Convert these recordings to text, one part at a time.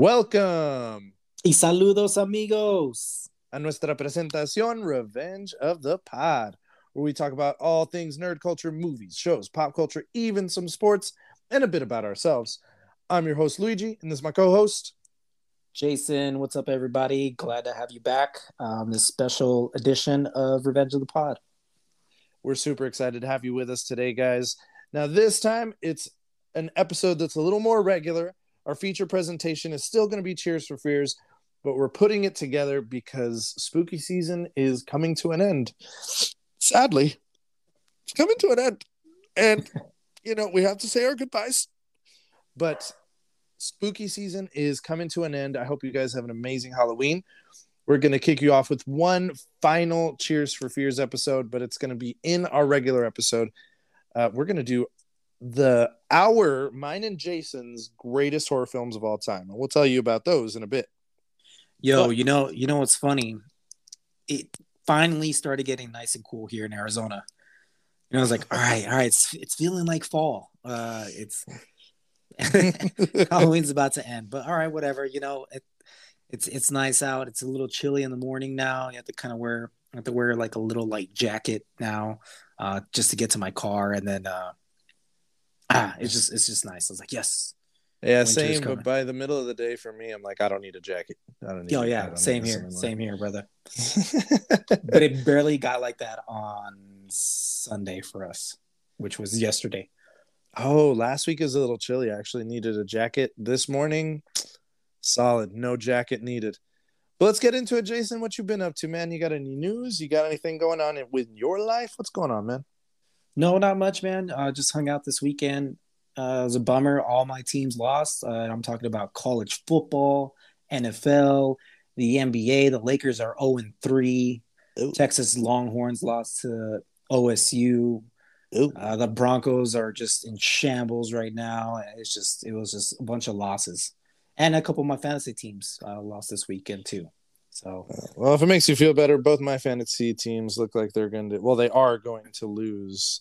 Welcome Y saludos, amigos. a nuestra presentación Revenge of the Pod, where we talk about all things nerd culture, movies, shows, pop culture, even some sports, and a bit about ourselves. I'm your host, Luigi, and this is my co host. Jason, what's up, everybody? Glad to have you back on this special edition of Revenge of the Pod. We're super excited to have you with us today, guys. Now, this time it's an episode that's a little more regular. Our feature presentation is still going to be Cheers for Fears, but we're putting it together because spooky season is coming to an end. Sadly, it's coming to an end. And, you know, we have to say our goodbyes. But spooky season is coming to an end. I hope you guys have an amazing Halloween. We're going to kick you off with one final Cheers for Fears episode, but it's going to be in our regular episode. Uh, we're going to do the our mine and Jason's greatest horror films of all time. And we'll tell you about those in a bit. Yo, But- you know, you know what's funny? It finally started getting nice and cool here in Arizona. And I was like, all right, all right, it's it's feeling like fall. Uh it's Halloween's about to end, but all right, whatever. You know, it, it's it's nice out. It's a little chilly in the morning now. You have to kind of wear I have to wear like a little light jacket now, uh, just to get to my car, and then uh, ah, it's just it's just nice. I was like, yes, Yeah, Winter's same. coming. But by the middle of the day for me, I'm like, I don't need a jacket. I don't need. oh yeah, same here, anymore. same here, brother. But it barely got like that on Sunday for us, which was yesterday. oh, last week is a little chilly. I actually needed a jacket this morning. Solid, no jacket needed. But let's get into it, Jason. What you been up to, man? You got any news? You got anything going on with your life? What's going on, man? No, not much, man. Uh, just hung out this weekend. Uh, it was a bummer. All my teams lost. Uh, I'm talking about college football, NFL, the NBA. The Lakers are 0 3. Texas Longhorns lost to OSU. Uh, the Broncos are just in shambles right now. It's just, it was just a bunch of losses. And a couple of my fantasy teams uh, lost this weekend, too. So, Well, if it makes you feel better, both my fantasy teams look like they're going to. Well, they are going to lose,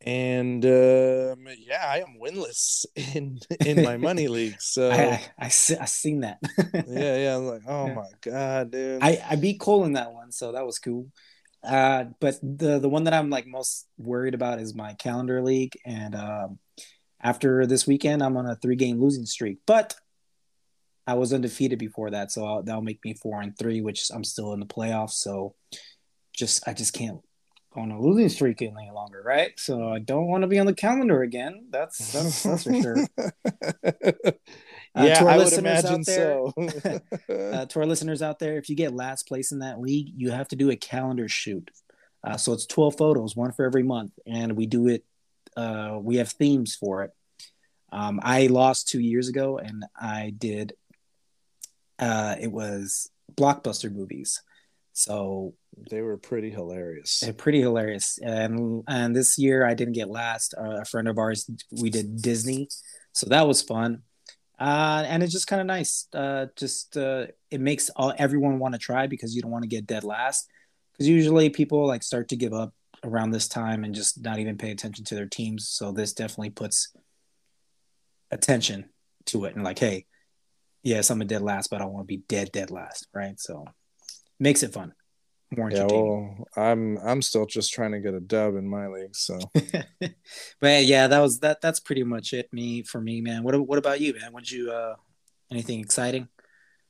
and um, yeah, I am winless in in my money league. So I, I, I, I seen that. Yeah, yeah, I'm like, oh Yeah. my god, dude. I, I beat Cole in that one, so that was cool. Uh, but the the one that I'm like most worried about is my calendar league, and um, after this weekend, I'm on a three game losing streak. But I was undefeated before that, so I'll, that'll make me four and three, which I'm still in the playoffs. So just I just can't go on a losing streak any longer, right? So I don't want to be on the calendar again. That's that's that's for sure. Uh, yeah, to our I would listeners out imagine there- so. uh, to our listeners out there, if you get last place in that league, you have to do a calendar shoot. Uh, so it's 12 photos, one for every month. And we do it, uh, we have themes for it. Um, I lost two years ago and I did, uh, it was blockbuster movies. So they were pretty hilarious. pretty hilarious. And, and this year I didn't get last. Uh, a friend of ours, we did Disney. So that was fun. Uh, and it's just kind of nice. Uh, just uh, it makes all, everyone want to try because you don't want to get dead last. Because usually people like start to give up around this time and just not even pay attention to their teams. So this definitely puts attention to it and like, hey, yes, I'm a dead last, but I don't want to be dead dead last, right? So makes it fun, more yeah, well, I'm I'm still just trying to get a dub in my league, so but yeah, that was that. That's pretty much it. Me for me, man. What what about you, man? Would you uh anything exciting?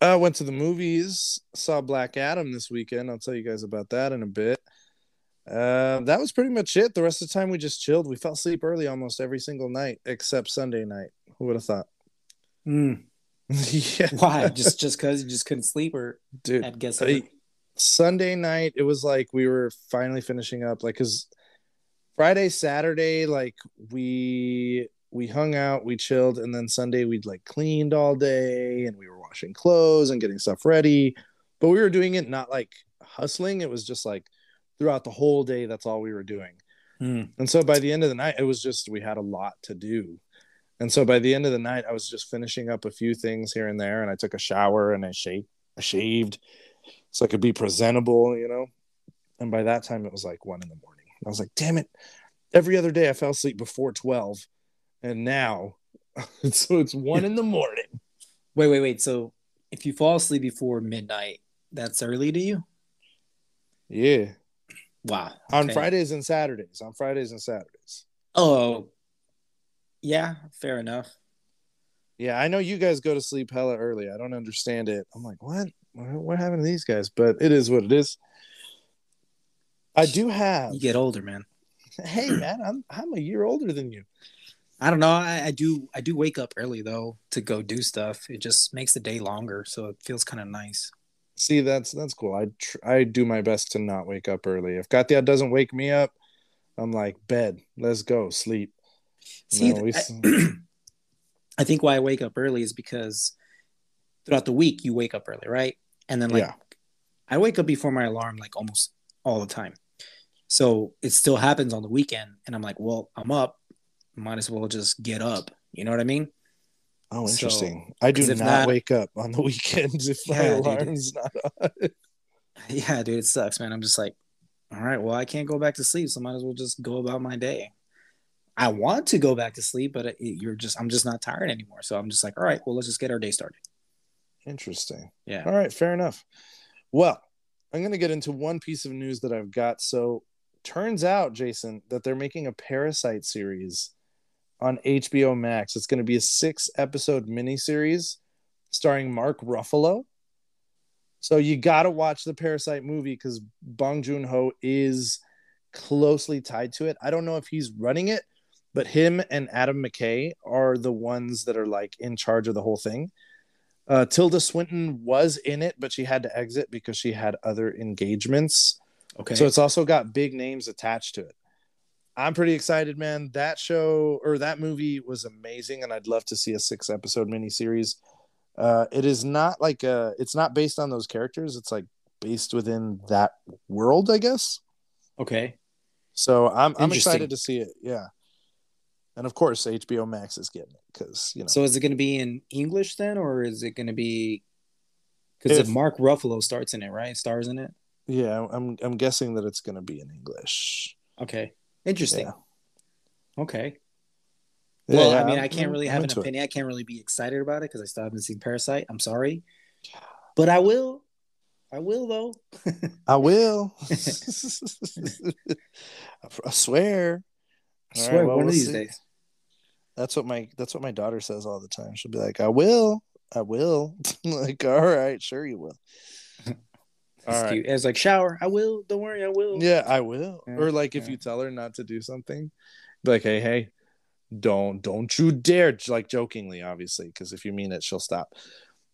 I went to the movies, saw Black Adam this weekend. I'll tell you guys about that in a bit. Uh, that was pretty much it. The rest of the time we just chilled. We fell asleep early almost every single night except Sunday night. Who would have thought? Mm, yeah, why? just just because you just couldn't sleep, or dude. had guess I- Sunday night, it was like we were finally finishing up. Like, cause Friday, Saturday, like we we hung out, we chilled, and then Sunday we'd like cleaned all day, and we were washing clothes and getting stuff ready. But we were doing it not like hustling. It was just like throughout the whole day. That's all we were doing. Mm, And so by the end of the night, it was just we had a lot to do. And so by the end of the night, I was just finishing up a few things here and there, and I took a shower and I shaved, I shaved, so I could be presentable, you know. And by that time, it was like one in the morning. I was like, "Damn it!" Every other day, I fell asleep before twelve, and now, so it's one in the morning. Wait, wait, wait. So if you fall asleep before midnight, that's early to you? Yeah. Wow. On. Fridays and Saturdays. On Fridays and Saturdays. Oh, yeah, fair enough. Yeah, I know you guys go to sleep hella early. I don't understand it. I'm like, what? What happened to these guys? But it is what it is. I do have. You get older, man. Hey, man, I'm I'm a year older than you. I don't know. I, I do I do wake up early though to go do stuff. It just makes the day longer, so it feels kind of nice. See, that's that's cool. I tr- I do my best to not wake up early. If Katya doesn't wake me up, I'm like bed. Let's go sleep. See, no, I, I, think why I wake up early is because throughout the week you wake up early, right? And then like yeah. I wake up before my alarm like almost all the time. So it still happens on the weekend, and I'm like, well, I'm up. Might as well just get up. You know what I mean? Oh, interesting. So, I do not, not, wake up on the weekends if yeah, my alarm's dude, not on. yeah, dude, it sucks, man. I'm just like, all right, well, I can't go back to sleep, so might as well just go about my day. I want to go back to sleep, but uh, it, you're just, I'm just not tired anymore. So I'm just like, all right, well, let's just get our day started. Interesting. Yeah. All right, fair enough. Well, I'm going to get into one piece of news that I've got. So, turns out, Jason, that they're making a Parasite series on HBO Max. It's going to be a six episode miniseries starring Mark Ruffalo. So, you got to watch the Parasite movie because Bong Joon Ho is closely tied to it. I don't know if he's running it, but him and Adam McKay are the ones that are like in charge of the whole thing. Uh, Tilda Swinton was in it, but she had to exit because she had other engagements. Okay. So it's also got big names attached to it. I'm pretty excited, man. That show or that movie was amazing, and I'd love to see a six episode miniseries. Uh, it is not like a, it's not based on those characters. It's like based within that world, I guess. Okay. So I'm I'm excited to see it. Yeah. And of course, HBO Max is getting it because you know. So is it going to be in English then, or is it going to be? Because if Mark Ruffalo starts in it, right? Stars in it. Yeah, I'm. I'm guessing that it's going to be in English. Okay, interesting. Yeah. Okay. Well, yeah, I mean, I can't really I'm have an opinion. It. I can't really be excited about it because I still haven't seen Parasite. I'm sorry, but I will. I will though. I will. I swear. I swear, right, well, one we'll of these see. days. That's what my that's what my daughter says all the time. She'll be like, "I will, I will." like, all right, sure you will. All right. Cute. It's like shower. I will. Don't worry. I will. Yeah, I will. Yeah, or like if you tell her not to do something, be like, "Hey, hey, don't don't you dare!" Like jokingly, obviously, because if you mean it, she'll stop.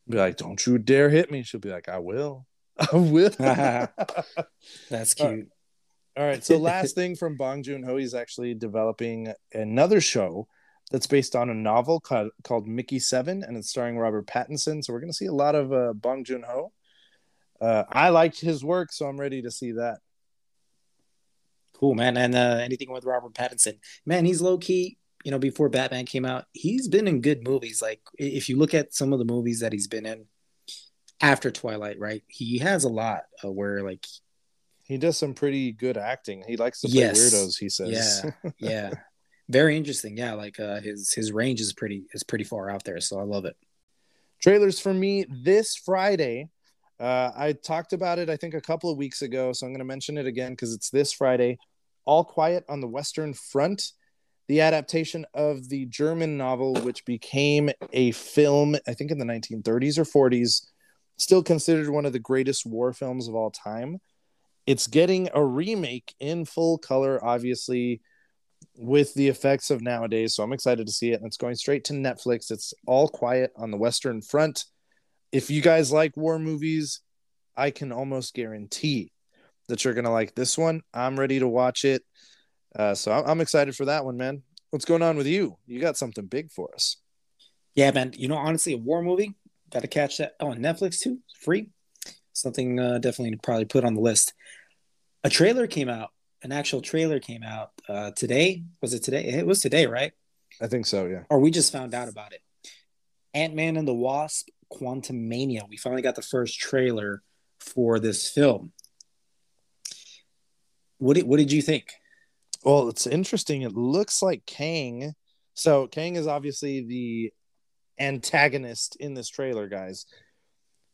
Be like, "Don't you dare hit me!" She'll be like, "I will. I will." That's uh, cute. All right. So last thing from Bong Joon Ho, he's actually developing another show that's based on a novel called, called Mickey Seven, and it's starring Robert Pattinson. So we're going to see a lot of uh, Bong Joon Ho. Uh, I liked his work, so I'm ready to see that. Cool, man. And uh, anything with Robert Pattinson, man, he's low key. You know, before Batman came out, he's been in good movies. Like if you look at some of the movies that he's been in after Twilight, right? He has a lot uh, where like he does some pretty good acting. He likes to play yes. weirdos. He says, "Yeah, yeah." very interesting. Yeah, like uh, his his range is pretty is pretty far out there, so I love it. Trailers for me this Friday. Uh, I talked about it, I think, a couple of weeks ago, so I'm going to mention it again because it's this Friday. All Quiet on the Western Front, the adaptation of the German novel, which became a film, I think, in the 1930s or 40s, still considered one of the greatest war films of all time. It's getting a remake in full color, obviously with the effects of nowadays. So I'm excited to see it. And it's going straight to Netflix. It's all quiet on the Western Front. If you guys like war movies, I can almost guarantee that you're going to like this one. I'm ready to watch it. Uh, so I'm excited for that one, man. What's going on with you? You got something big for us. Yeah, man. You know, honestly, a war movie, got to catch that on Netflix too. free. Something uh, definitely to probably put on the list. A trailer came out an actual trailer came out uh, today. Was it today? It was today, right? I think so. Yeah. Or we just found out about it. Ant Man and the Wasp: Quantumania. We finally got the first trailer for this film. What did What did you think? Well, it's interesting. It looks like Kang. So Kang is obviously the antagonist in this trailer, guys.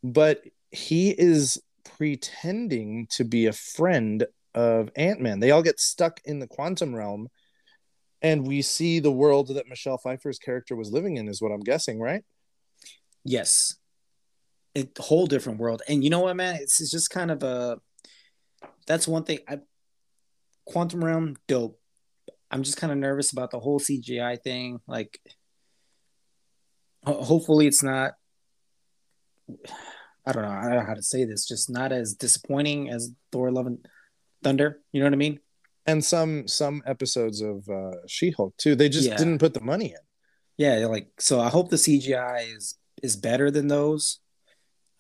But he is pretending to be a friend of Ant Man. They all get stuck in the quantum realm, and we see the world that Michelle Pfeiffer's character was living in, is what I'm guessing, right? Yes. A whole different world. And you know what, man? It's, it's just kind of a. That's one thing. I Quantum Realm, dope. I'm just kind of nervous about the whole CGI thing. Like, hopefully, it's not. I don't know. I don't know how to say this. Just not as disappointing as Thor: Love and Thunder. You know what I mean? And some some episodes of uh, She-Hulk too. They just Yeah. didn't put the money in. Yeah, like so. I hope the CGI is is better than those,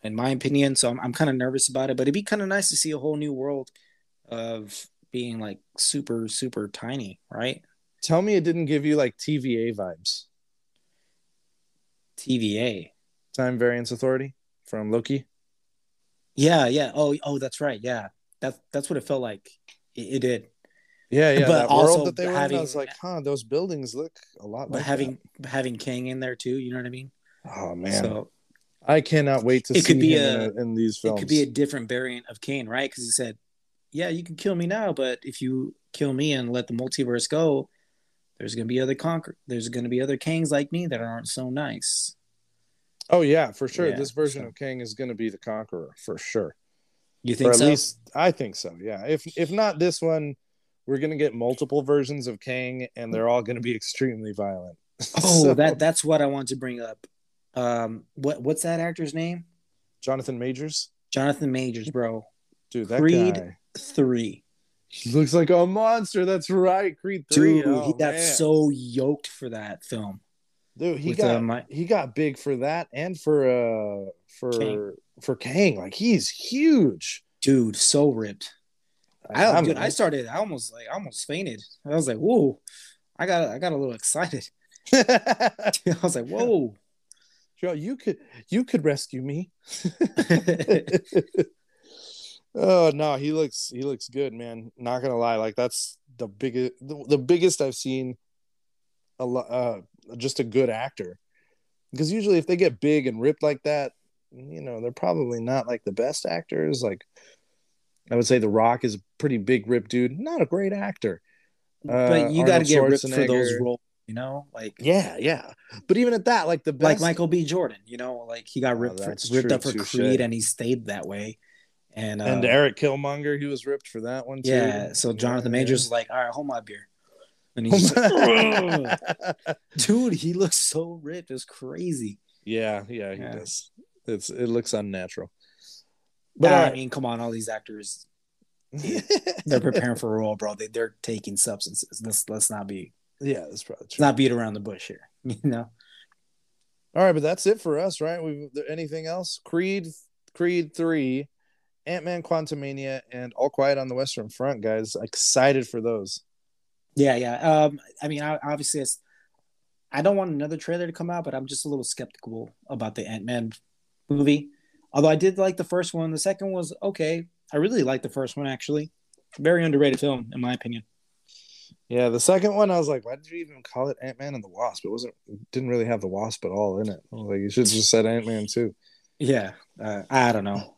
in my opinion. So I'm I'm kind of nervous about it, but it'd be kind of nice to see a whole new world of being like super super tiny, right? Tell me it didn't give you like TVA vibes. TVA. Time Variance Authority from Loki. Yeah, yeah. Oh, oh, that's right. Yeah, that's that's what it felt like. It, it did. Yeah, yeah. But that also world that they were in, I having- was like, huh, those buildings look a lot But like having having Kang in there too, you know what I mean? Oh man, So I cannot wait to It see could be him a- in, in these films. it could be a different variant of Kang, right? Because he said, "Yeah, you can kill me now, but if you kill me and let the multiverse go, there's gonna be other conquer. There's gonna be other Kangs like me that aren't so nice." Oh yeah, for sure. Yeah, this version so- of Kang is going to be the Conqueror for sure. You Or think at so? least I think so. Yeah. If if not this one, we're going to get multiple versions of Kang, and they're all going to be extremely violent. oh, So, that that's what I want to bring up. Um, what what's that actor's name? Jonathan Majors, Jonathan Majors, bro. dude, that Creed guy. Three. He looks like a monster. That's right, Creed three. Dude, Oh, he got man. so yoked for that film. Dude, he got uh, my- he got big for that and for uh for Kang. for Kang. Like he's huge. Dude, so ripped. I, I'm- dude, I started. I almost like, I almost fainted. I was like, "Whoa!" I got, I got a little excited. I was like, "Whoa!" Joe, you could you could rescue me. oh no, he looks he looks good, man. Not gonna lie, like that's the biggest the, the biggest I've seen. A lot, uh, just a good actor, because usually if they get big and ripped like that, you know they're probably not like the best actors. Like I would say, The Rock is a pretty big rip dude, not a great actor. Uh, but you got to get ripped for those roles, you know, like Yeah, yeah. But even at that, like the best, like Michael B. Jordan. You know, like he got Oh, ripped, for, ripped up for. Creed, and he stayed that way. And, uh, and Eric Killmonger, he was ripped for that one too. yeah, so Jonathan Yeah, Majors was like, "All right, hold my beer," and he's just dude, he looks so ripped. It's crazy. yeah, yeah, he Yeah. does. It's it looks unnatural. But I mean, come on, all these actors, they're preparing for a role, bro. They, they're taking substances. Let's let's not be yeah, that's probably let's true. not beat around the bush here. You know, All right, but that's it for us, right? We've anything else? Creed, Creed three, Ant Man, Quantumania, and All Quiet on the Western Front, guys. Excited for those. Yeah, yeah. Um, I mean, I, obviously, it's, I don't want another trailer to come out, but I'm just a little skeptical about the Ant Man movie. Although I did like the first one, the second was okay. I really liked the first one actually. Very underrated film, in my opinion. Yeah, the second one, I was like, why did you even call it Ant Man and the Wasp? It wasn't didn't really have the Wasp at all in it. I was like, you should have just said Ant Man too. Yeah, uh, I don't know.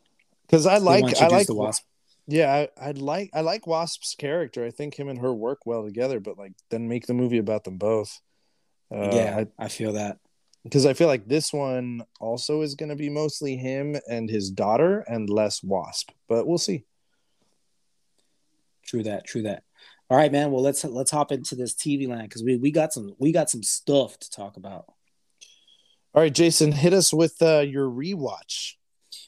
Because I like I like the Wasp. Yeah, I, I'd like I like Wasp's character. I think him and her work well together, but like then make the movie about them both. Uh, yeah, I, feel that. because I, feel like this one also is going to be mostly him and his daughter, and less Wasp. But we'll see. True that. True that. All right, man. Well, let's let's hop into this TV land because we we got some we got some stuff to talk about. All right, Jason, hit us with uh, your rewatch.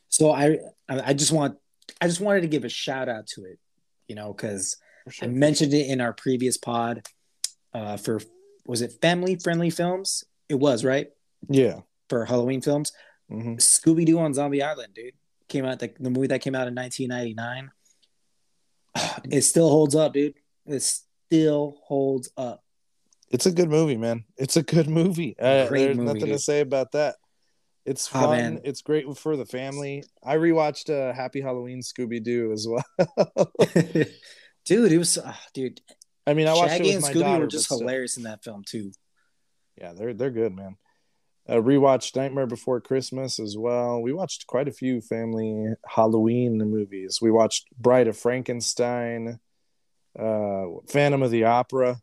So I I I just want I just wanted to give a shout out to it, you know, because For I mentioned it in our previous pod uh, for was it family friendly films? It was right Yeah. for Halloween films. hmm Scooby Doo on Zombie Island, dude, came out the, the movie that came out in 1999. It still holds up, dude. It still holds up. It's a good movie, man. It's a good movie. Uh, there's movie, nothing to say about that. It's Oh, fun. man. It's great for the family. I rewatched uh, Happy Halloween Scooby Doo as well. dude, it was uh, dude. I mean, I watched Shaggy it and with my Scooby daughter. were just hilarious in that film too. Yeah, they're they're good, man. Uh, rewatched Nightmare Before Christmas as well. We watched quite a few family Halloween movies. We watched Bride of Frankenstein, uh, Phantom of the Opera.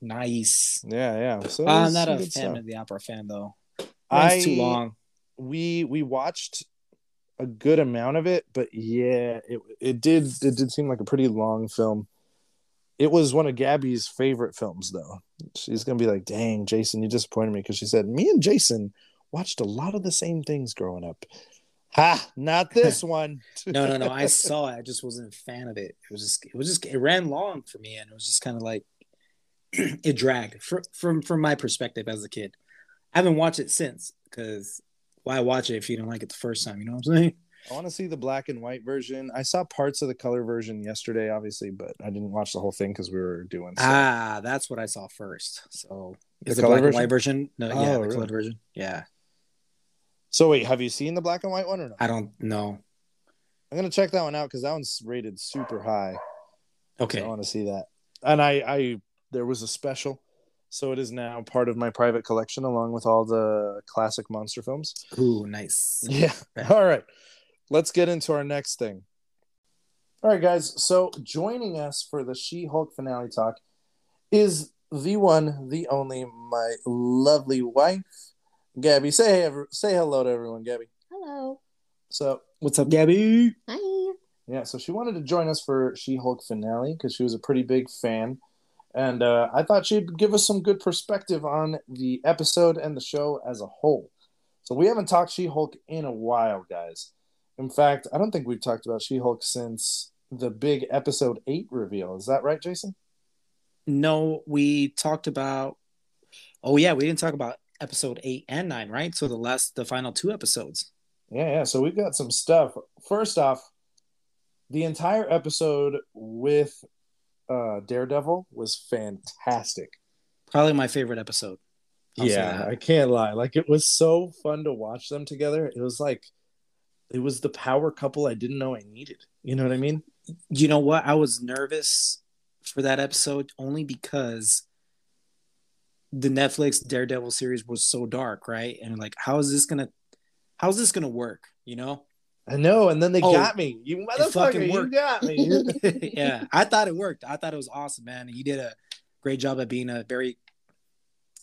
Nice. Yeah, yeah. So I'm not a fan stuff. of the opera fan though. Runs I too long. We we watched a good amount of it, but yeah, it it did it did seem like a pretty long film. It was one of Gabby's favorite films, though. She's gonna be like, "Dang, Jason, you disappointed me," because she said me and Jason watched a lot of the same things growing up. Ha! Not this one. No, no, no. I saw it. I just wasn't a fan of it. It was just, it was just, it ran long for me, and it was just kind of like, it dragged from from from my perspective as a kid. I haven't watched it since because why watch it if you don't like it the first time? You know what I'm saying? I want to see the black and white version. I saw parts of the color version yesterday, obviously, but I didn't watch the whole thing because we were doing. So. Ah, that's what I saw first. So The is the, color black and white version? No, yeah, Oh, the really? colored version. Yeah, So wait, have you seen the black and white one or no? I don't know. I'm gonna check that one out because that one's rated super high. Okay, I want to see that. And I, I, there was a special, so it is now part of my private collection along with all the classic monster films. ooh, nice. Yeah. All right. Let's get into our next thing. All right, guys. So joining us for the She-Hulk finale talk is the one, the only, my lovely wife, Gabby. Say hey, say hello to everyone, Gabby. Hello. So What's up, Gabby? Hi. Yeah, so she wanted to join us for She Hulk finale because she was a pretty big fan. And uh, I thought she'd give us some good perspective on the episode and the show as a whole. So we haven't talked She Hulk in a while, guys. In fact, I don't think we've talked about She Hulk since the big episode eight reveal. Is that right, Jason? No, we talked about. Oh yeah, we didn't talk about episode eight and nine, right? So the last, the final two episodes. Yeah, yeah. So we've got some stuff. First off, the entire episode with uh, Daredevil was fantastic. Probably my favorite episode. I'll yeah. I can't lie. Like it was so fun to watch them together. It was like it was the power couple I didn't know I needed. You know what I mean? You know what? I was nervous for that episode only because the Netflix Daredevil series was so dark, right? And like, how is this gonna, how's this gonna work? You know? I know. And then they Oh, got me. You motherfucker, you got me. yeah, I thought it worked. I thought it was awesome, man. You did a great job at being a very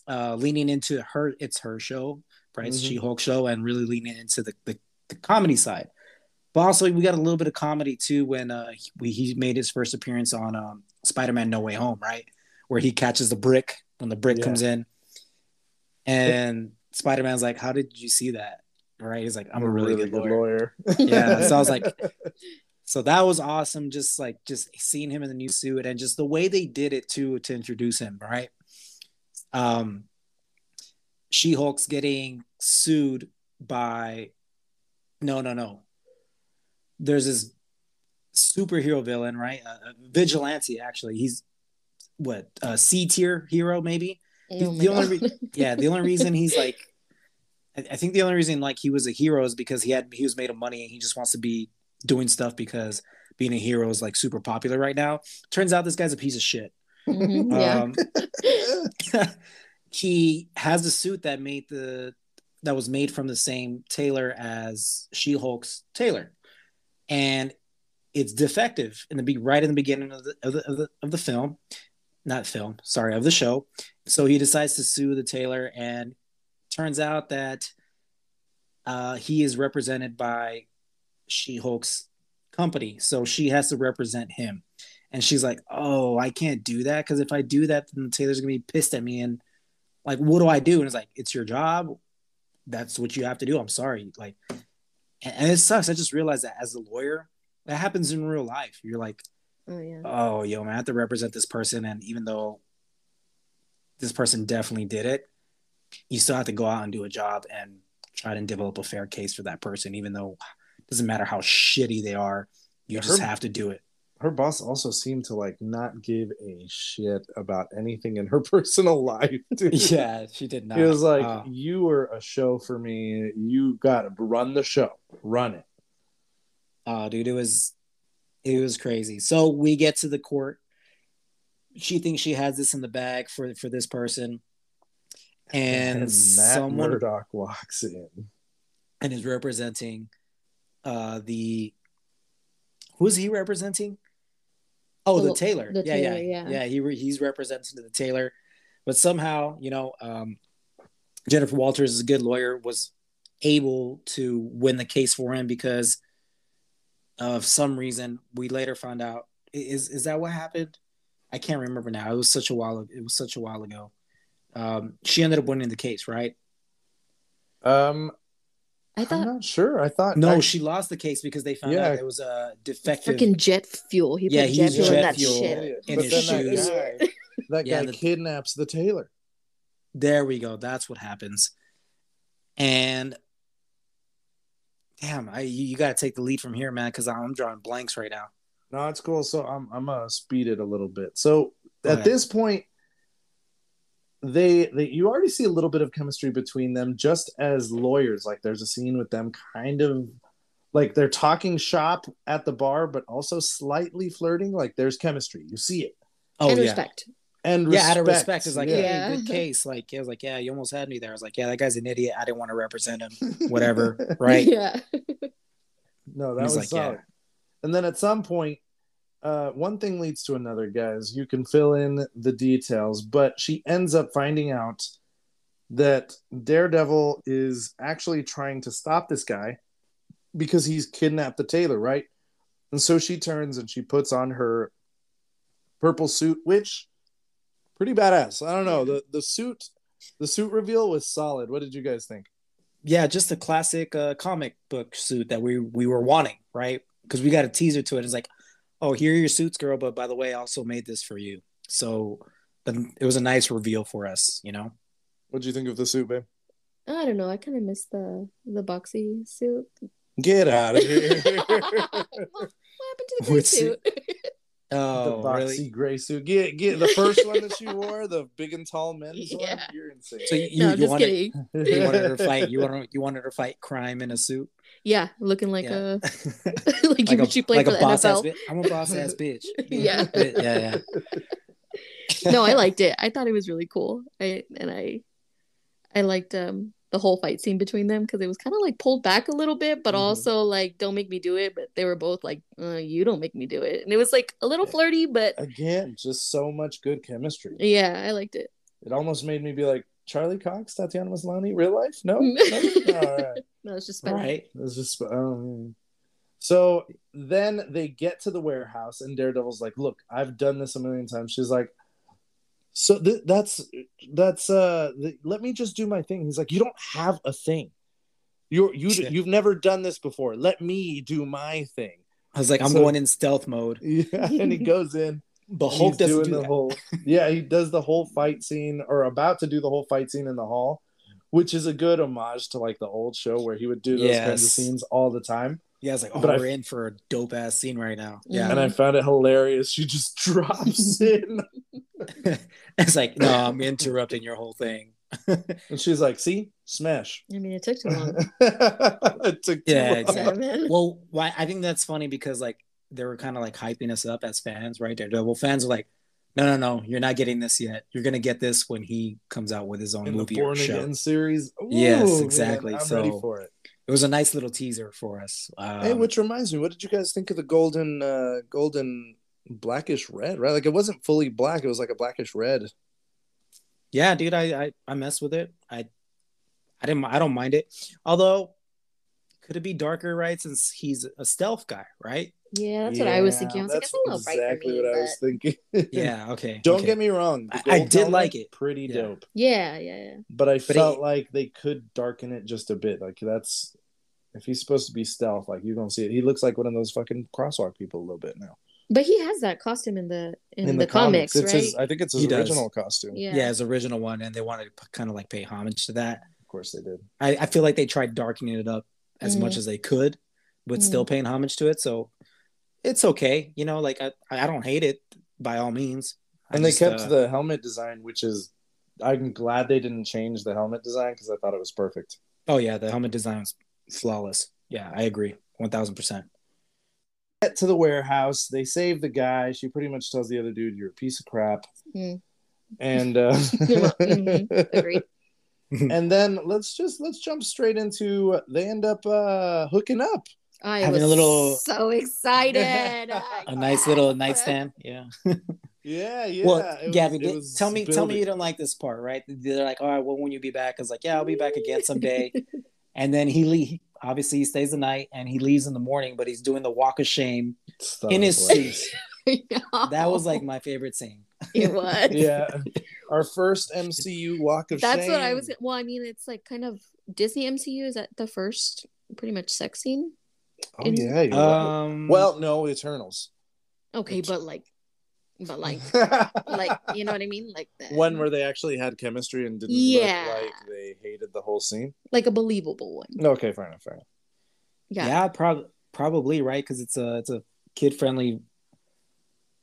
uh leaning into her it's her show, right? It's Mhm. She-Hulk show and really leaning into the, the the comedy side. But also we got a little bit of comedy too when uh he, he made his first appearance on um Spider-Man No Way Home, right? Where he catches the brick when the brick Yeah. comes in. And Spider-Man's like, "How did you see that?" Right? He's like, "I'm a really, good lawyer." Yeah, so I was like, so that was awesome. Just like just seeing him in the new suit and just the way they did it too to introduce him, right? Um, She Hulk's getting sued by, no, no, no. There's this superhero villain, right? A, a vigilante, actually. He's what a C tier hero, maybe. Oh my the only re- yeah, the only reason he's like, I, I think the only reason like he was a hero is because he had he was made of money and he just wants to be doing stuff because being a hero is like super popular right now. Turns out this guy's a piece of shit. Mhm, yeah. Um, he has a suit that made the that was made from the same tailor as She Hulk's tailor, and it's defective in the be right in the beginning of the, of the of the of the film, not film, sorry, of the show. So he decides to sue the tailor, and turns out that uh, he is represented by She Hulk's company, so she has to represent him. And she's like, "Oh, I can't do that because if I do that, then the tailor's gonna be pissed at me. And like, what do I do?" And it's like, "It's your job. That's what you have to do. I'm sorry." Like, and, and it sucks. I just realized that as a lawyer, that happens in real life. You're like, Oh yeah. "Oh, yo, man, I have to represent this person," and even though this person definitely did it, you still have to go out and do a job and try to develop a fair case for that person, even though it doesn't matter how shitty they are. You Yeah, just her- have to do it. Her boss also seemed to like not give a shit about anything in her personal life. dude. Yeah, she did not. He was like, Uh, "You were a show for me. You got to run the show. Run it." Oh, dude, it was it was crazy. So we get to the court. She thinks she has this in the bag for for this person, and, Matt someone Murdock walks in. and is representing uh the who is he representing? Oh, the The- tailor. the yeah, tailor, yeah, yeah. yeah. He re- he's representing the tailor, but somehow, you know, um, Jennifer Walters is a good lawyer. Was able to win the case for him because of some reason. We later found out is is that what happened? I can't remember now. It was such a while. It was such a while ago. Um, she ended up winning the case, right? Um, I I'm thought not sure. I thought No, I- she lost the case because they found Yeah. out it was a defective. freaking jet fuel. He Yeah, put he jet used fuel in that fuel. shit. in but his shoes. that guy, that Yeah, the- kidnaps the tailor. There we go. That's what happens. And damn, I you, you got to take the lead from here, man, because I'm drawing blanks right now. No, it's cool. So I'm I'm gonna speed it a little bit. So Go at ahead. this point, they they you already see a little bit of chemistry between them, just as lawyers. Like there's a scene with them, kind of like they're talking shop at the bar, but also slightly flirting. Like there's chemistry. You see it. Oh and yeah, respect. And yeah. Out of respect, is like, yeah. yeah, Yeah. good case. Like, I was like, yeah, you almost had me there. I was like, yeah, that guy's an idiot. I didn't want to represent him. Whatever, right? Yeah. No, that He's was like, solid. yeah. Uh, and then at some point, uh, one thing leads to another, guys. You can fill in the details, but she ends up finding out that Daredevil is actually trying to stop this guy because he's kidnapped the tailor, right? And so she turns and she puts on her purple suit, which pretty badass. I don't know. The the suit the suit reveal was solid. What did you guys think? yeah, just a classic uh, comic book suit that we we were wanting, right? Because we got a teaser to it. It's like, oh, here are your suits, girl. But by the way, I also made this for you. So it was a nice reveal for us, you know. What did you think of the suit, babe? I don't know. I kind of missed the the boxy suit. Get out of here. what happened to the gray suit? Oh, the boxy really? gray suit. Get get the first one that you wore, the big and tall men's one. Yeah. You're insane. So you, no, you just wanted kidding. you wanted her to fight you wanted you wanted her to fight crime in a suit, Yeah, looking like Yeah. a like, you a, she played like for the boss ass NFL. bitch. I'm a boss ass bitch. Yeah. yeah, yeah. no, I liked it. I thought it was really cool. I and I I liked um the whole fight scene between them because it was kind of like pulled back a little bit, but Mhm. also like don't make me do it. But they were both like, uh, you don't make me do it, and it was like a little flirty, but Again, just so much good chemistry. yeah, I liked it. It almost made me be like Charlie Cox, Tatiana Maslany, real life? No, no? All right. No, it's just funny. Right. It's just oh. So then they get to the warehouse, and Daredevil's like, "Look, I've done this a million times." She's like, "So th- that's that's uh, th- let me just do my thing." He's like, "You don't have a thing. You're you Yeah. you've never done this before. Let me do my thing." I was like, I'm So- going in stealth mode. Yeah, and he goes in. But he's doesn't doing do the that. whole. Yeah, he does the whole fight scene, or about to do the whole fight scene in the hall, which is a good homage to like the old show where he would do those kinds of scenes all the time. Yeah, I was like, oh, But we're in for a dope ass scene right now. Yeah. and I found it hilarious. She just drops in, it's like, no, I'm interrupting your whole thing. and she's like, "See, smash." I mean, it took too long. it took too Yeah, long. exactly. Well, why I think that's funny because like they were kind of like hyping us up as fans, right? Daredevil fans are like, no, no, no, you're not getting this yet. You're gonna get this when he comes out with his own In the movie or show. Again series. Yes, Ooh, man, exactly. I'm So- ready for it. It was a nice little teaser for us. Um, hey, which reminds me, what did you guys think of the golden, uh, golden blackish red? Right, like it wasn't fully black; it was like a blackish red. yeah, dude, I, I I mess with it. I I didn't I don't mind it. Although could it be darker, right? Since he's a stealth guy, right? Yeah, that's what I was thinking. I was like, that's that's a little bright for exactly me. what I but- was thinking. Yeah, okay. Don't okay. get me wrong. I- I did like it. Pretty Yeah. dope. Yeah, yeah, yeah. But I But felt it- like they could darken it just a bit. Like that's if he's supposed to be stealth, like you don't see it. He looks like one of those fucking crosswalk people a little bit now. But he has that costume in the in, the, comics, it's right? his. I think it's his He does. original costume. yeah. Yeah, his original one, and they wanted to kind of like pay homage to that. Of course they did. I, I feel like they tried darkening it up as Mhm. much as they could, but still paying homage to it. So it's okay, you know. Like I, I don't hate it by all means. I And they just, kept uh, the helmet design, which is. I'm glad they didn't change the helmet design because I thought it was perfect. Oh yeah, the helmet design was flawless. Yeah, I agree, one thousand percent. Get to the warehouse. They save the guy. She pretty much tells the other dude, "You're a piece of crap." Mm. And uh, Mhm. Agreed. and then let's just let's jump straight into they end up uh hooking up. I Having was a little- so excited. a nice little nightstand. Yeah. Yeah, yeah. well, it was- Gabby, it tell me, tell me you don't like this part, right? They're like, all right, well, when you be back? I was like, yeah, I'll be back again someday. and then he leave. Obviously, he stays the night and he leaves in the morning, but he's doing the walk of shame Stuff in his like- suit. That was like my favorite scene. it was. yeah. Our first MCU walk of That's shame. That's what I was. Well, I mean, it's like kind of Disney MCU. Is that the first pretty much sex scene? Oh yeah. You're right. Um, Well, no, Eternals. Okay, but like, but like, like you know what I mean? Like that. one where they actually had chemistry and didn't Yeah. look like they hated the whole scene. like a believable one. Okay, fair enough, fair enough. Yeah. yeah, prob- probably right because it's a it's a kid friendly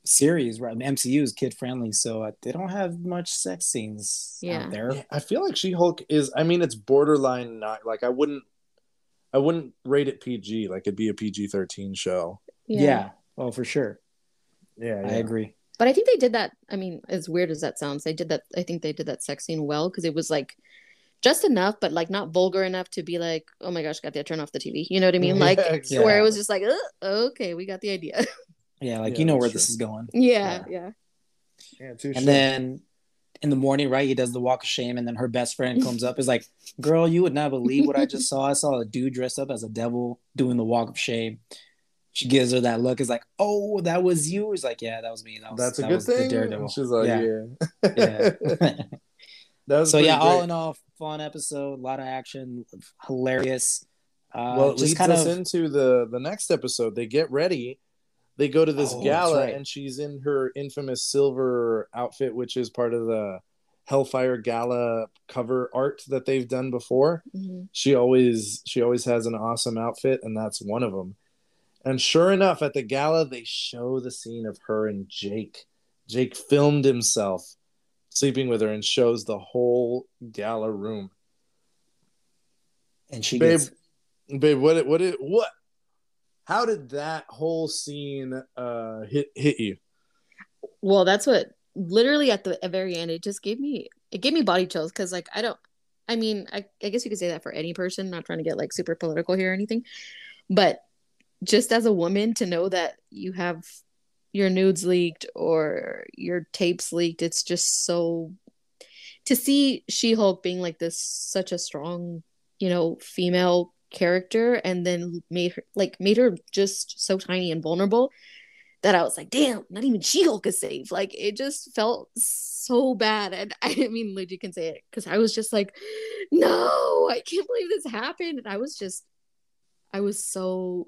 series, right? MCU is kid friendly, so uh, they don't have much sex scenes Yeah. out there. Yeah, I feel like She Hulk is. I mean, it's borderline not like I wouldn't. I wouldn't rate it PG. Like it'd be a PG thirteen show. Yeah. Oh, for sure. Yeah, I agree. But I think they did that. I mean, as weird as that sounds, they did that. I think they did that sex scene well because it was like just enough, but like not vulgar enough to be like, oh my gosh, got to turn off the TV. You know what I mean? Like Yeah, where it was just like, "Uh, okay, we got the idea. Yeah, like Yeah, you know where that's this is going. yeah, yeah. Yeah, too And then in the morning, right, he does the walk of shame, and then her best friend comes up, is like, "Girl, you would not believe what I just saw. I saw a dude dressed up as a devil doing the walk of shame." She gives her that look. Is like, "Oh, that was you." It's like, "Yeah, that was me. That was, that's a that good was the thing. Daredevil." She's like, Yeah. yeah, Yeah. that was so pretty yeah, all in all, fun episode, a lot of action, hilarious. Uh, well, it just leads kind us of into the the next episode. They get ready. They go to this Oh, gala, right. and she's in her infamous silver outfit, which is part of the Hellfire Gala cover art that they've done before. Mhm. She always she always has an awesome outfit, and that's one of them. And sure enough, at the gala, they show the scene of her and Jake. Jake filmed himself sleeping with her and shows the whole gala room. and she Babe, gets babe, what it, what it, what? How did that whole scene uh hit hit you? Well, that's what literally at the very end it just gave me it gave me body chills because like I don't I mean I, I guess you could say that for any person not trying to get like super political here or anything but just as a woman to know that you have your nudes leaked or your tapes leaked it's just so to see She-Hulk being like this such a strong you know female character and then made her like made her just so tiny and vulnerable that I was like, damn, not even She Hulk is safe. Like it just felt so bad. And I didn't mean, legit can say it because I was just like, no, I can't believe this happened. And I was just, I was so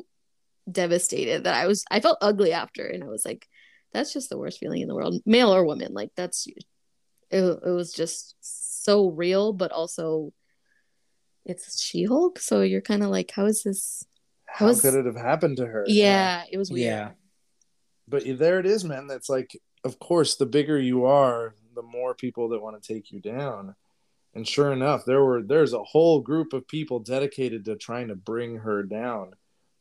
devastated that I was, I felt ugly after. And I was like, that's just the worst feeling in the world, male or woman. Like that's, it, it was just so real, but also it's She Hulk. So you're kind of like, how is this? How was- could it have happened to her? Yeah, it was weird. yeah. But there it is, man. That's like, of course, the bigger you are, the more people that want to take you down. And sure enough, there were there's a whole group of people dedicated to trying to bring her down.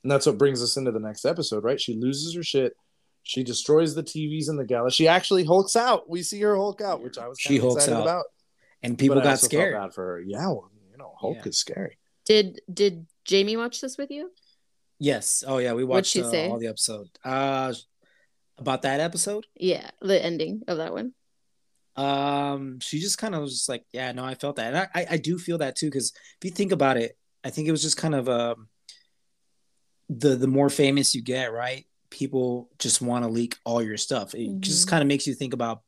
And that's what brings us into the next episode, right? She loses her shit. She destroys the TVs in the gala. She actually hulks out. We see her hulk out, which I was She kind of hulks excited out. about. And people But I got also felt scared. bad for her. Yeah, well, you know, Hulk Yeah. is scary. Did did Jamie watch this with you? Yes. Oh yeah, we watched she uh, say? all the episode. Uh, about that episode. Yeah, the ending of that one. Um, she just kind of was just like, yeah, no, I felt that, and I, I, I do feel that too, because if you think about it, I think it was just kind of um, the the more famous you get, right? People just want to leak all your stuff. It just Mhm. kind of makes you think about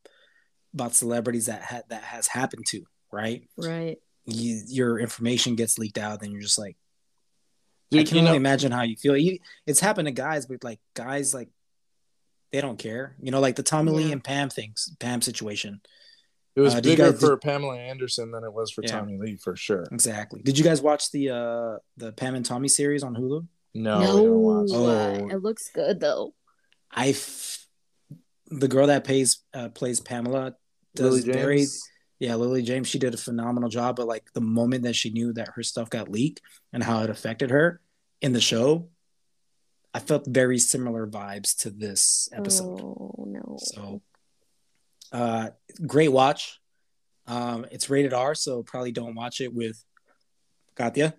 about celebrities that ha- that has happened to, right? Right. You, your information gets leaked out, then you're just like, Dude, I can you only know, imagine how you feel. You, it's happened to guys, but like guys, like they don't care. You know, like the Tommy Lee and Pam things, Pam situation. it was uh, bigger guys- for Pamela Anderson than it was for Yeah. Tommy Lee, for sure. Exactly. Did you guys watch the uh the Pam and Tommy series on Hulu? No, no, we don't watch. Oh. uh, it looks good though. I, f- the girl that plays uh, plays Pamela Lily does James. Very yeah Lily James. She did a phenomenal job. But like the moment that she knew that her stuff got leaked and how it affected her in the show, I felt very similar vibes to this episode. Oh no. So, uh, great watch. Um, it's rated R, so probably don't watch it with Katya.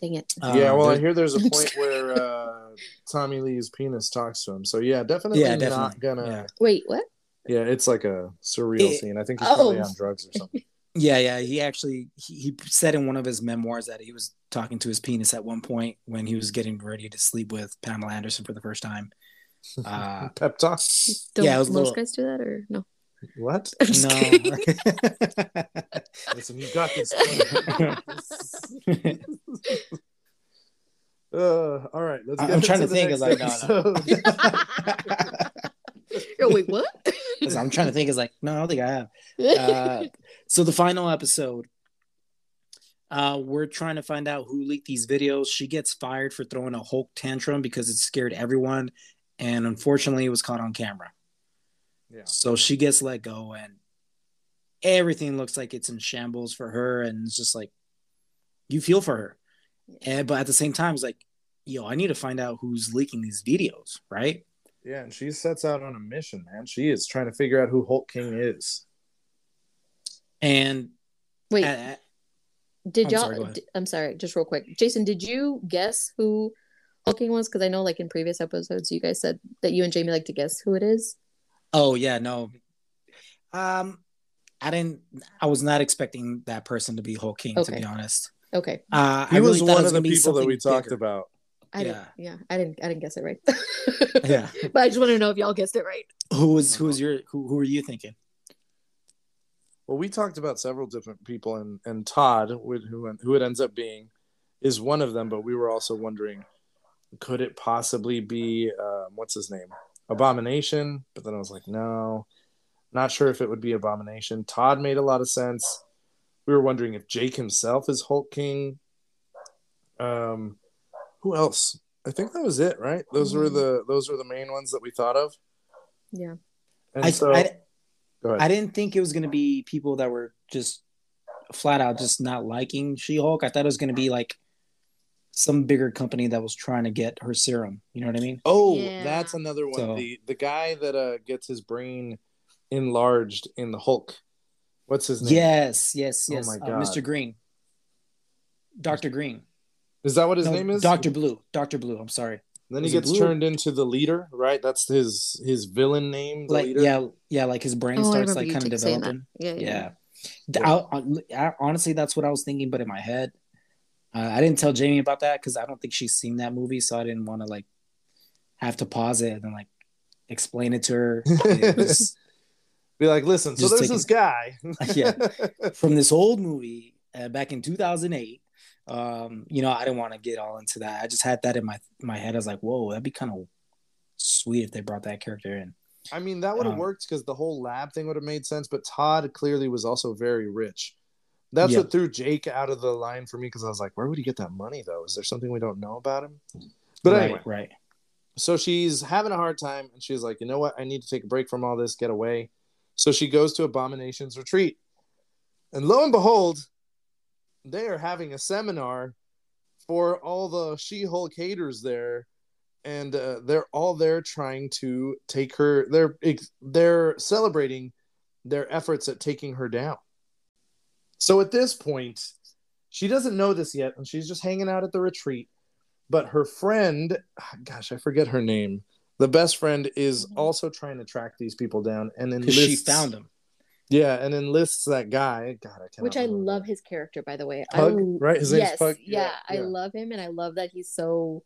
Dang it. Uh, yeah, well, I hear there's a point where uh, Tommy Lee's penis talks to him. So yeah, definitely, Yeah, not gonna. Yeah. Wait, what? Yeah. it's like a surreal It- scene. I think he's probably Oh. on drugs or something. Yeah, yeah. He actually he, he said in one of his memoirs that he was talking to his penis at one point when he was getting ready to sleep with Pamela Anderson for the first time. Uh, Pep talk. Don't Yeah, was most little- guys do that or no? What? I'm just kidding. no. Listen, you got this. uh, all right, let's. I- Get I'm trying to the think, next it's like, no, episode. Wait, what? Listen, I'm trying to think. Is like, no, I don't think I have. Uh, so the final episode, uh, we're trying to find out who leaked these videos. She gets fired for throwing a Hulk tantrum because it scared everyone, and unfortunately, it was caught on camera. yeah. So she gets let go, and everything looks like it's in shambles for her, and it's just like you feel for her, and but at the same time, it's like, yo, I need to find out who's leaking these videos, right? Yeah, and she sets out on a mission, man. She is trying to figure out who Hulk King is. And Wait, uh, did I'm y'all? Sorry, d- I'm sorry, just real quick. Jason, did you guess who Hulk King was? Because I know, like in previous episodes, you guys said that you and Jamie like to guess who it is. Oh yeah, no. Um, I didn't. I was not expecting that person to be Hulk King. To be honest, Okay, uh, He I was thought one it of the people that we something talked bigger. about. I Yeah. didn't. Yeah, I didn't. I didn't guess it right. Yeah. but I just want to know if y'all guessed it right. Who was who was your who who were you thinking? Well, we talked about several different people, and and Todd, who who who it ends up being, is one of them. But we were also wondering, could it possibly be um, what's his name, Abomination? But then I was like, no, not sure if it would be Abomination. Todd made a lot of sense. We were wondering if Jake himself is Hulk King. Um, who else? I think that was it, right? Those were the those were the main ones that we thought of. Yeah. And I, so, I go ahead. I didn't think it was gonna be people that were just flat out just not liking She Hulk. I thought it was gonna be like some bigger company that was trying to get her serum. You know what I mean? Oh, Yeah. that's another one. So- the the guy that uh gets his brain enlarged in the Hulk. What's his name? Yes, yes, yes. Oh yes. my Uh, God. Mr. Green, Doctor Green. Is that what his No, name is? Doctor Blue. Doctor Blue. I'm sorry. Then he is it gets turned into the leader, right? That's his his villain name, the like leader. yeah yeah like his brain Oh, starts like kind of t- saying that. developing Yeah, yeah. yeah, Yeah. I- I- I- honestly that's what i was thinking but in my head uh, i didn't tell jamie about that because i don't think she's seen that movie so i didn't want to like have to pause it and then like explain it to her It just- Be like, listen. So there's take this guy. Yeah. from this old movie uh, back in 2008 um you know i didn't want to get all into that i just had that in my my head i was like whoa that'd be kind of sweet if they brought that character in I mean, that would have Um, worked because the whole lab thing would have made sense. But Todd clearly was also very rich. That's Yeah. what threw Jake out of the line for me because I was like, where would he get that money though? Is there something we don't know about him? But right anyway, right so she's having a hard time and she's like you know what i need to take a break from all this get away so she goes to abomination's retreat and lo and behold they are having a seminar for all the she-hulk haters there. And uh, they're all there trying to take her they're they're celebrating their efforts at taking her down. So at this point she doesn't know this yet and she's just hanging out at the retreat. But her friend gosh i forget her name. The best friend is also trying to track these people down and then she found him yeah and enlists that guy god i cannot Which I remember. love his character, by the way. Pug, I, right? His name's yes, Pug? Yeah, Yeah, I yeah. love him, and I love that he's so.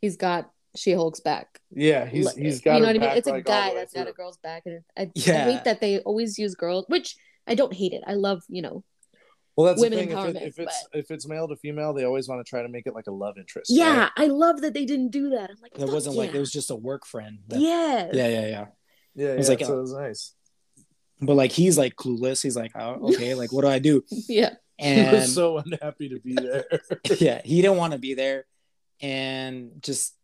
He's got She Hulk's back. yeah he's he's got you know what I mean. It's a like, all guy way that's got a girl's back, and I, I hate that they always use girls, which I don't hate it. I love you know. well that's women the thing if, it, if it's if it's male to female they always want to try to make it like a love interest right? Yeah, I love that they didn't do that. I'm like, It wasn't like it was just a work friend. that- yes. yeah, yeah, yeah. yeah was yeah, like so a- it was nice But like he's like clueless. He's like, oh, okay, like what do I do? yeah. he was so unhappy to be there yeah, he didn't want to be there, and just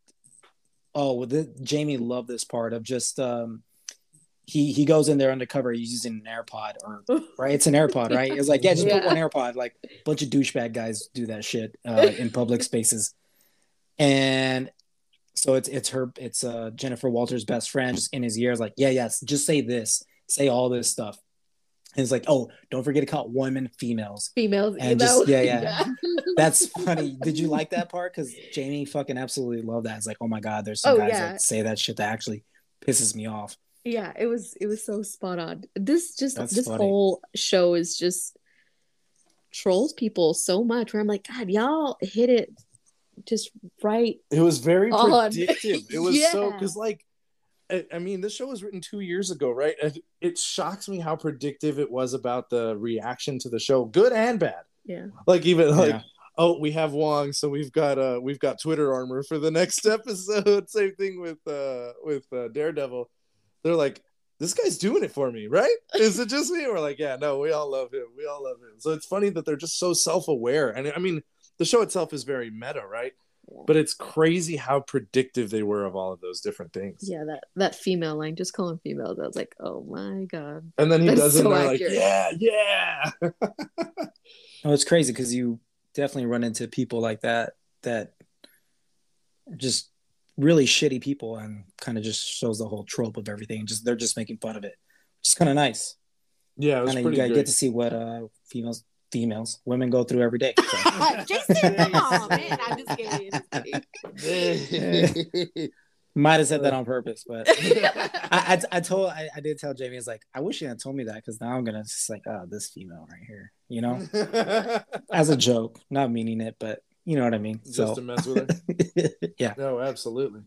oh, well, the, Jamie loved this part of just um. He, he goes in there undercover. He's using an AirPod, or right? It's an AirPod, right? It's like yeah, just put one AirPod. Like a bunch of douchebag guys do that shit uh, in public spaces, and so it's it's her it's uh Jennifer Walters' best friend just in his ears, like yeah, yes, just say this, say all this stuff, And it's like, oh, don't forget to call women females. Females. And that just- was- yeah, yeah. That's funny. Did you like that part? Because Jamie fucking absolutely loved that. It's like, oh my god, there's some Oh, guys yeah. that say that shit that actually pisses me off. yeah it was it was so spot on this just That's this funny. whole show is just trolls people so much where i'm like god y'all hit it just right It was very On. predictive. It was so because like I, I mean, this show was written two years ago, right? It, it shocks me how predictive it was about the reaction to the show, good and bad. yeah Like even like Yeah. oh, we have Wong, so we've got uh we've got Twitter armor for the next episode. Same thing with uh with uh, Daredevil. They're like, this guy's doing it for me, right? Is it just me? We're like, yeah, no, we all love him. We all love him. So it's funny that they're just so self-aware. And I mean, the show itself is very meta, right? Yeah. But it's crazy how predictive they were of all of those different things. yeah that that female line just calling females i was like oh my god And then he That's does it, so and they're like, yeah, yeah. Oh, it's crazy because you definitely run into people like that that just really shitty people and kind of just shows the whole trope of everything. Just they're just making fun of it, which is kind of nice. Yeah, it was Kind of you pretty gotta great. get to see what uh females females women go through every day. So, jason come on man i'm just kidding, just kidding. might have said that on purpose, but I, I, I told I, I did tell Jamie it's like I wish you had told me that because now I'm gonna just like oh this female right here, you know, as a joke, not meaning it, but you know what I mean. Just So to mess with her. yeah, No, absolutely.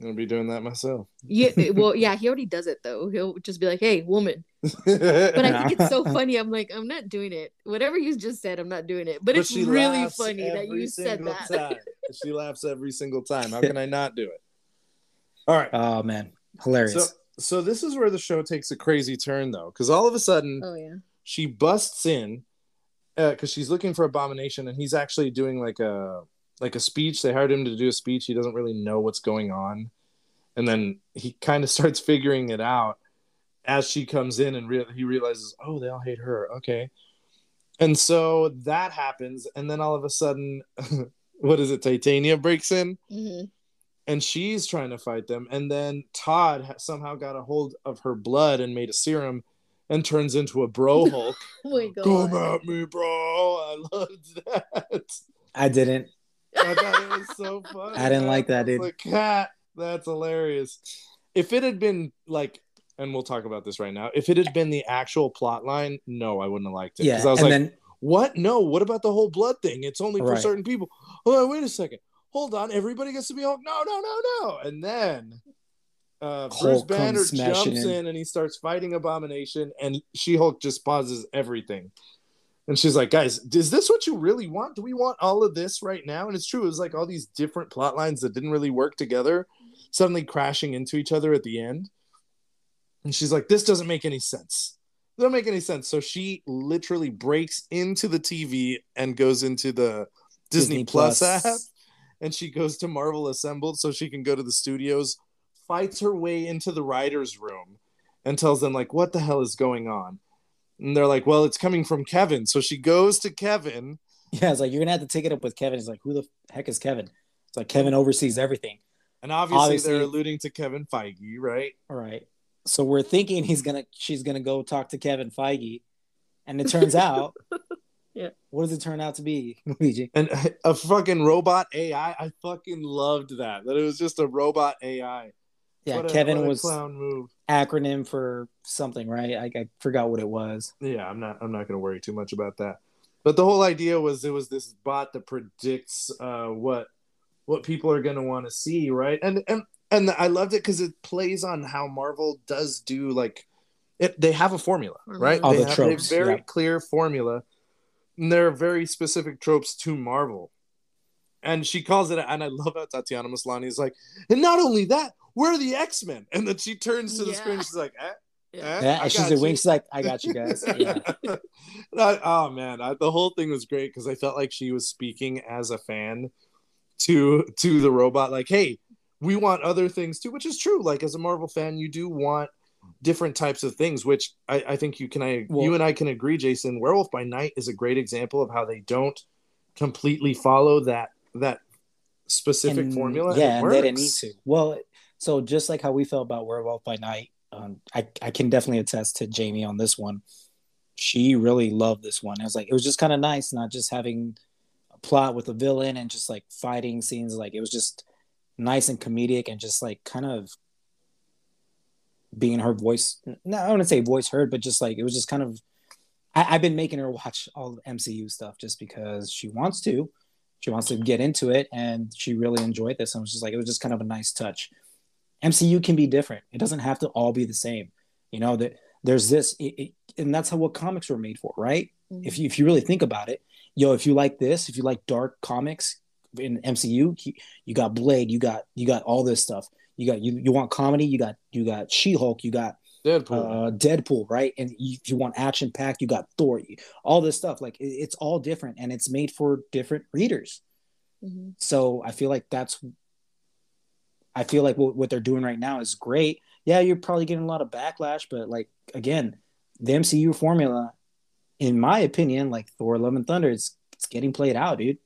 I'm gonna be doing that myself. yeah well yeah he already does it though he'll just be like hey woman but but i think it's so funny i'm like i'm not doing it whatever you just said i'm not doing it but, it's really funny that you said that time. She laughs every single time. How can I not do it? All right. oh man, hilarious. So, so this is where the show takes a crazy turn, though, because all of a sudden oh yeah she busts in uh, because she's looking for Abomination, and he's actually doing like a like a speech. They hired him to do a speech. He doesn't really know what's going on, and then he kind of starts figuring it out as she comes in, and re- he realizes, oh, they all hate her. Okay, and so that happens, and then all of a sudden, what is it? Titania breaks in hmm and she's trying to fight them. And then Todd ha- somehow got a hold of her blood and made a serum and turns into a bro Hulk. oh my god Come at me, bro. I loved that. I didn't. I thought it was so funny. I didn't like that, dude. Like, cat, that's hilarious. If it had been like, and we'll talk about this right now. If it had been the actual plot line, no, I wouldn't have liked it. Yeah, Because I was and like, then what? No, what about the whole blood thing? It's only for Right. certain people. Oh, wait a second. Hold on. Everybody gets to be Hulk. No, no, no, no. And then uh, Bruce Banner jumps in. in. and he starts fighting Abomination, and She Hulk just pauses everything. And she's like, guys, is this what you really want? Do we want all of this right now? And it's true. It was like all these different plot lines that didn't really work together, suddenly crashing into each other at the end. And she's like, this doesn't make any sense. It doesn't make any sense. So she literally breaks into the TV and goes into the Disney, Disney Plus, Plus. app. And she goes to Marvel Assembled so she can go to the studios, fights her way into the writer's room, and tells them, like, what the hell is going on? And they're like, well, it's coming from Kevin. So she goes to Kevin. yeah, it's like you're gonna have to take it up with Kevin. He's like, who the heck is Kevin? It's like Kevin oversees everything. And obviously, Obviously- they're alluding to Kevin Feige, right? All right. So we're thinking he's gonna she's gonna go talk to Kevin Feige, and it turns out, Yeah. What does it turn out to be, Luigi? And a fucking robot AI. I fucking loved that. That it was just a robot AI. Yeah, What a- Kevin what a was clown move. Acronym for something, right? I, I forgot what it was. Yeah, I'm not. I'm not going to worry too much about that. But the whole idea was it was this bot that predicts uh, what what people are going to want to see, right? And and and I loved it because it plays on how Marvel does do like it. They have a formula, right? All they the have tropes, a very yeah. clear formula. And there are very specific tropes to Marvel. And she calls it, and I love how Tatiana Maslany is like, and not only that, we're the X Men. And then she turns to the Yeah. screen, and she's like, eh, Yeah. eh, Yeah, I and she's got a you." wink. She's like, I got you guys. Yeah. I- oh man, I, the whole thing was great because I felt like she was speaking as a fan to to the robot. Like, hey, we want other things too, which is true. Like as a Marvel fan, you do want different types of things, which I, I think you can. I Well- you and I can agree, Jason. Werewolf by Night is a great example of how they don't completely follow that that specific And- formula. Yeah, and they didn't need to. Well, so just like how we felt about Werewolf by Night, um, I I can definitely attest to Jamie on this one. She really loved this one. I was like, it was just kind of nice, not just having a plot with a villain and just like fighting scenes. Like it was just nice and comedic and just like kind of being her voice. No, I wouldn't say voice heard, but just like it was just kind of. I, have been making her watch all the MCU stuff just because she wants to. She wants to get into it, and she really enjoyed this. It was just like it was just kind of a nice touch. MCU can be different. It doesn't have to all be the same. You know that there's this, it, it, and that's how what comics were made for, right? Mm-hmm. If you if you really think about it, yo, if you like this, if you like dark comics in MCU, you got Blade, you got you got all this stuff. You got you you want comedy, you got you got She Hulk, you got Deadpool, uh, Deadpool, right? And you, if you want action packed, you got Thor, all this stuff. Like it, it's all different, and it's made for different readers. Mm-hmm. So I feel like that's I feel like what, what they're doing right now is great. Yeah, you're probably getting a lot of backlash, but like again, the MCU formula, in my opinion, like Thor: Love and Thunder, it's it's getting played out, dude.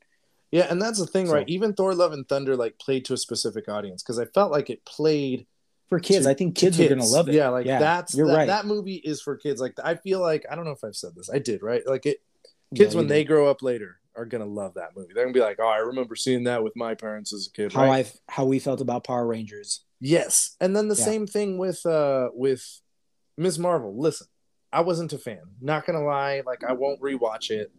Yeah, and that's the thing, so, right? Even Thor: Love and Thunder like played to a specific audience because I felt like it played for kids. To, I think kids, kids, are gonna love it. Yeah, like yeah, that's you're that, right. That movie is for kids. Like I feel like I don't know if I've said this. I did, right? Like it, kids yeah, when did. they grow up later, are gonna love that movie. They're gonna be like, "Oh, I remember seeing that with my parents as a kid." How right? I how we felt about Power Rangers. Yes, and then the yeah. same thing with uh with Ms. Marvel. Listen, I wasn't a fan. Not gonna lie, like I won't rewatch it. it.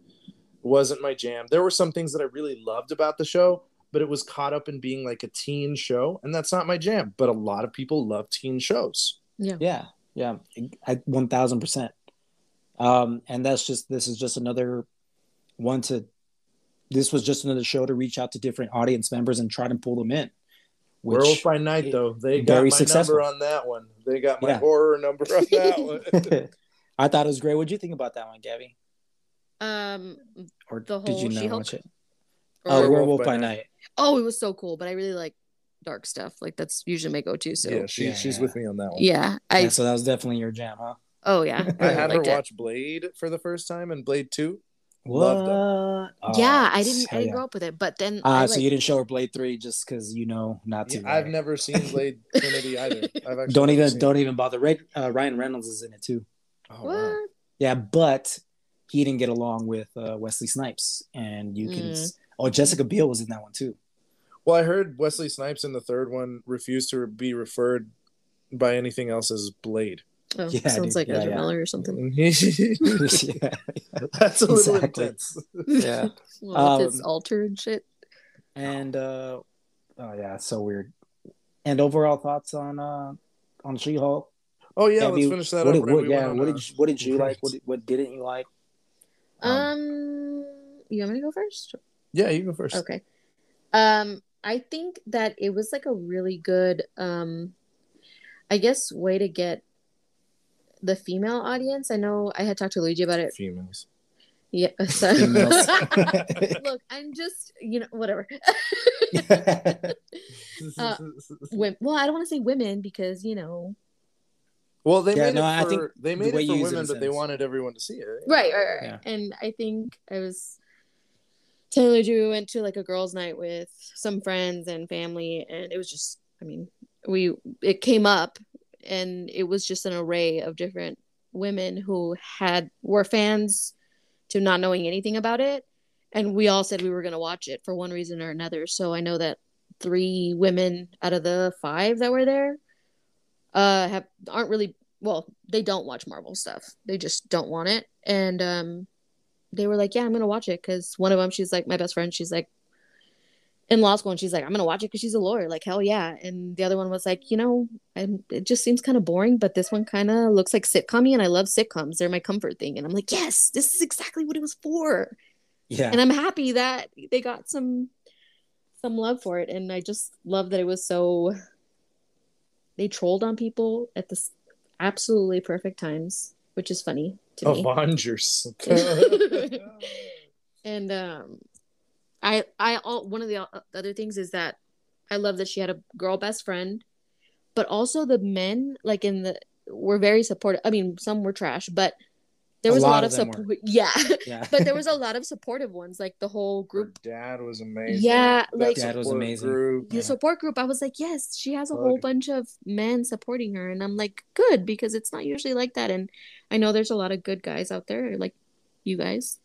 Wasn't my jam. There were some things that I really loved about the show, but it was caught up in being like a teen show, and that's not my jam. But a lot of people love teen shows. Yeah, yeah, yeah. I one thousand percent. Um, and that's just this is just another one to this was just another show to reach out to different audience members and try to pull them in. Werewolf by Night, though, they got my successful. number on that one. They got my yeah. horror number on that one. I thought it was great. What do you think about that one, Gabby? Um, or the whole did you not watch it? Oh, Werewolf, Werewolf by, by night. night. Oh, it was so cool, but I really like dark stuff. Like that's usually my go-to. So yeah, she, yeah, she's yeah. with me on that one. Yeah, I. Yeah, so that was definitely your jam, huh? Oh yeah, I, I had her watch Blade for the first time and Blade Two. What? Oh, yeah, I didn't. I didn't yeah. grow up with it, but then. Uh, like... so you didn't show her Blade Three just because you know not to. Yeah, I've never seen Blade Trinity either. don't even don't even bother. Ray, uh, Ryan Reynolds is in it too. Oh, what? Wow. Yeah, but he didn't get along with uh, Wesley Snipes, and you can. Mm. Oh, Jessica Biel was in that one too. Well, I heard Wesley Snipes in the third one refused to be referred by anything else as Blade. Oh, yeah, sounds dude. like yeah, Ezra yeah. Miller or something. yeah. That's a little exactly. intense. Yeah. well, um, his altar and shit. And uh oh yeah, so weird. And overall thoughts on uh on She Hulk? Oh yeah, let's finish that what up. Did, what, yeah, what did you, what did you like? What did, what didn't you like? Um, um, you want me to go first? Yeah, you go first. Okay. Um, I think that it was like a really good um I guess way to get the female audience. I know I had talked to Luigi about it. Females. Yeah. So, look, I'm just you know whatever. uh, women, well, I don't want to say women because you know. Well, they yeah, made no, it for, I think they made the it for women, but they wanted everyone to see it. Right, right, right. Yeah. And I think I was telling Luigi we went to like a girls' night with some friends and family, and it was just, I mean, we it came up and it was just an array of different women who had were fans to not knowing anything about it. And we all said we were going to watch it for one reason or another. So i know that three women out of the five that were there uh have aren't really well they don't watch marvel stuff. They just don't want it. And um they were like yeah i'm going to watch it. Cuz one of them she's like my best friend she's like in law school and she's like i'm gonna watch it because she's a lawyer. Like hell yeah. And the other one was like you know I'm, it just seems kind of boring but this one kind of looks like sitcom and i love sitcoms. They're my comfort thing. And i'm like yes this is exactly what it was for. Yeah. And i'm happy that they got some some love for it and i just love that it was so they trolled on people at this absolutely perfect times which is funny to Avengers. me. And um I I all one of uh, the other things is that I love that she had a girl best friend, but also the men like in the were very supportive. I mean, some were trash, but there was a lot lot of of support. were. Yeah, Yeah. but there was a lot of supportive ones, like the whole Her group. dad was amazing. Yeah, That like Dad was support amazing. Group. the Yeah. support group. I was like, yes, she has a whole bunch of men supporting her, and I'm like, good because it's not usually like that. And I know there's a lot of good guys out there, like you guys,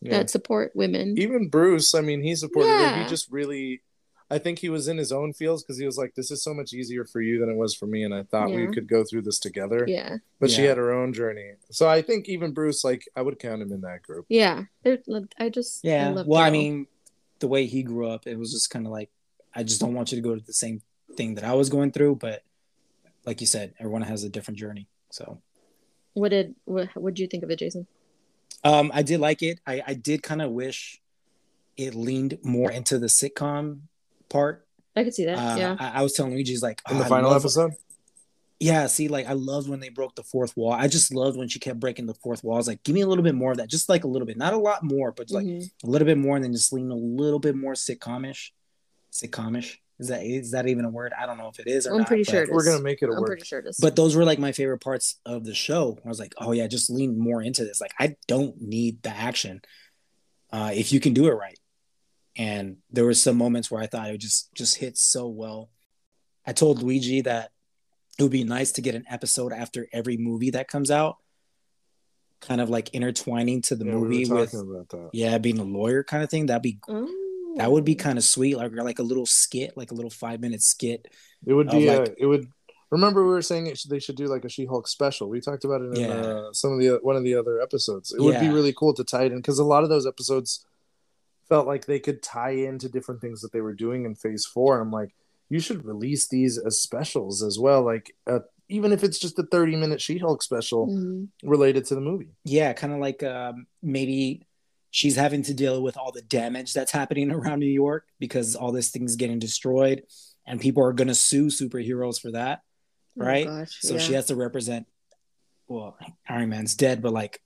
Yeah. that support women. Even Bruce, I mean, he supported her. Yeah. He just really, I think he was in his own fields because he was like, "This is so much easier for you than it was for me," and I thought we could go through this together. Yeah, But she had her own journey, so I think even Bruce, like, I would count him in that group. yeah. They're, I just I Yeah. love Well, I mean, the way he grew up, it was just kind of like, I just don't want you to go to the same thing that I was going through. But like you said, everyone has a different journey. So what did what what did you think of it, Jason? Um, I did like it. I, I did kind of wish it leaned more into the sitcom part. I could see that. Uh, yeah, I, I was telling Luigi's like In "Oh, the I final love- episode, Yeah, see, like I loved when they broke the fourth wall. I just loved when she kept breaking the fourth wall. I was like, give me a little bit more of that, just like a little bit, not a lot more, but like Mhm. a little bit more, and then just lean a little bit more sitcomish. Sitcomish is that is that even a word? I don't know if it is or I'm not. pretty sure it we're gonna make it a I'm work. pretty sure it is. But those were like my favorite parts of the show. I was like, oh yeah, just lean more into this. Like I don't need the action uh, if you can do it right. And there were some moments where I thought it just just hit so well. I told Luigi that it would be nice to get an episode after every movie that comes out, kind of like intertwining to the Yeah, we were movie with about that. yeah being a lawyer kind of thing. That'd be Oh. That would be kind of sweet, like like a little skit, like a little five minute skit. It would be. like- a, it would. Remember, we were saying it should, they should do like a She-Hulk special. We talked about it in Yeah. uh, some of the one of the other episodes. It would be really cool to tie it in because a lot of those episodes felt like they could tie into different things that they were doing in Phase Four. I'm like, you should release these as specials as well. Like, uh, even if it's just a 30 minute She-Hulk special Mhm. related to the movie. yeah, kind of like um, maybe she's having to deal with all the damage that's happening around New York because all this thing's getting destroyed, and people are gonna sue superheroes for that, Oh, right? gosh, so yeah. she has to represent. Well, Iron Man's dead, but like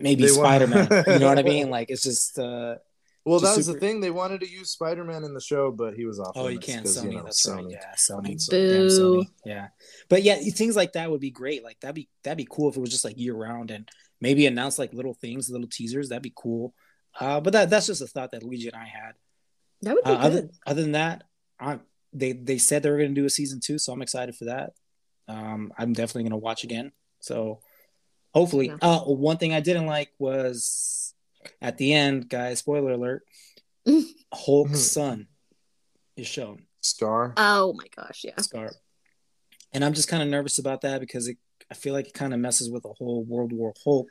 maybe Spider Man. you know what I mean? Like it's just. uh Well, Just that was the thing. They wanted to use Spider Man in the show, but he was off. Oh, you can't Sony. you know, that's right. Yeah, Sony. So- Damn Boo. Sony. Yeah, but yeah, things like that would be great. Like that'd be that'd be cool if it was just like year round and maybe announce like little things, little teasers. That'd be cool. Uh, but that that's just a thought that Luigi and I had. that would be Uh, other good. other than that, I they they said they were going to do a season two, so I'm excited for that. Um, I'm definitely going to watch again. So hopefully, Yeah. uh, one thing I didn't like was at the end, guys. Spoiler alert: Hulk's son is shown. Skaar. Oh my gosh, yeah. Skaar. And I'm just kind of nervous about that because it, I feel like it kind of messes with the whole World War Hulk,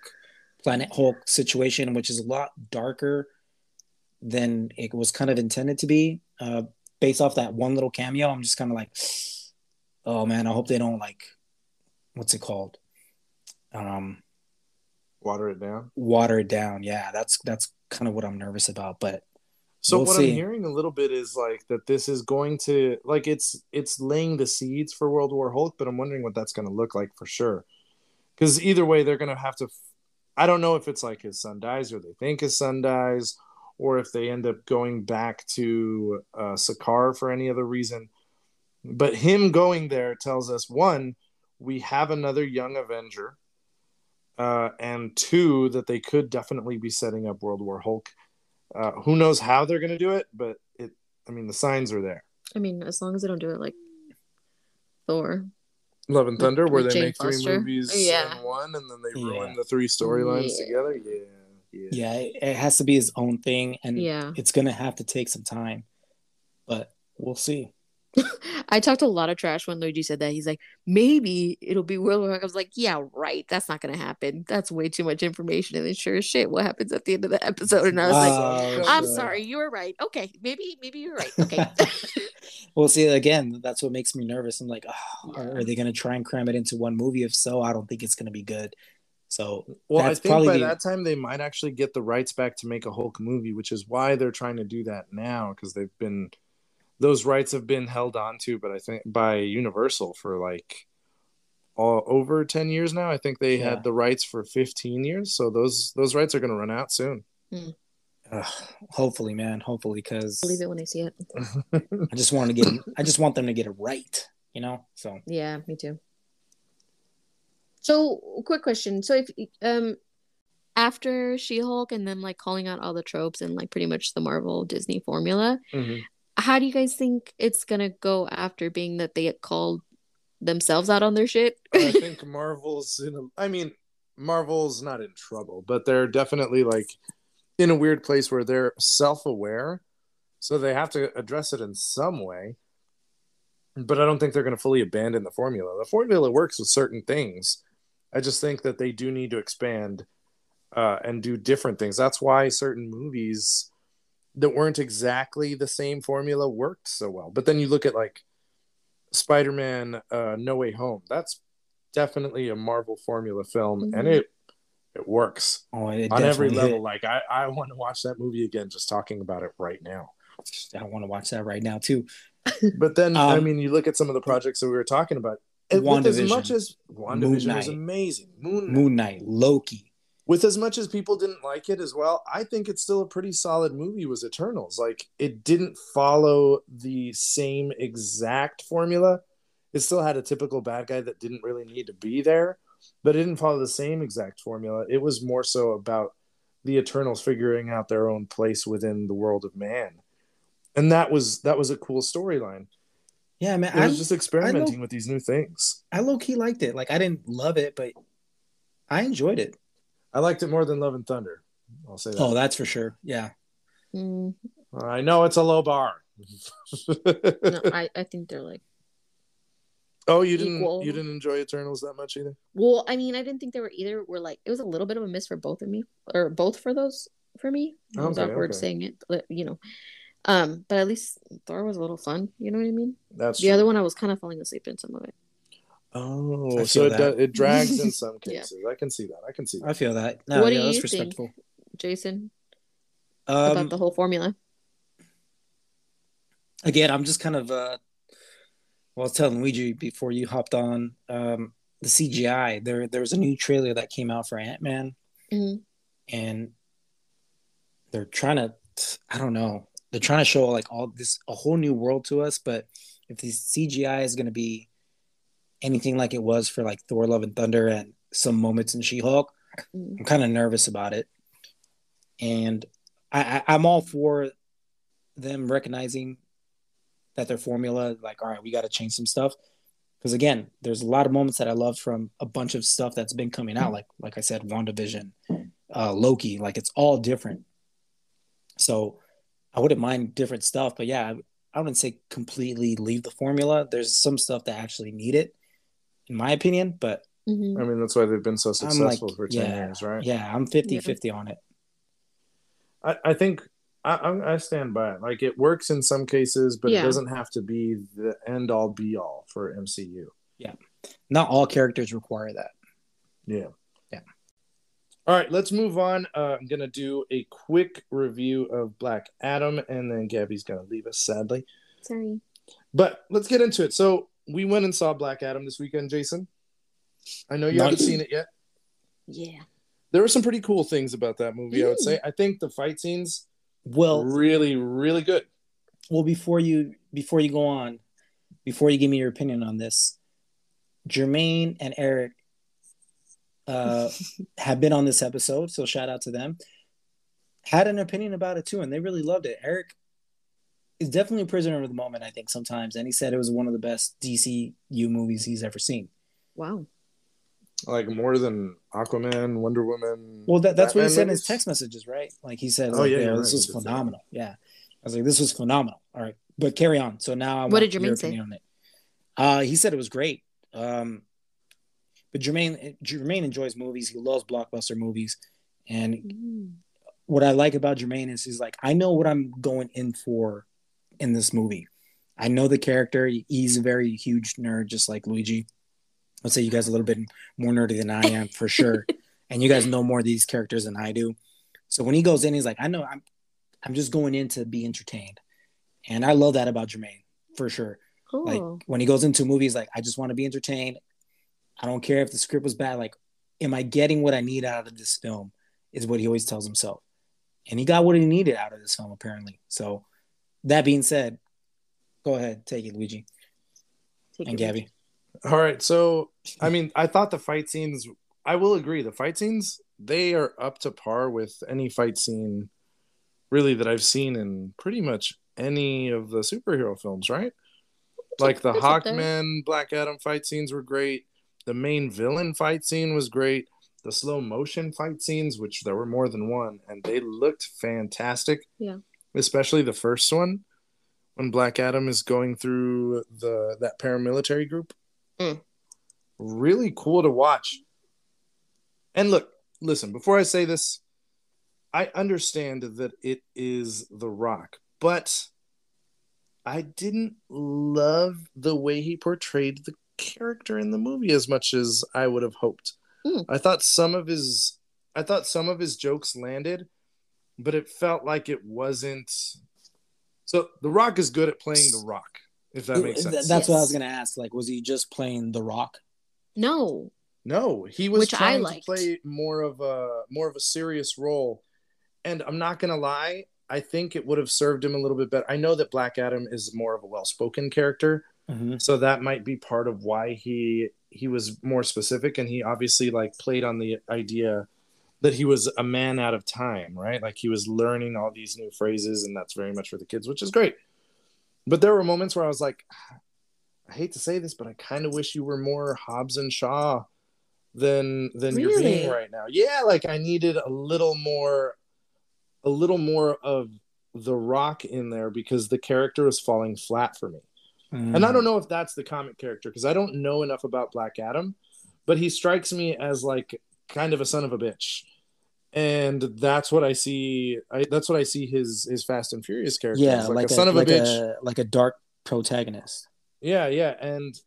Planet Hulk situation, which is a lot darker than it was kind of intended to be. Uh, based off that one little cameo, I'm just kind of like, oh man, I hope they don't like, what's it called? Um, Water it down. water it down. Yeah, that's that's kind of what I'm nervous about. But So We'll what see. I'm hearing a little bit is like that this is going to like it's it's laying the seeds for World War Hulk, but I'm wondering what that's going to look like for sure. Because either way, they're going to have to. I don't know if it's like his son dies or they think his son dies, or if they end up going back to uh, Sakaar for any other reason. But him going there tells us one, we have another young Avenger, uh, and two that they could definitely be setting up World War Hulk. Uh, who knows how they're going to do it, but it. I mean, the signs are there. I mean, as long as they don't do it like Thor. Love and Thunder, where With they Jane make three Foster? movies Yeah. in one, and then they Yeah. ruin the three storylines Yeah. together. Yeah, yeah. yeah, it, it has to be his own thing, and Yeah. it's gonna have to take some time. But we'll see. I talked a lot of trash when Luigi said that. He's like, maybe it'll be World War. I was like, yeah, right. That's not gonna happen. That's way too much information. And then sure as shit, what happens at the end of the episode? And I was like, oh, I'm so- sorry, you were right. Okay, maybe maybe you're right. Okay. well, see, again, that's what makes me nervous. I'm like, oh, are, are they going to try and cram it into one movie? If so, I don't think it's going to be good. So, Well, That's I think probably by the- that time they might actually get the rights back to make a Hulk movie, which is why they're trying to do that now because they've been those rights have been held on to, but I think by Universal for like all over 10 years now. I think they Yeah. had the rights for 15 years, so those those rights are going to run out soon. ugh, hopefully, man, hopefully, because Believe it when I see it. I just want to get, I just want them to get it right, you know. So, Yeah, me too. So, quick question. So, if um, after She Hulk and then like calling out all the tropes and like pretty much the Marvel Disney formula, Mhm. How do you guys think it's gonna go after being that they called themselves out on their shit? I think Marvel's in a. I mean, Marvel's not in trouble, but they're definitely like in a weird place where they're self-aware, so they have to address it in some way. But I don't think they're going to fully abandon the formula. The formula works with certain things. I just think that they do need to expand uh, and do different things. That's why certain movies that weren't exactly the same formula worked so well. But then you look at like Spider-Man uh, No Way Home. That's definitely a Marvel formula film and Mhm. it it works Oh, it on every level. hit. Like I, I want to watch that movie again just talking about it right now. I want to watch that right now too. But then I Um, mean you look at some of the projects that we were talking about. It, with as much as WandaVision Moon was amazing. Moon Knight. Moon Knight, Loki. With as much as people didn't like it as well, I think it's still a pretty solid movie. Was Eternals like it didn't follow the same exact formula. It still had a typical bad guy that didn't really need to be there, but it didn't follow the same exact formula. It was more so about the Eternals figuring out their own place within the world of man, and that was that was a cool storyline. Yeah, man. I, was just experimenting with these new things. I low key liked it. Like I didn't love it, but I enjoyed it. I liked it more than Love and Thunder. I'll say that. Oh, that's for sure. Yeah. Mm, I know it's a low bar. no, I, I think they're like. Oh, you didn't Equal. you didn't enjoy Eternals that much either? Well, I mean, I didn't think they were either. Were like it was a little bit of a miss for both of me, or both for those for me. It was Okay, awkward okay. saying it, but, you know. Um, but at least Thor was a little fun. You know what I mean? That's The true. other one, I was kind of falling asleep in some of it. Oh, so it, that. do- it drags in some Yeah. cases. I can see that. I can see that. I feel that. No, What do you that's think? respectful. Jason, Um, about the whole formula. again, I'm just kind of uh well I was telling Luigi before you hopped on, um, the CGI. There there was a new trailer that came out for Ant Man Mhm. and they're trying to I don't know. They're trying to show like all this a whole new world to us, but if the CGI is gonna be anything like it was for like Thor Love and Thunder and some moments in She Hulk, Mm. I'm kind of nervous about it. And I, I, I'm all for them recognizing that their formula, like, all right, we got to change some stuff. Because again, there's a lot of moments that I love from a bunch of stuff that's been coming out, like like I said, WandaVision, uh, Loki, like it's all different. So I wouldn't mind different stuff, but yeah, I, I wouldn't say completely leave the formula. There's some stuff that actually need it, in my opinion. But Mhm. I mean, that's why they've been so I'm like, successful for 10 yeah, years, right? yeah, I'm 50 50 on it. I, I think I, I I stand by it. Like it works in some cases, but Yeah. it doesn't have to be the end all be all for MCU. Yeah, not all characters require that. Yeah. Yeah. All right, let's move on. Uh, I'm gonna do a quick review of Black Adam, and then Gabby's gonna leave us sadly. Sorry. But let's get into it. So we went and saw Black Adam this weekend, Jason. I know you Not- haven't seen it yet. Yeah. There were some pretty cool things about that movie. I would Mm. say. I think the fight scenes Well, really, really good. well, before you before you go on, before you give me your opinion on this, Jermaine and Eric uh, have been on this episode, so shout out to them. Had an opinion about it too, and they really loved it. Eric is definitely a prisoner of the moment, I think, sometimes, and he said it was one of the best DCU movies he's ever seen. Wow. Like more than Aquaman, Wonder Woman. Well, that, that's what he Batman said in his text messages, right? Like he said, Oh, like, yeah, yeah, you're this right. was He did say that. phenomenal. Yeah. I was like, this was phenomenal. All right. But carry on. So now I What want did your Jermaine say? opinion on it. Uh, he said it was great. Um, but Jermaine Jermaine enjoys movies. He loves blockbuster movies. And Mm. what I like about Jermaine is he's like, I know what I'm going in for in this movie. I know the character. He's a very huge nerd, just like Luigi. Let's say you guys are a little bit more nerdy than I am for sure. and you guys know more of these characters than I do. So when he goes in, he's like, I know I'm I'm just going in to be entertained. And I love that about Jermaine for sure. Cool. Like when he goes into movies, like I just want to be entertained. I don't care if the script was bad. Like, am I getting what I need out of this film? Is what he always tells himself. And he got what he needed out of this film, apparently. So that being said, go ahead, take it, Luigi Take and it. Gabby. All right, so I mean, I thought the fight scenes. I will agree, the fight scenes they are up to par with any fight scene, really that I've seen in pretty much any of the superhero films. Right? Like the It's. Hawkman, Black Adam fight scenes were great. The main villain fight scene was great. The slow motion fight scenes, which there were more than one, and they looked fantastic. Yeah. Especially the first one when Black Adam is going through the that paramilitary group. Mm. Really cool to watch. And look, listen, before I say this, I understand that it is The Rock, but I didn't love the way he portrayed the character in the movie as much as I would have hoped. Mm. I thought some of his I thought some of his jokes landed, but it felt like it wasn't so The Rock is good at playing The Rock, if that makes sense. That's what I was gonna ask. Like, was he just playing The Rock? No. No, he was Which I trying to play more of a more of a serious role. And I'm not gonna lie, I think it would have served him a little bit better. I know that Black Adam is more of a well-spoken character, Mm-hmm. so that might be part of why he he was more specific and he obviously like played on the idea that he was a man out of time, right? Like he was learning all these new phrases and that's very much for the kids, which is great. But there were moments where I was like I hate to say this, but I kind of wish you were more Hobbs and Shaw than than you're being right now. Yeah, like I needed a little more a little more of the rock in there because the character was falling flat for me. Mm-hmm. And I don't know if that's the comic character because I don't know enough about Black Adam, but he strikes me as like kind of a son of a bitch. And that's what I see. I, that's what I see his his Fast and Furious character. Yeah, as, like, a son of a bitch. a like a dark protagonist. Yeah, yeah, and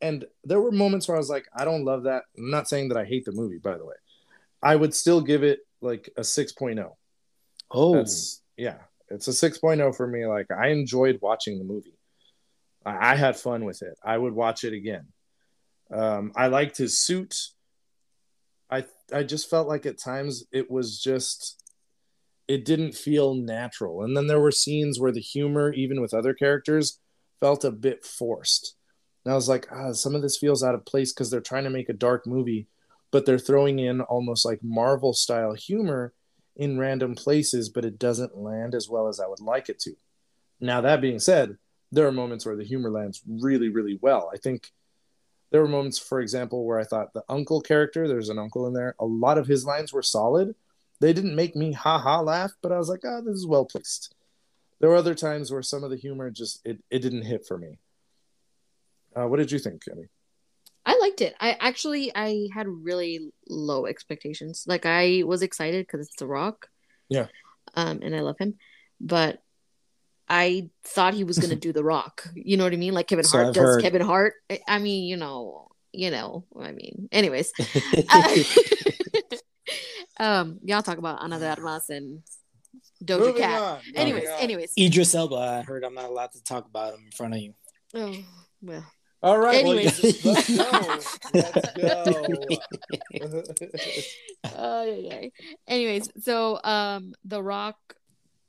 and there were moments where I was like, I don't love that. I'm not saying that I hate the movie, by the way. I would still give it like a 6.0. Oh, That's yeah, it's a 6.0 for me. Like I enjoyed watching the movie. I, I had fun with it. I would watch it again. Um, I liked his suit. I I just felt like at times it was just it didn't feel natural. And then there were scenes where the humor, even with other characters, felt a bit forced. And I was like, ah, some of this feels out of place because they're trying to make a dark movie, but they're throwing in almost like Marvel style humor in random places, but it doesn't land as well as I would like it to. Now, that being said, there are moments where the humor lands really, really well. I think there were moments, for example, where I thought the uncle character, there's an uncle in there, a lot of his lines were solid. They didn't make me ha ha laugh, but I was like, ah, this is well placed. There were other times where some of the humor just it, it didn't hit for me. Uh, what did you think, Kenny? I liked it. I actually I had really low expectations. Like I was excited because it's The Rock. Yeah. Um, and I love him, but I thought he was gonna do The Rock. You know what I mean? Like Kevin So Hart I've does heard. Kevin Hart. I- I mean, you know, you know. I mean, anyways. Uh, um, y'all talk about Ana de Armas and Doja Moving Cat. on, Anyways, on. anyways. Idris Elba. I heard I'm not allowed to talk about him in front of you. Oh well. All right, Anyways. well, let's go. Let's go. Oh yeah, yeah. Anyways, so um, The Rock,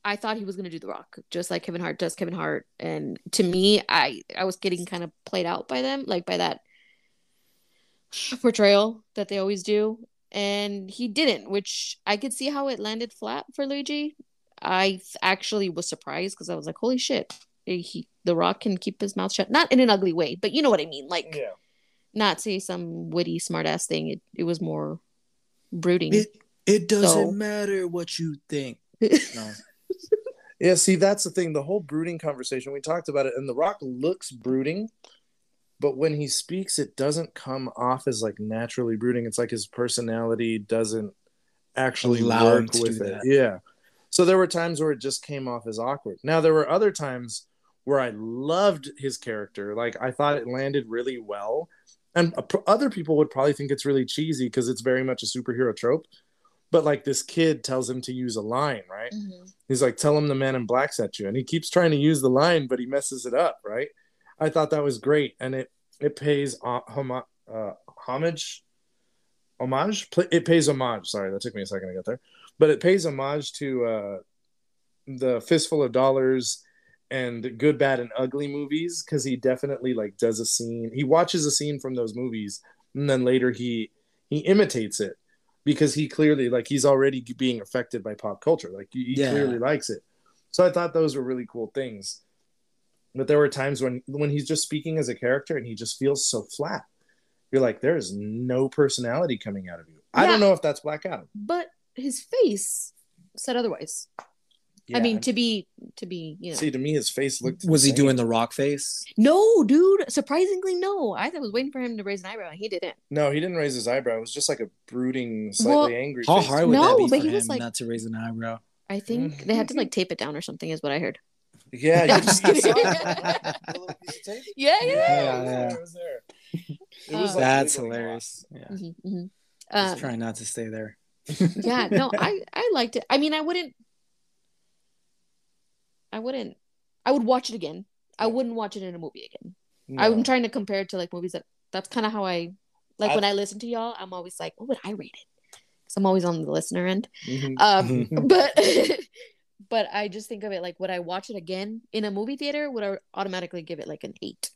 I thought he was gonna do The Rock, just like Kevin Hart does Kevin Hart, and to me, I I was getting kind of played out by them, like by that portrayal that they always do, and he didn't, which I could see how it landed flat for Luigi. I actually was surprised because I was like, holy shit, he The Rock can keep his mouth shut, not in an ugly way, but you know what I mean, like yeah. not say some witty smartass thing. It it was more brooding. It it doesn't So- matter what you think. No. Yeah, see, that's the thing. The whole brooding conversation, we talked about it, and The Rock looks brooding, but when he speaks, it doesn't come off as like naturally brooding. It's like his personality doesn't actually work with it. that. Yeah. So there were times where it just came off as awkward. Now, there were other times where I loved his character. Like, I thought it landed really well. And other people would probably think it's really cheesy because it's very much a superhero trope. But like this kid tells him to use a line, right? Mhm. He's like, tell him the man in black's at you. And he keeps trying to use the line, but he messes it up, right? I thought that was great. And it it pays homo- uh, homage, homage? It pays homage. Sorry, that took me a second to get there. But it pays homage to uh, the Fistful of Dollars and good, bad, and ugly movies because he definitely like does a scene. He watches a scene from those movies, and then later he he imitates it because he clearly like he's already being affected by pop culture. Like he, Yeah. clearly likes it. So I thought those were really cool things. But there were times when when he's just speaking as a character and he just feels so flat. You're like, there is no personality coming out of you. I don't know if that's Black Adam. But his face said otherwise. I mean, to be to be, you know. see, to me, his face looked. Was he doing the rock face? no, dude. Surprisingly, no. I was waiting for him to raise an eyebrow, and he didn't. No, he didn't raise his eyebrow. It was just like a brooding, slightly Well, angry. How face. hard would No, that be but for he was him like- not to raise an eyebrow? I think they had to like tape it down or something, is what I heard. Yeah, you just just kidding. Piece of tape? Yeah, yeah. Yeah, yeah. It was there. It Uh, was like That's wiggling hilarious. Yeah. hmm hmm Just Um, trying not to stay there. yeah, no, I I liked it. I mean, I wouldn't. I wouldn't. I would watch it again. I wouldn't watch it in a movie again. off. I'm trying to compare it to like movies that. That's kind of how I like I- when I listen to y'all. I'm always like, what would I rate it? Because I'm always on the listener end. Mhm. Um, but but I just think of it like, would I watch it again in a movie theater? Would I automatically give it like an eight,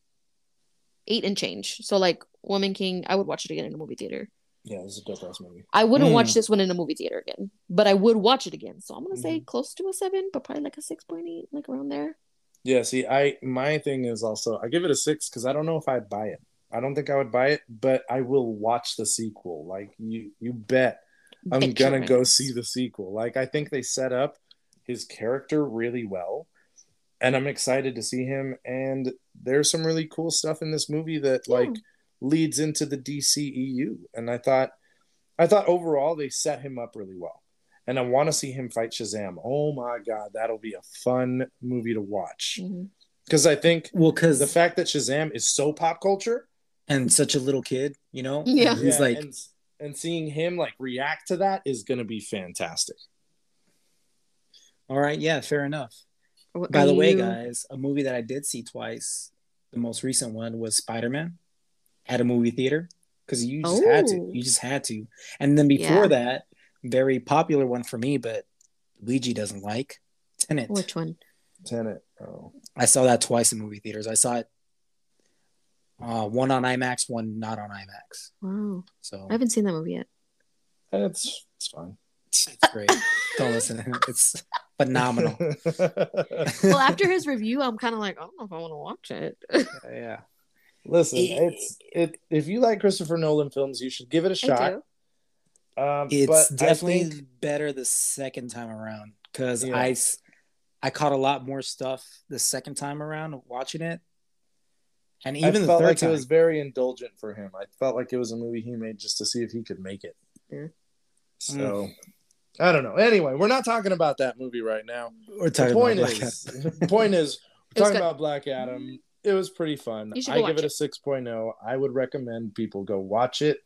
eight and change? So like Woman King, I would watch it again in a movie theater. Yeah, it was a dope ass movie. I wouldn't Mm. watch this one in a movie theater again, but I would watch it again. So I'm gonna say Mhm. close to a seven, but probably like a six point eight, like around there. Yeah, see, I my thing is also I give it a six because I don't know if I'd buy it. I don't think I would buy it, but I will watch the sequel. Like you, you bet I'm Bet gonna your go see the sequel. Like I think they set up his character really well, and I'm excited to see him. And there's some really cool stuff in this movie that Yeah. like leads into the DCEU. And I thought, I thought overall they set him up really well. And I want to see him fight Shazam. Oh my god, that'll be a fun movie to watch. Mm-hmm. Because I think Well, because the fact that Shazam is so pop culture, and such a little kid, you know, Yeah. And he's yeah, like, and, and seeing him like react to that is going to be fantastic. all right, yeah, fair enough. Are By the way, guys, a movie that I did see twice, the most recent one was Spider Man at a movie theater because you just had to. Oh. You just had to. And then before Yeah. that, very popular one for me, but Luigi doesn't like Tenet. Which one? Tenet. Oh, I saw that twice in movie theaters. I saw it uh, one on IMAX, one not on IMAX. Wow, So I haven't seen that movie yet. it's it's fine. it's great. Don't listen. It's phenomenal. Well, after his review, I'm kind of like, I don't know if I want to watch it. yeah. Listen, it's it. If you like Christopher Nolan films, you should give it a shot. Um, It's but definitely think- better the second time around because Yeah. I caught a lot more stuff the second time around watching it, and I even the felt third like time. it was very indulgent for him. I felt like it was a movie he made just to see if he could make it. Yeah. So I don't know. Anyway, we're not talking about that movie right now. We're The talking point about Black is, Adam. the point is, we're was talking good. about Black Adam. It was pretty fun. I give watch it a 6.0. I would recommend people go watch it.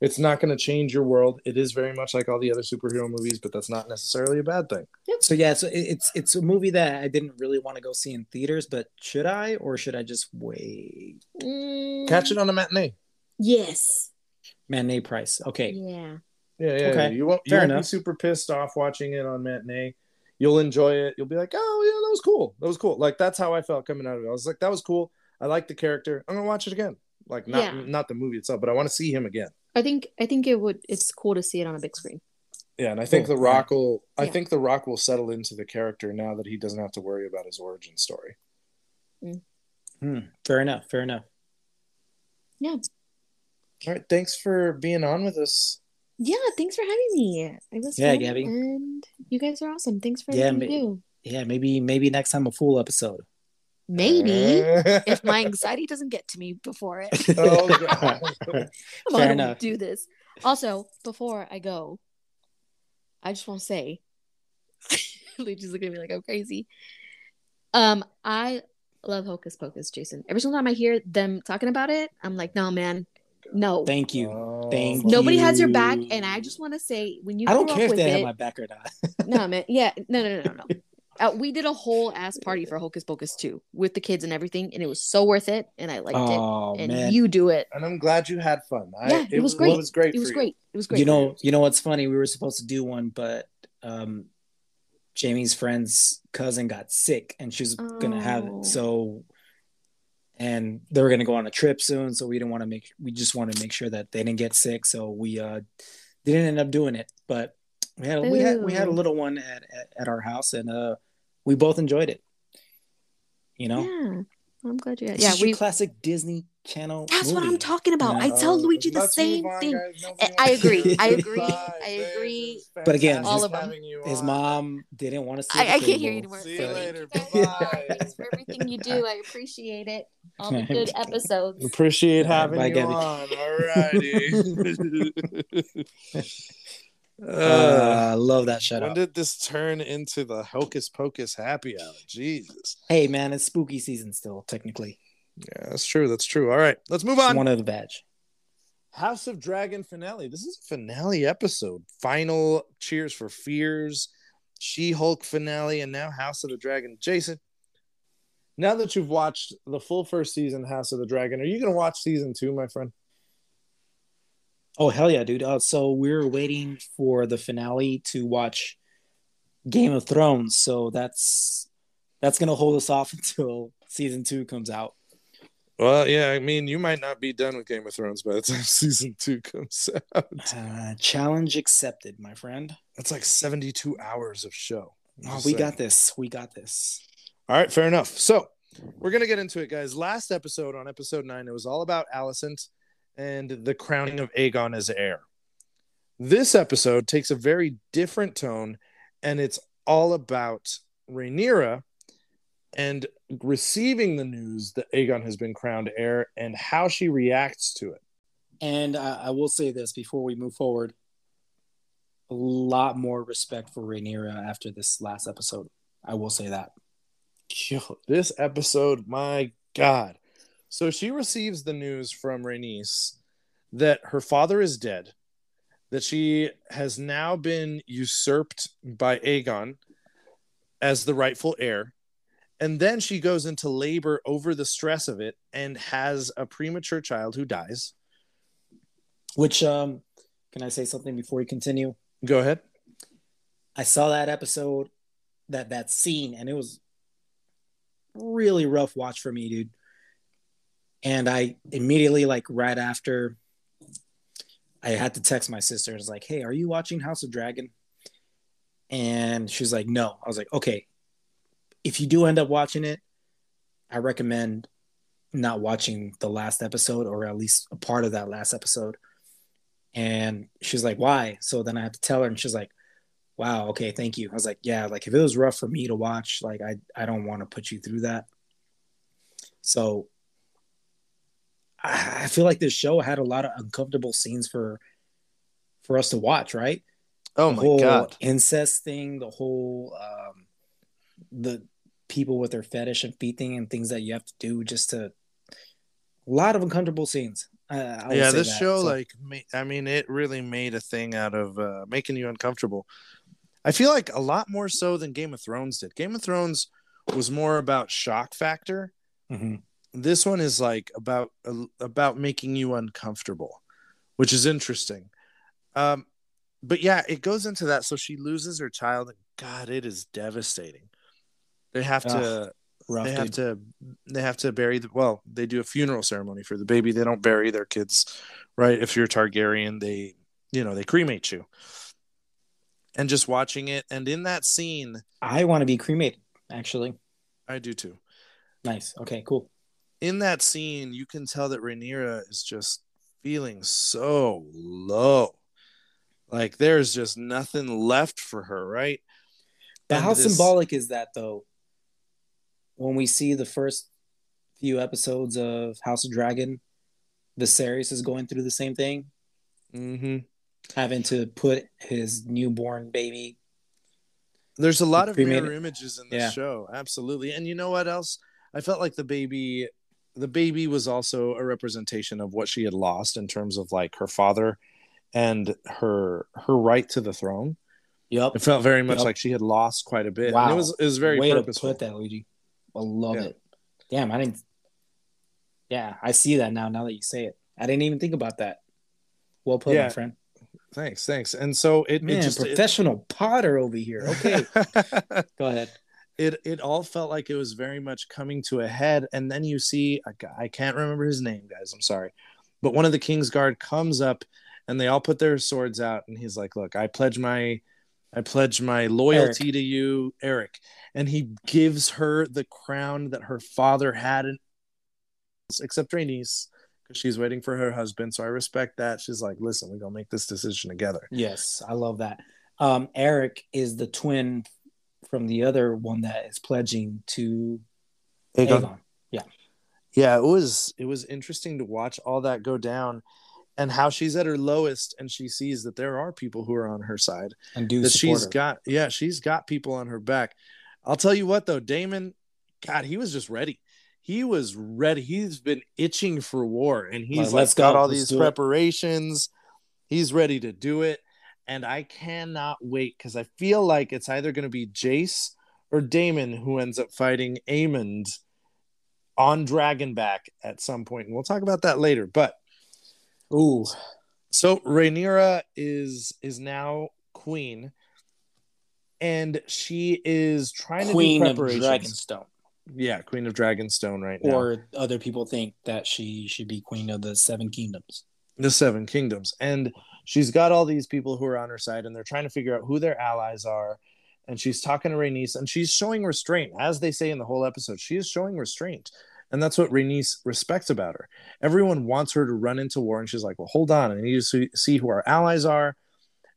It's not going to change your world. It is very much like all the other superhero movies, but that's not necessarily a bad thing. So yeah, so it's it's a movie that I didn't really want to go see in theaters, but should I or should I just wait? Mm, Catch it on a matinee. Yes. Matinee price. Okay. Yeah. Yeah, yeah. Okay. You won't, you fair won't be enough. super pissed off watching it on matinee. You'll enjoy it. You'll be like, oh, yeah, that was cool. That was cool. Like, that's how I felt coming out of it. I was like, that was cool. I like the character. I'm going to watch it again. Like, not Yeah. not the movie itself, but I want to see him again. I think I think it would. It's cool to see it on a big screen. Yeah, and I think Cool. The Rock will. I Yeah. think The Rock will settle into the character now that he doesn't have to worry about his origin story. Hmm, fair enough. Fair enough. Yeah. All right, thanks for being on with us. Yeah. Thanks for having me. It was Yeah, fun, Gabby. And you guys are awesome. Thanks for Yeah, everything you ma- do. Yeah, maybe maybe next time a full episode. Maybe if my anxiety doesn't get to me before it. oh god. Come Fair on, enough. do this. Also, before I go, I just want to say, Luigi's looking at me like I'm crazy. Um, I love Hocus Pocus, Jason. Every single time I hear them talking about it, I'm like, no, man, no. Thank you. Oh, Thank Nobody has your back, and I just want to say, when you I don't care if they it, have my back or not. no, man, yeah, no, no, no, no, no. Uh, we did a whole ass party for Hocus Pocus 2 with the kids and everything, and it was so worth it, and I liked oh it. And man. you do it. And I'm glad you had fun. I, Yeah, it was great. It was great. It was for great. It was great. you know, you know what's funny? We were supposed to do one, but um, Jamie's friend's cousin got sick and she was gonna have Oh. it. So and they were gonna go on a trip soon, so we didn't want to make we just wanted to make sure that they didn't get sick. So we uh didn't end up doing it. But we had we had we had a little one at, at, at our house and uh we both enjoyed it. You know? Yeah, I'm glad you. It's Yeah, we. classic Disney Channel. That's what I'm talking about. Yeah. I tell Luigi the same move on, thing. guys. Nobody I- wants I to agree. I agree. I agree. But again, All of them. His mom didn't want to see. I, I can't hear you anymore. See you so- later. Thank you Bye. guys for everything you do. I appreciate it. All the good episodes. Appreciate having Bye, you Gabby. on. Alrighty. uh, Uh, love that shout when out. did this turn into the hocus pocus happy hour? Jesus. Hey man, it's spooky season still, technically. Yeah, that's true. That's true. All right, let's move on. one of the badge. House of Dragon finale. This is a finale episode. Final cheers for fears. She Hulk finale, and now House of the Dragon. Jason, now that you've watched the full first season, House of the Dragon, are you going to watch season two, my friend? Oh hell yeah, dude! Uh, so we're waiting for the finale to watch Game of Thrones. So that's that's gonna hold us off until season two comes out. Well, yeah, I mean, you might not be done with Game of Thrones by the time season two comes out. Uh, challenge accepted, my friend. That's like 72 hours of show. I'm Oh, we saying. got this. We got this. All right, fair enough. So we're gonna get into it, guys. Last episode on episode nine, it was all about Alicent and the crowning of Aegon as heir. This episode takes a very different tone, and it's all about Rhaenyra and receiving the news that Aegon has been crowned heir and how she reacts to it. And uh, I will say this before we move forward: a lot more respect for Rhaenyra after this last episode. I will say that. This episode, my God. So she receives the news from Rhaenys that her father is dead, that she has now been usurped by Aegon as the rightful heir. And then she goes into labor over the stress of it and has a premature child who dies. Which um, can I say something before we continue? Go ahead. I saw that episode, that that scene, and it was really rough watch for me, dude. And I immediately, like right after, I had to text my sister. It's like, "Hey, are you watching House of Dragon?" And she's like, "No." I was like, "Okay, if you do end up watching it, I recommend not watching the last episode or at least a part of that last episode." And she's like, "Why?" So then I have to tell her, and she's like wow okay thank you i was like yeah like if it was rough for me to watch like i i don't want to put you through that so I, I feel like this show had a lot of uncomfortable scenes for for us to watch right Oh the my whole God. incest thing the whole um the people with their fetish and feet thing and things that you have to do just to a lot of uncomfortable scenes. Uh, I yeah this that. show So- like i mean it really made a thing out of uh, making you uncomfortable. I feel like a lot more so than game of thrones did. Game of thrones was more about shock factor. Mhm. this one is like about about making you uncomfortable which is interesting. Um but yeah it goes into that. So she loses her child and god it is devastating they have to rough they have dude. to they have to bury the well they do a funeral ceremony for the baby. They don't bury their kids right? If you're targaryen they you know they cremate you. And just watching it and in that scene i want to be cremated actually. I do too. Nice. Okay cool. In that scene you can tell that Rhaenyra is just feeling so low. Like there's just nothing left for her right? But And how this- symbolic is that though? When we see the first few episodes of House of Dragon, Viserys is going through the same thing, Mm-hmm. having to put his newborn baby. There's a lot of Cremated. mirror images in this Yeah. show, absolutely. And you know what else? I felt like the baby, the baby was also a representation of what she had lost in terms of like her father and her her right to the throne. Yep. It felt very much Yep. like she had lost quite a bit. And Wow. it was it was very Way purposeful. to put that, Luigi. I love Yeah. it. Damn, I didn't. Yeah, I see that now. Now that you say it, I didn't even think about that. Well put, Yeah. my friend. Thanks, thanks. And so it, Man, it just professional Potter over here. Okay, go ahead. it it all felt like it was very much coming to a head. And then you see a guy, I can't remember his name, guys. I'm sorry, but one of the King's Guard comes up, and they all put their swords out, and he's like, "Look, I pledge my." I pledge my loyalty to you, Eric. And he gives her the crown that her father had, in, except Rhaenys, because she's waiting for her husband. So I respect that. She's like, listen, we're going to make this decision together. Yes, I love that. Um, Erryk is the twin from the other one that is pledging to Aegon. Aegon. Yeah. Yeah, it was it was interesting to watch all that go down and how she's at her lowest and she sees that there are people who are on her side. And do that she's her. got yeah, she's got people on her back. I'll tell you what though, Daemon, God, he was just ready. He was ready. He's been itching for war and he's Like, like, got go. all Let's these do it. preparations. He's ready to do it. And I cannot wait because I feel like it's either going to be Jace or Daemon who ends up fighting Aemond on Dragonback at some. And we'll talk about that later. But Ooh, so Rhaenyra is is now queen, and she is trying Queen to of do preparations. Dragonstone. Yeah, Queen of Dragonstone right now. Or other people think that she should be queen of the Seven Kingdoms. the Seven Kingdoms, and she's got all these people who are on her side, and they're trying to figure out who their allies are. And she's talking to Rhaenys, and she's showing restraint, as they say in the whole episode. She is showing restraint, and that's what Rhaenys respects about her. Everyone wants her to run into war, and she's like, "Well, hold on, I need to see, see who our allies are."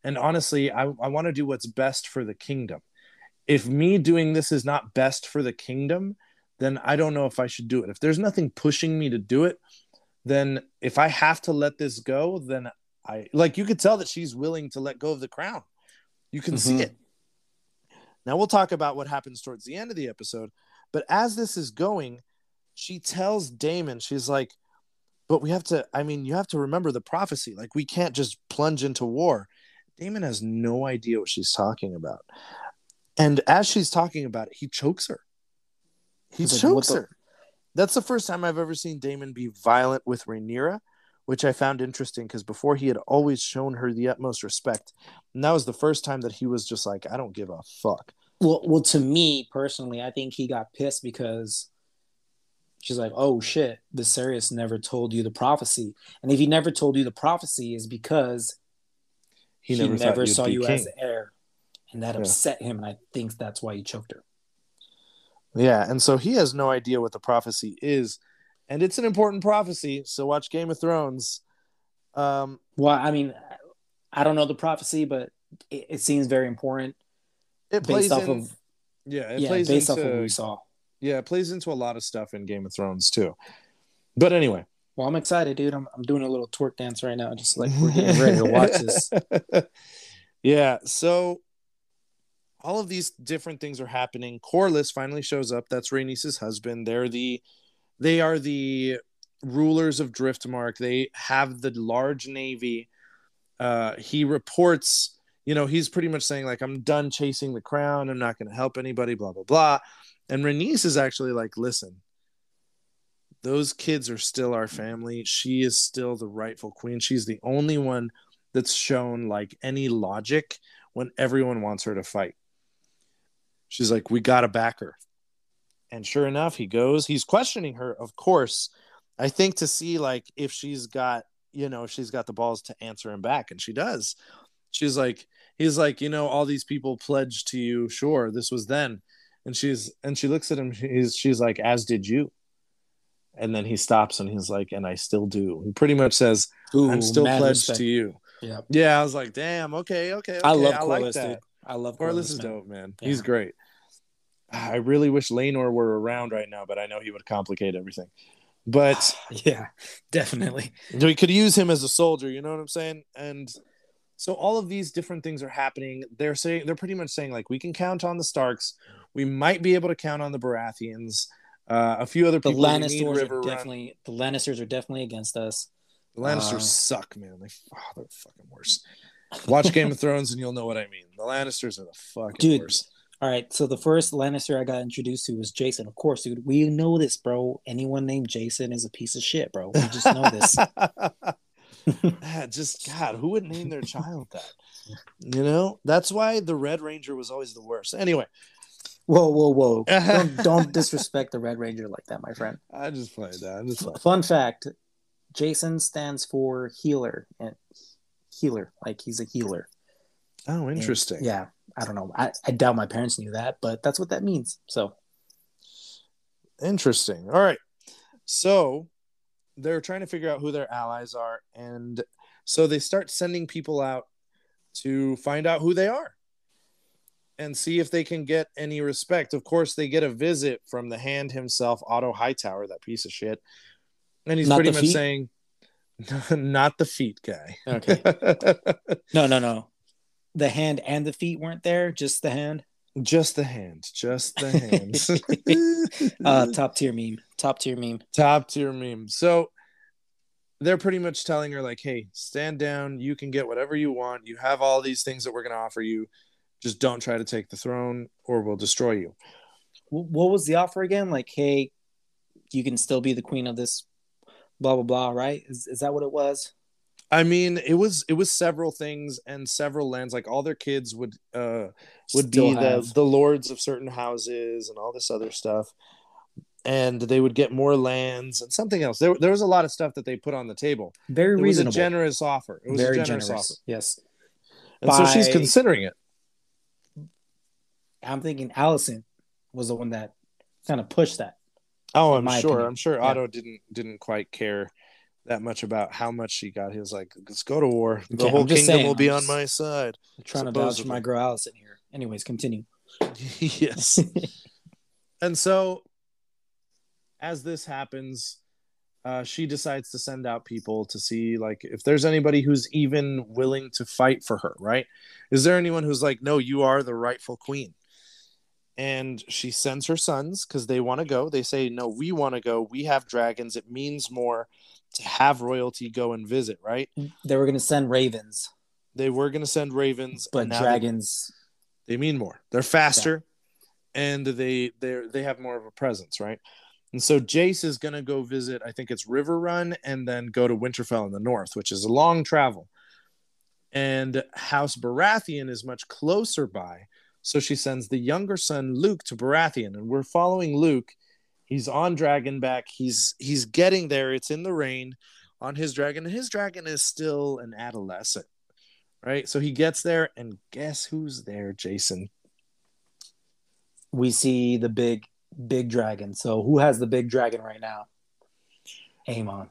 And honestly, I, I want to do what's best for the kingdom. If me doing this is not best for the kingdom, then I don't know if I should do it. If there's nothing pushing me to do it, then if I have to let this go, then I like you could tell that she's willing to let go of the crown. You can see Mhm. it. Now we'll talk about what happens towards the end of the episode, but as this is going, she tells Daemon, she's like, but we have to, I mean, you have to remember the prophecy. Like, we can't just plunge into war. Daemon has no idea what she's talking about. And as she's talking about it, he chokes her. He He's like, "What chokes the-" her. That's the first time I've ever seen Daemon be violent with Rhaenyra, which I found interesting because before he had always shown her the utmost respect. And that was the first time that he was just like, I don't give a fuck. Well, well, to me personally, I think he got pissed because she's like, "Oh shit, the Viserys never told you the prophecy." And if he never told you the prophecy, is because He he never, never, saw you king. as the heir, and that Yeah. upset him. And I think that's why he choked her. Yeah, and so he has no idea what the prophecy is, and it's an important prophecy. So watch Game of Thrones. Um, Well, I mean, I don't know the prophecy, but it, it seems very important it plays based off in, of yeah, it yeah, plays based into off of what we saw. Yeah, it plays into a lot of stuff in Game of Thrones too. But anyway, Well, I'm excited, dude. I'm, I'm doing a little twerk dance right now, just like we're getting ready to watch this. yeah, so all of these different things are happening. Corlys finally shows up. That's Rhaenys' husband. They're the they are the rulers of Driftmark. They have the large navy. Uh, he reports, you know, he's pretty much saying like, "I'm done chasing the crown. I'm not going to help anybody." Blah blah blah. And Rhaenys is actually like, "Listen, those kids are still our family. She is still the rightful queen. She's the only one that's shown like any logic when everyone wants her to fight." She's like, "We got to back her." And sure enough, he goes. He's questioning her, of course. I think to see like if she's got, you know, she's got the balls to answer him back, and she does. She's like, he's like, you know, all these people pledged to you. Sure, this was then. And she's and she looks at him. She's she's like, as did you. And then he stops and he's like, and I still do. He pretty much says, Ooh, I'm still pledged respect. to you. Yeah, Yeah, I was like, damn, okay, okay, okay. I love I like that. dude. I love Corlys. is man. dope, man. Yeah. He's great. Ah, I really wish Laenor were around right now, but I know he would complicate everything. But Yeah, definitely. we could use him as a soldier, you know what I'm saying? And so all of these different things are happening. They're saying they're pretty much saying like we can count on the Starks. We might be able to count on the Baratheons. Uh, a few other The people. need Lannisters River are Run. definitely the Lannisters are definitely against us. The Lannisters Uh, suck, man. They, oh, they're fucking worse. Watch Game of Thrones and you'll know what I mean. The Lannisters are the fucking Dude. worst. All right, so the first Lannister I got introduced to was Jason. Of course, dude. We know this, bro. Anyone named Jason is a piece of shit, bro. We just know this. Ah, just God, who would name their child that? You know, that's why the Red Ranger was always the worst. Anyway, Whoa, whoa, whoa! don't, don't disrespect the Red Ranger like that, my friend. I just played that. I just. Fun fact: Jason stands for healer and healer, like he's a healer. Oh, And, interesting. yeah, I don't know. I, I doubt my parents knew that, but that's what that means. So Interesting. All right. So they're trying to figure out who their allies are. And so they start sending people out to find out who they are and see if they can get any respect. Of course, they get a visit from the hand himself, Otto Hightower, that piece of shit. And he's Not pretty much feet? saying, not the feet guy. okay, no, no, no. The hand and the feet weren't there; just the hand. just the hand. Just the hand. Uh, top tier meme. Top tier meme. top tier meme. So they're pretty much telling her like, "Hey, stand down. You can get whatever you want. You have all these things that we're going to offer you. Just don't try to take the throne, or we'll destroy you." What was the offer again? Like, hey, you can still be the queen of this. Blah blah blah. Right? Is is that what it was? I mean, it was it was several things and several lands. Like all their kids would uh would Still be the have- the lords of certain houses and all this other stuff. And they would get more lands and something else. There, there was a lot of stuff that they put on the table. very It was a reasonable. generous offer. It was very a generous, generous. offer. Yes. And so she's considering it. I'm thinking Alicent was the one that kind of pushed that. Oh, I'm sure. opinion. I'm sure Yeah. Otto didn't didn't quite care that much about how much she got. He was like, "Let's go to war. The Okay, whole kingdom saying, will be on my side." I'm trying to vouch for my girl Alicent here. Anyways, continue. yes. and so, as this happens, uh, she decides to send out people to see like if there's anybody who's even willing to fight for her. Right? Is there anyone who's like, "No, you are the rightful queen"? And she sends her sons because they want to go. They say, "No, we want to go. We have dragons. It means more to have royalty go and visit." Right? Mm, they were gonna send ravens, They were going to send ravens, but now they- dragons. they mean more. They're faster, and they they they have more of a presence, right? And so Jace is gonna go visit. I think it's Riverrun, and then go to Winterfell in the north, which is a long travel. And House Baratheon is much closer by, so she sends the younger son Luke to Baratheon, and we're following Luke. He's on Dragonback. He's he's getting there. It's in the rain on his dragon, and his dragon is still an adolescent right? So he gets there, and guess who's there, Jason? We see the big, big dragon. So who has the big dragon right now? Aemond.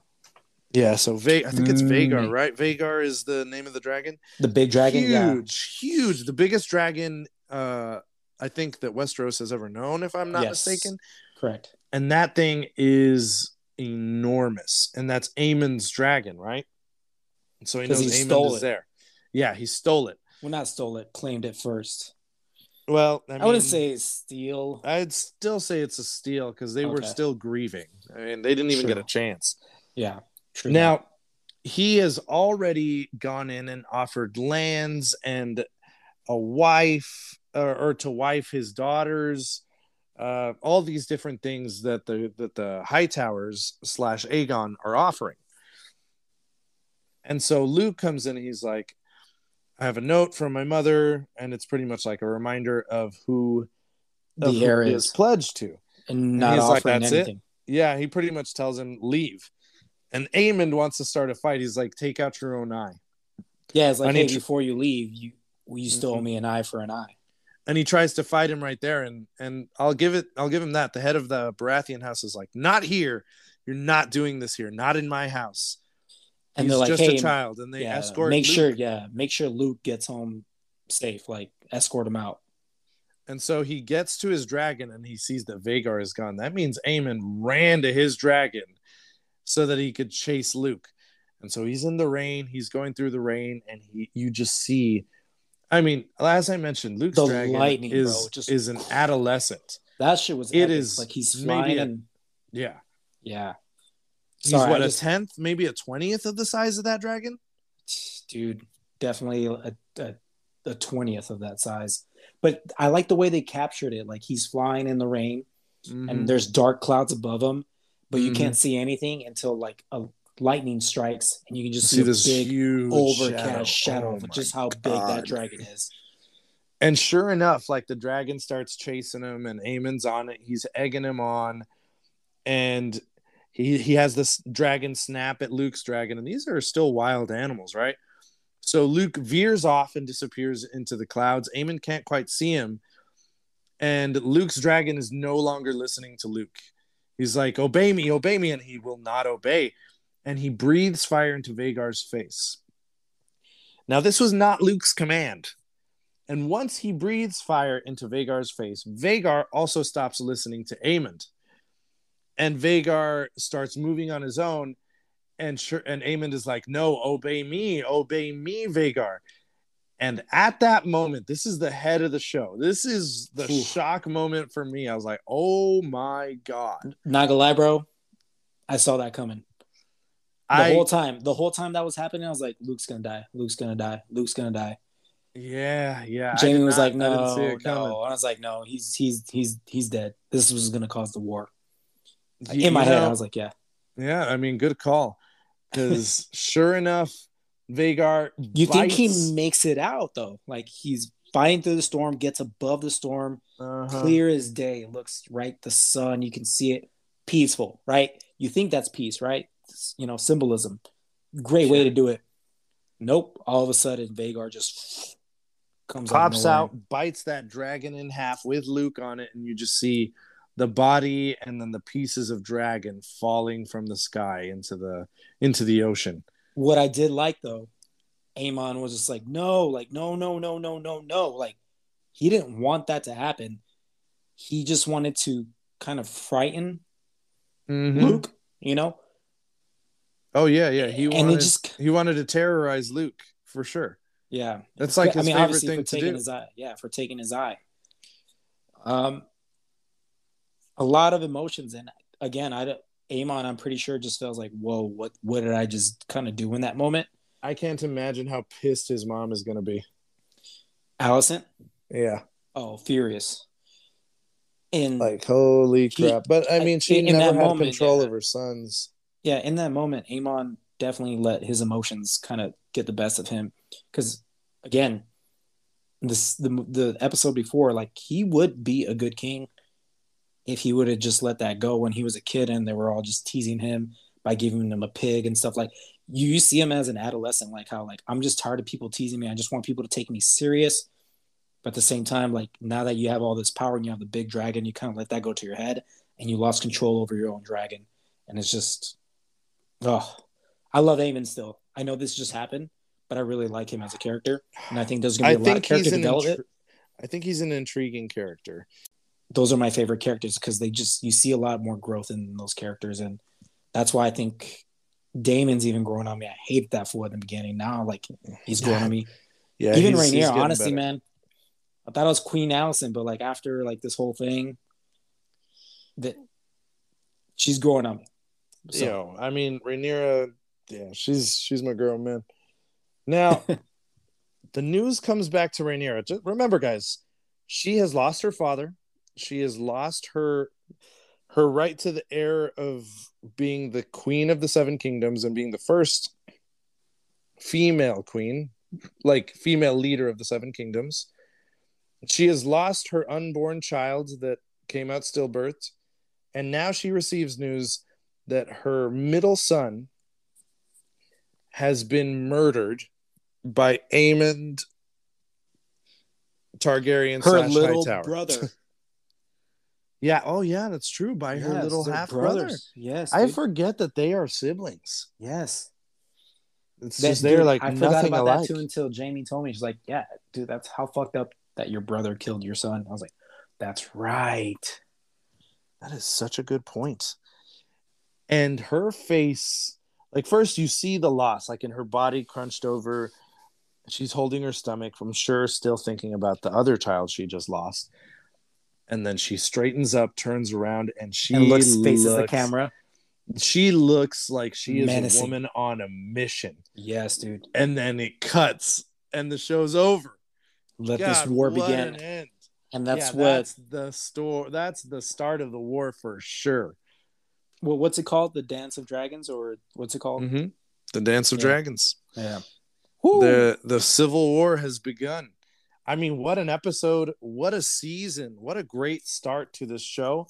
Yeah, so Va- I think it's Mm. Vhagar, right? Vhagar is the name of the dragon. The big dragon. Yeah. huge, huge, the biggest dragon uh, I think that Westeros has ever known, if I'm not Yes. mistaken. Correct. And that thing is enormous, and that's Aemond's dragon, right? And so he knows he Aemond stole is it. there. Yeah, he stole it. Well, not stole it. Claimed it first. Well, I, I, wouldn't say steal. I'd still say it's a steal because they were still grieving. I mean, they didn't even get a chance. Yeah. True. Now, he has already gone in and offered lands and a wife, or, or to wife his daughters, uh, all these different things that the that the Hightowers slash Aegon are offering. And so Luke comes in and he's like, I have a note from my mother, and it's pretty much like a reminder of who of the heir he is is pledged to. and not he's like, offering "That's it?" anything. Yeah, he pretty much tells him leave. And Aemond wants to start a fight. He's like, take out your own eye. Yeah, it's like, hey, before you leave, you you still owe Mhm. me an eye for an eye. And he tries to fight him right there. And and I'll give it I'll give him that. The head of the Baratheon house is like, not here. You're not doing this here, not in my house. And He's they're like, just hey, a child. And they yeah, escort make Luke. sure, yeah, make sure Luke gets home safe. Like escort him out. And so he gets to his dragon and he sees that Vhagar is gone. That means Aemond ran to his dragon so that he could chase Luke. And so he's in the rain, he's going through the rain, and he you just see I mean, as I mentioned, Luke's The dragon lightning, is bro, just- is an adolescent. That shit was. It epic. is like he's maybe flying a- and Yeah. yeah. He's Sorry, what I a just- tenth, maybe a twentieth of the size of that dragon. dude, definitely a, a, 20th of that size. But I like the way they captured it. Like he's flying in the rain Mhm. and there's dark clouds above him, but you Mhm. can't see anything until like a lightning strikes, and you can just See see, this big huge overcast shadow, Oh of just how big that dragon is. And sure enough, like the dragon starts chasing him, and Aemond's on it. He's egging him on, and he he has this dragon snap at Luke's dragon, and these are still wild animals, right? So Luke veers off and disappears into the clouds. Aemond can't quite see him, and Luke's dragon is no longer listening to Luke. He's like, "Obey me, obey me," and he will not obey, and he breathes fire into Vhagar's face. Now, this was not Luke's command. And once he breathes fire into Vhagar's face, Vhagar also stops listening to Aemond. And Vhagar starts moving on his own. And sure, and Aemond is like, no, obey me, obey me, Vhagar. And at that moment, this is the head of the show. This is the shock moment for me. I was like, oh my God. Not gonna bro. I saw that coming. The I, whole time, the whole time that was happening, I was like, Luke's gonna die. Luke's gonna die. Luke's gonna die. yeah, yeah. Jamie was not- like, no, no. And I was like, no, he's he's he's he's dead. This was gonna cause the war. You In my head, I was like, yeah. Yeah, I mean, good call. Because sure enough, Vhagar. You think he makes it out though? Like he's fighting through the storm, gets above the storm, Uh-huh. clear as day. Looks right, the sun, you can see it, peaceful, right? You think that's peace, right? You know, symbolism. Great way to do it. Nope. All of a sudden, Vhagar just comes pops nowhere. out, bites that dragon in half with Luke on it, and you just see the body and then the pieces of dragon falling from the sky into the into the ocean. What I did like though, Aemond was just like, no, like no, no, no, no, no, no. Like he didn't want that to happen. He just wanted to kind of frighten Mhm. Luke, you know. Oh yeah, yeah. He wanted it just he wanted to terrorize Luke for sure. yeah. That's like his I mean, favorite obviously thing for to taking do. his eye. Yeah, for taking his eye. Um, a lot of emotions, and again, I don't. Aemond, I'm pretty sure just feels like, whoa, what what did I just kind of do in that moment? I can't imagine how pissed his mom is gonna be. Alicent, Yeah, oh, furious. And like holy He- crap! But I mean, she in never had moment, control yeah. of her sons. Yeah, in that moment, Aemond definitely let his emotions kind of get the best of him. Because again, this the the episode before, like he would be a good king if he would have just let that go when he was a kid and they were all just teasing him by giving him a pig and stuff like you, you see him as an adolescent like how like i'm just tired of people teasing me. I just want people to take me serious. But at the same time like now that you have all this power and you have the big dragon you kind of let that go to your head and you lost control over your own dragon. And it's just oh i love Aemond still i know this just happened but i really like him as a character and i think there's gonna be a lot of character development intri- I think he's an intriguing character. those are my favorite characters because they just you see a lot more growth in those characters and that's why I think Daemon's even growing on me. I hated that fool at the beginning. Now like he's growing on me. Yeah, even he's- Rainier, honestly, better. man. I thought it was Queen Alicent, but like after like this whole thing, that she's growing on me. So Yo, I mean, Rhaenyra, yeah, she's she's my girl, man. Now, the news comes back to Rhaenyra. Just remember, guys, she has lost her father. She has lost her her right to the heir of being the queen of the seven kingdoms and being the first female queen, like female leader of the seven kingdoms. She has lost her unborn child that came out stillbirth, and now she receives news that her middle son has been murdered by Aemond Targaryen her little Hightower. brother, Yeah. Oh, yeah. That's true. By her little half brother. Yes, I dude. forget that they are siblings. yes. It's That- just they're dude, like I forgot about alike. that too until Jamie told me. She's like, "Yeah, dude, that's how fucked up that your brother killed your son." I was like, "That's right." That is such a good point. And her face, like first you see the loss, like in her body crunched over. She's holding her stomach, I'm sure, still thinking about the other child she just lost. And then she straightens up, turns around, and she and looks faces the camera. She looks like she is Menacing. a woman on a mission. Yes, dude. And then it cuts, and the show's over. Let God, this war begin. an. And that's Yeah, what that's the store. That's the start of the war for sure. Well, what's it called? The Dance of Dragons, or what's it called? Mm-hmm. The Dance of Yeah. Dragons. Yeah. The the Civil War has begun. I mean, what an episode! What a season! What a great start to this show.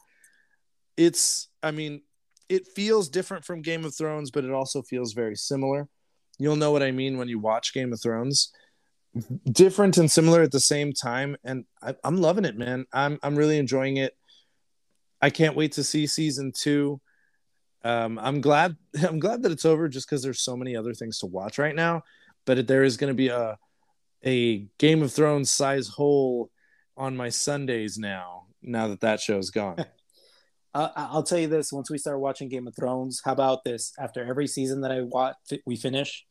It's, I mean, it feels different from Game of Thrones, but it also feels very similar. You'll know what I mean when you watch Game of Thrones. Different and similar at the same time, and I, I'm loving it, man. I'm I'm really enjoying it. I can't wait to see season two. Um, I'm glad I'm glad that it's over, just because there's so many other things to watch right now. But there is going to be a a Game of Thrones size hole on my Sundays now. Now that that show's gone. Uh, I'll tell you this: once we start watching Game of Thrones, how about this? After every season that I watch, we finish.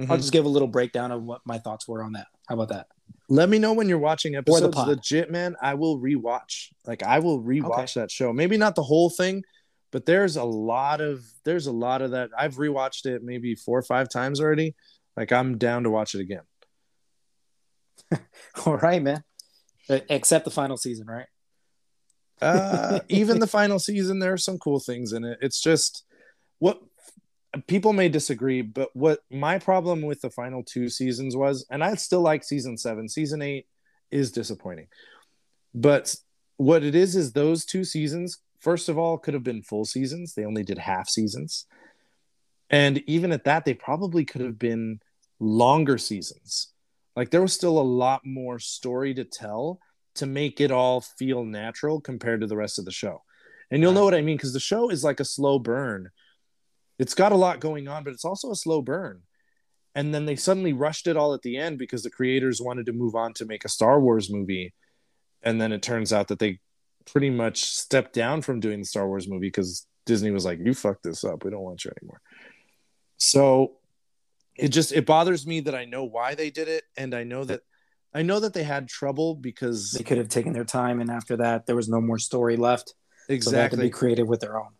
I'll Mhm. just give a little breakdown of what my thoughts were on that. How about that? Let me know when you're watching episodes. Legit, man. I will rewatch. Like I will rewatch that show. Maybe not the whole thing, but there's a lot of there's a lot of that. I've rewatched it maybe four or five times already. Like I'm down to watch it again. All right, man. Except the final season, right? Uh, even the final season, there are some cool things in it. It's just what people may disagree, but what my problem with the final two seasons was, and I still like season seven. Season eight is disappointing, but what it is is those two seasons. First of all, could have been full seasons. They only did half seasons, and even at that, they probably could have been longer seasons. Like there was still a lot more story to tell to make it all feel natural compared to the rest of the show. And you'll know what I mean because the show is like a slow burn. It's got a lot going on, but it's also a slow burn. And then they suddenly rushed it all at the end because the creators wanted to move on to make a Star Wars movie. And then it turns out that they pretty much stepped down from doing the Star Wars movie because Disney was like, you fucked this up. We don't want you anymore. So it just it bothers me that I know why they did it. And I know that I know that they had trouble because They could have taken their time, and after that, there was no more story left. So they had to exactly be creative with their own.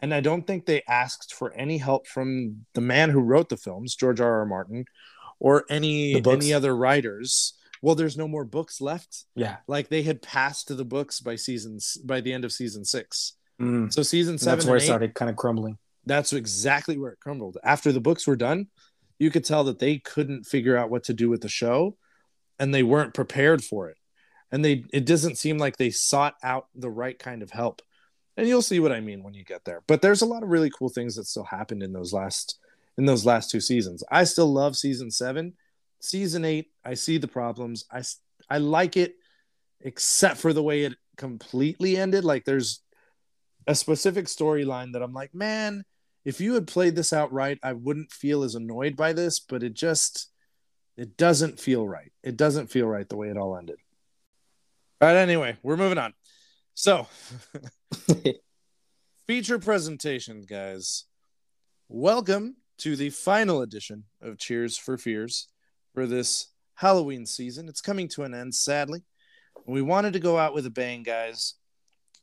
and I don't think they asked for any help from the man who wrote the films, George R. R. Martin, or any any other writers. Well, there's no more books left. Yeah. Like they had passed to the books by seasons by the end of season six. Mm. So season And seven, that's where and it started kind of crumbling. that's exactly where it crumbled. After the books were done, you could tell that they couldn't figure out what to do with the show, and they weren't prepared for it. And they it doesn't seem like they sought out the right kind of help. And you'll see what I mean when you get there. But there's a lot of really cool things that still happened in those last in those last two seasons. I still love season 7. Season 8, I see the problems. I I like it except for the way it completely ended. Like there's a specific storyline that I'm like, man, if you had played this out right, I wouldn't feel as annoyed by this, but it just it doesn't feel right. It doesn't feel right the way it all ended. All right, anyway, we're moving on. So, feature presentation, guys. Welcome to the final edition of Cheers for Fears for this Halloween season. It's coming to an end, sadly. We wanted to go out with a bang, guys.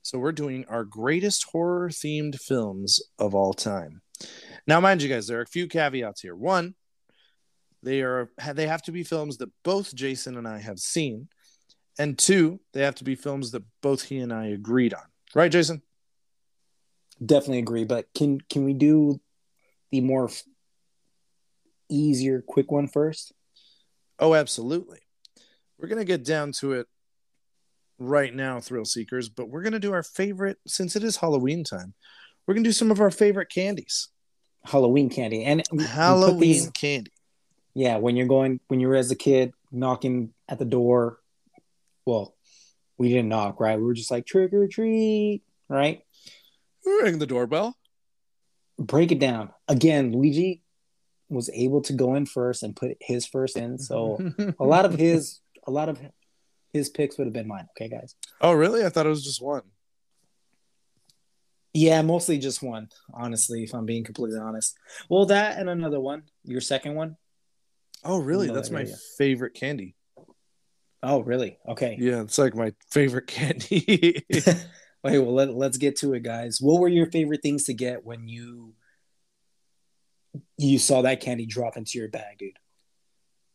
So we're doing our greatest horror themed films of all time. Now, mind you guys, there are a few caveats here. One, they are they have to be films that both Jason and I have seen, and two, they have to be films that both he and I agreed on. Right, Jason? Definitely agree. But can can we do the more easier, quick one first? Oh, absolutely. We're gonna get down to it right now, thrill seekers. But we're gonna do our favorite since it is Halloween time. We're gonna do some of our favorite candies. Halloween candy and we- we Halloween these- candy. yeah, when you're going when you were as a kid knocking at the door. Well, we didn't knock, right? We were just like trick or treat, right? Ring the doorbell. Break it down again. Luigi was able to go in first and put his first in, so a lot of his a lot of his picks would have been mine. Okay, guys. Oh, really? I thought it was just one. Yeah, mostly just one, honestly, if I'm being completely honest. Well, that and another one. Your second one? Oh, really? That's there my you favorite candy. Oh, really? Okay. Yeah, it's like my favorite candy. okay, well let, let's get to it, guys. What were your favorite things to get when you you saw that candy drop into your bag, dude?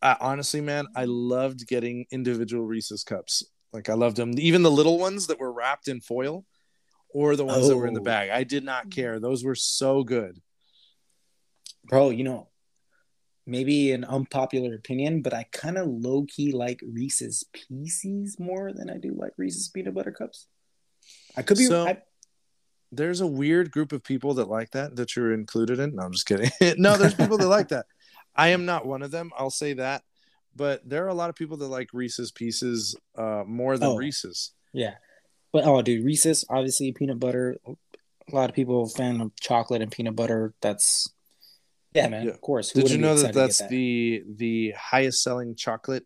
uh, honestly, man, I loved getting individual Reese's cups. Like I loved them, even the little ones that were wrapped in foil. or the ones that were in the Oh. bag. I did not care. Those were so good. bro. You know, maybe an unpopular opinion, but I kind of low key like Reese's Pieces more than I do like Reese's peanut butter cups. I could be. So- I, There's a weird group of people that like that that you're included in. No, I'm just kidding. no, there's people that like that. I am not one of them. I'll say that. But there are a lot of people that like Reese's Pieces uh, more than Oh. Reese's. yeah, but oh, dude, Reese's obviously peanut butter. A lot of people are fan of chocolate and peanut butter. That's yeah, man. Yeah. Of course. Who Did you know that excited to get that's the the highest selling chocolate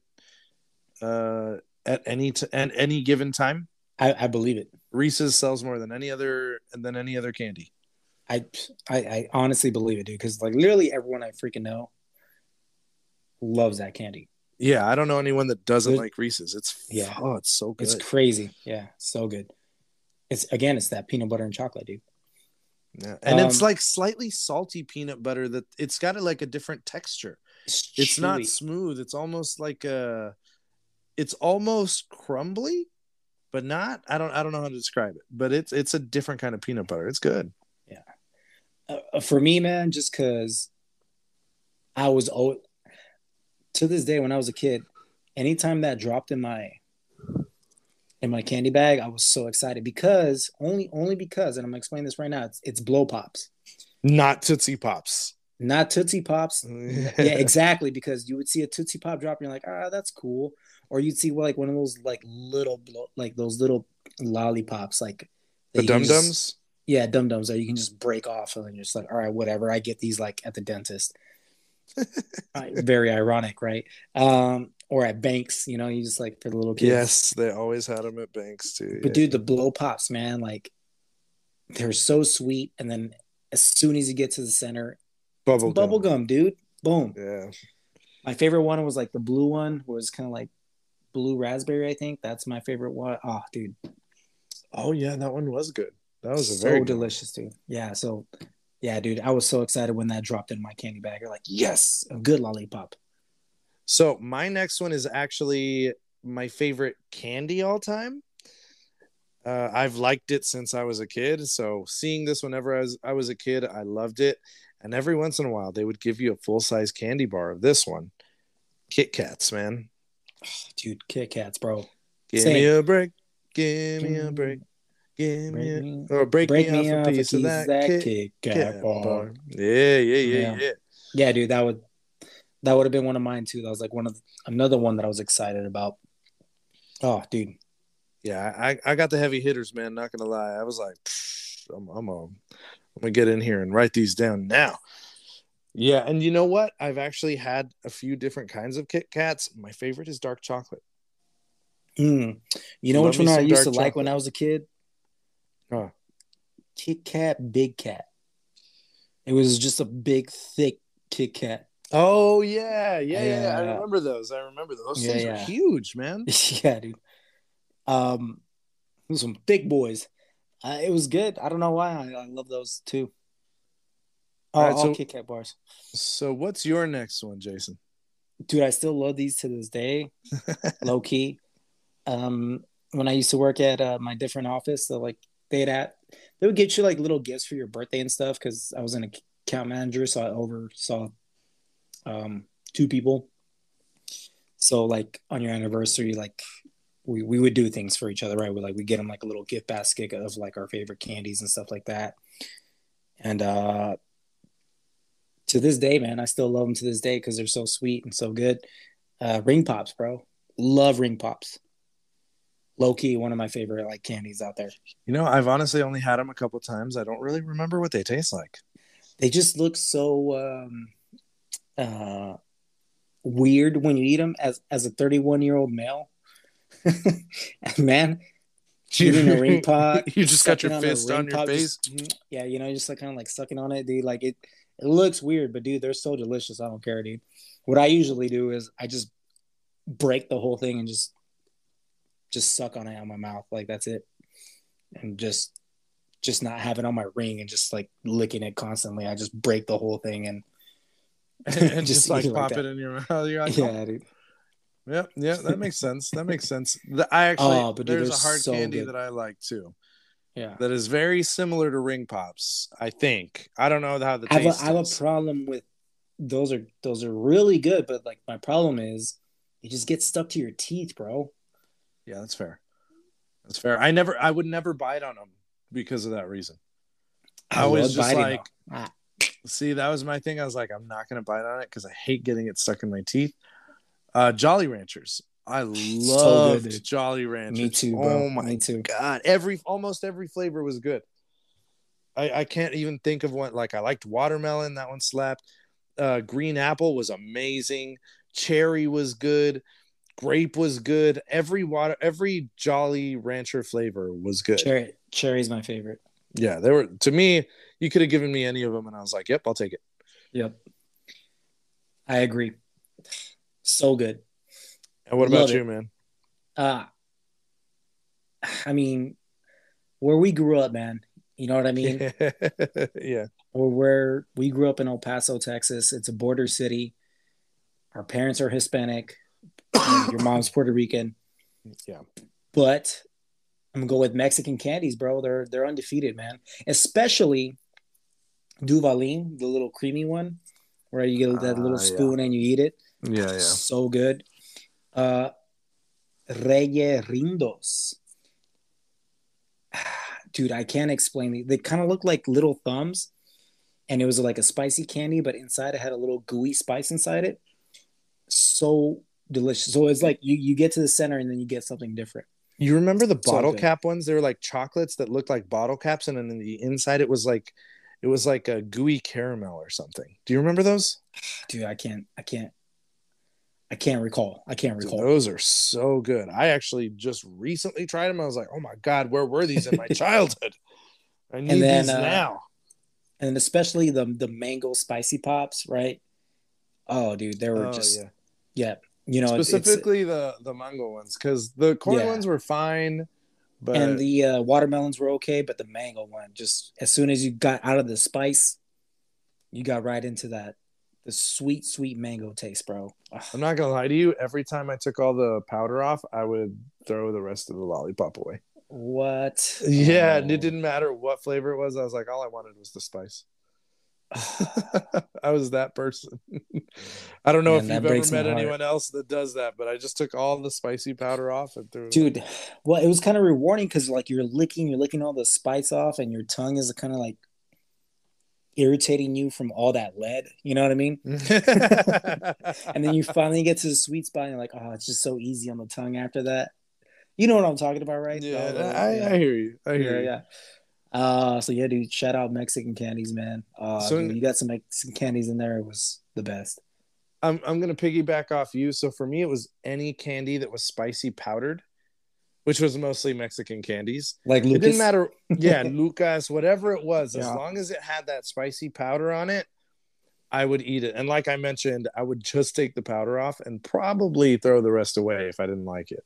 uh, at any t- at any given time? I, I believe it. Reese's sells more than any other than any other candy. I, I I honestly believe it, dude. Because like literally everyone I freaking know loves that candy. Yeah, I don't know anyone that doesn't like Reese's. It's Yeah. oh, it's so good. It's crazy. Yeah, so good. It's again, it's that peanut butter and chocolate, dude. Yeah. And it's Um, like slightly salty peanut butter that it's got a, like a different texture. It's not smooth. It's almost like a it's almost crumbly, but not I don't I don't know how to describe it. But it's it's a different kind of peanut butter. It's good. uh, for me, man, just because I was old to this day when I was a kid, anytime that dropped in my in my candy bag, I was so excited because only only because, and I'm gonna this right now. It's it's blow pops, Not Tootsie Pops. not Tootsie Pops. yeah, exactly. Because you would see a Tootsie Pop drop, and you're like, ah, that's cool. Or you'd see like one of those like little like those little lollipops, like the dum dums. yeah, dum dums that you can just break off and then you're just like, all right, whatever. I get these like at the dentist. Very ironic, right? Um, or at banks, you know, you just like for the little kids. Yes, they always had them at banks too. But yeah. dude, the blow pops, man, like they're so sweet. And then as soon as you get to the center, bubble it's bubble gum, dude. Boom. Yeah. My favorite one was like the blue one, was kind of like blue raspberry, I think. That's my favorite one. Oh, dude. Oh yeah, that one was good. That was a so very delicious, dude. Yeah, so yeah, dude, I was so excited when that dropped in my candy bag. You're like, yes, a good lollipop. So my next one is actually my favorite candy all time. Uh, I've liked it since I was a kid. So seeing this whenever I was I was a kid, I loved it. And every once in a while, they would give you a full size candy bar of this one, Kit Kats, man. Dude, Kit Kats, bro. Give Same. me a break, give me a break, give me a, Break or break, break me, off a piece, of that, Kit, Kit Kat Kat bar. bar. Yeah, yeah, yeah, Yeah. yeah. Yeah, dude, that would that would have been one of mine too. That was like one of another one that I was excited about. Oh, dude. Yeah, I, I got the heavy hitters, man. Not gonna lie, I was like, I'm, I'm, um, I'm gonna get in here and write these down now. Yeah, and you know what? I've actually had a few different kinds of Kit Kats. My favorite is dark chocolate. Mm. You know Love which one I used to dark like when. I was a kid? Huh. Kit Kat, Big Cat. It was just a big, thick Kit Kat. Oh yeah, yeah, yeah. Yeah. I remember those. I remember those. Those Yeah, things are huge, man. yeah, dude. Um, some thick boys. Uh, it was good. I don't know why. I, I love those too. All right, so- Kit Kat bars. So, what's your next one, Jason? dude, I still love these to this day, low key. Um, when I used to work at uh, my different office, so like they'd at they would get you like little gifts for your birthday and stuff because I was an account manager, so I oversaw um two people. So like on your anniversary, like we we would do things for each other, right? We like we get them like a little gift basket of like our favorite candies and stuff like that. And uh to this day, man, I still love them to this day because they're so sweet and so good. Uh, ring pops, bro, love ring pops. Low key, one of my favorite like candies out there. You know, I've honestly only had them a couple times. I don't really remember what they taste like. They just look so um, uh, weird when you eat them as as a 31 year old male. man, eating a ring pot. you just got your on fist ring on your pot, face. just- yeah, you know, just like kind of like sucking on it, dude. Like it, it looks weird, but dude, they're so delicious. I don't care, dude. What I usually do is I just break the whole thing and just just suck on it on my mouth, like that's it, and just just not have it on my ring and just like licking it constantly. I just break the whole thing and and just, like pop that. it in your mouth. Like, oh, yeah, dude. yeah, yeah. That makes sense. That makes sense. The, I oh, actually, Oh, but dude, there's a hard so candy good. that I like too. Yeah. that is very similar to ring pops. I think. I don't know how the I have, a, I have a problem with those are those are really good, but like my problem is it just gets stuck to your teeth, bro. yeah, that's fair. That's fair. I never. I would never bite on them because of that reason. I was just like. Ah, see, that was my thing. I was like, I'm not gonna bite on it because I hate getting it stuck in my teeth. Uh, Jolly Ranchers. I love dude. Jolly Ranchers. me too, bro. Oh my me too. god! Every almost every flavor was good. I I can't even think of one. Like I liked watermelon. That one slapped. Uh, green apple was amazing. Cherry was good. Grape was good. Every water, every Jolly Rancher flavor was good. Cherry cherry's my favorite. Yeah, they were to me. You could have given me any of them, and I was like, "Yep, I'll take it." Yep. I agree. So good. And what about Love you, it. man? Uh I mean, where we grew up, man. You know what I mean? yeah, or where we grew up in El Paso, Texas. It's a border city. Our parents are Hispanic. your mom's Puerto Rican. yeah. But I'm gonna go with Mexican candies, bro. They're they're undefeated, man. Especially Duvalin, the little creamy one, where you get that Ah, little yeah. spoon and you eat it. Yeah, yeah. So good. Uh Rellerindos. Dude, I can't explain. They kind of look like little thumbs. And it was like a spicy candy, but inside it had a little gooey spice inside it. So delicious. So it's like you, you get to the center and then you get something different. You remember the bottle good. cap ones? They were like chocolates that looked like bottle caps, and then in the inside it was like it was like a gooey caramel or something. Do you remember those? Dude, I can't, I can't, I can't recall. I can't Dude, recall. those are so good. I actually just recently tried them. I was like, oh my god, where were these in my childhood? I need then, these uh, now. And especially the the mango spicy pops, right? Oh, dude, they were Oh, just yeah. yeah. You know, it's- it's- specifically the the mango ones because the corn Yeah. ones were fine, but and the uh, watermelons were okay, but the mango one, just as soon as you got out of the spice, you got right into that the sweet, sweet mango taste, bro. Ugh. I'm not gonna lie to you. Every time I took all the powder off, I would throw the rest of the lollipop away. What? Yeah, and Oh. it didn't matter what flavor it was. I was like, all I wanted was the spice. I was that person. I don't know Man, if you've ever met anyone else that does that, but I just took all the spicy powder off and threw dude. Well, it was kind of rewarding because like you're licking, you're licking all the spice off, and your tongue is kind of like irritating you from all that lead. You know what I mean? And then you finally get to the sweet spot, and you're like, oh, it's just so easy on the tongue after that. You know what I'm talking about, right? yeah, Oh, I, I hear you. I hear yeah, you. yeah. Uh, so yeah, dude, shout out Mexican candies, man. Uh, So- dude, you got some Mexican candies in there. It was the best. I'm I'm gonna piggyback off you. So for me, it was any candy that was spicy powdered, which was mostly Mexican candies. Like Lucas. It didn't matter. Yeah, Lucas, whatever it was, as long as it had that spicy powder on it, I would eat it. And like I mentioned, I would just take the powder off and probably throw the rest away if I didn't like it.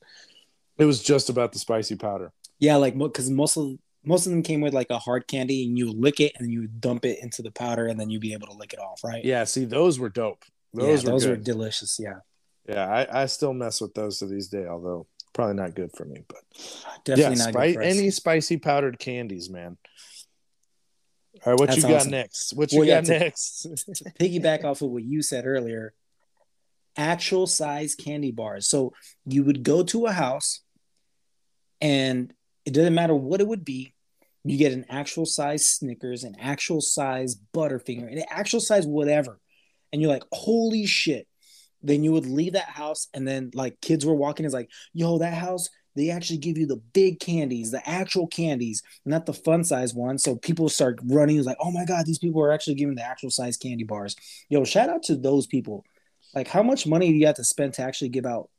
It was just about the spicy powder. Yeah, like because most of most of them came with like a hard candy, and you lick it and you dump it into the powder, and then you'd be able to lick it off, right? Yeah, see, those were dope. Yeah, Those were those good. were delicious. Yeah, yeah, I, I still mess with those to these day, although probably not good for me. But definitely yeah, not spi- good for any spicy powdered candies, man. All right, what That's you got awesome. next? What you Well, yeah, got to- next? to piggyback off of what you said earlier, actual size candy bars. So you would go to a house and it doesn't matter what it would be. You get an actual size Snickers, an actual size Butterfinger, an actual size whatever. And you're like, holy shit. Then you would leave that house and then like kids were walking, is like, yo, that house, they actually give you the big candies, the actual candies, not the fun size ones. So people start running, it's like, oh my God, these people are actually giving the actual size candy bars. Yo, shout out to those people. Like, how much money do you have to spend to actually give out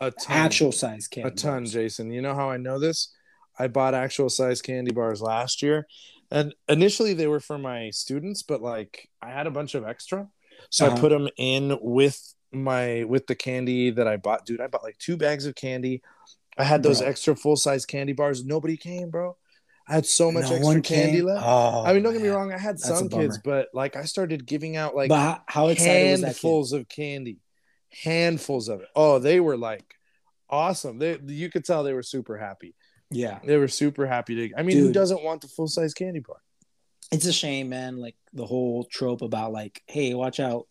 a ton. actual size candy? a ton, bars? Jason. You know how I know this? I bought actual size candy bars last year, and initially they were for my students, but like I had a bunch of extra, so I Uh-huh. put them in with my with the candy that I bought. Dude, I bought like two bags of candy. I had those Bro. extra full size candy bars. Nobody came, bro. I had so much No extra candy left. Oh, I mean, don't get me wrong. I had That's some kids, but like I started giving out like but how, how excited was that handfuls of candy, handfuls of it. Oh, they were like awesome. They you could tell they were super happy. Yeah, They were super happy to. I mean, who doesn't want the full size candy bar? It's a shame, man. Like the whole trope about like, hey, watch out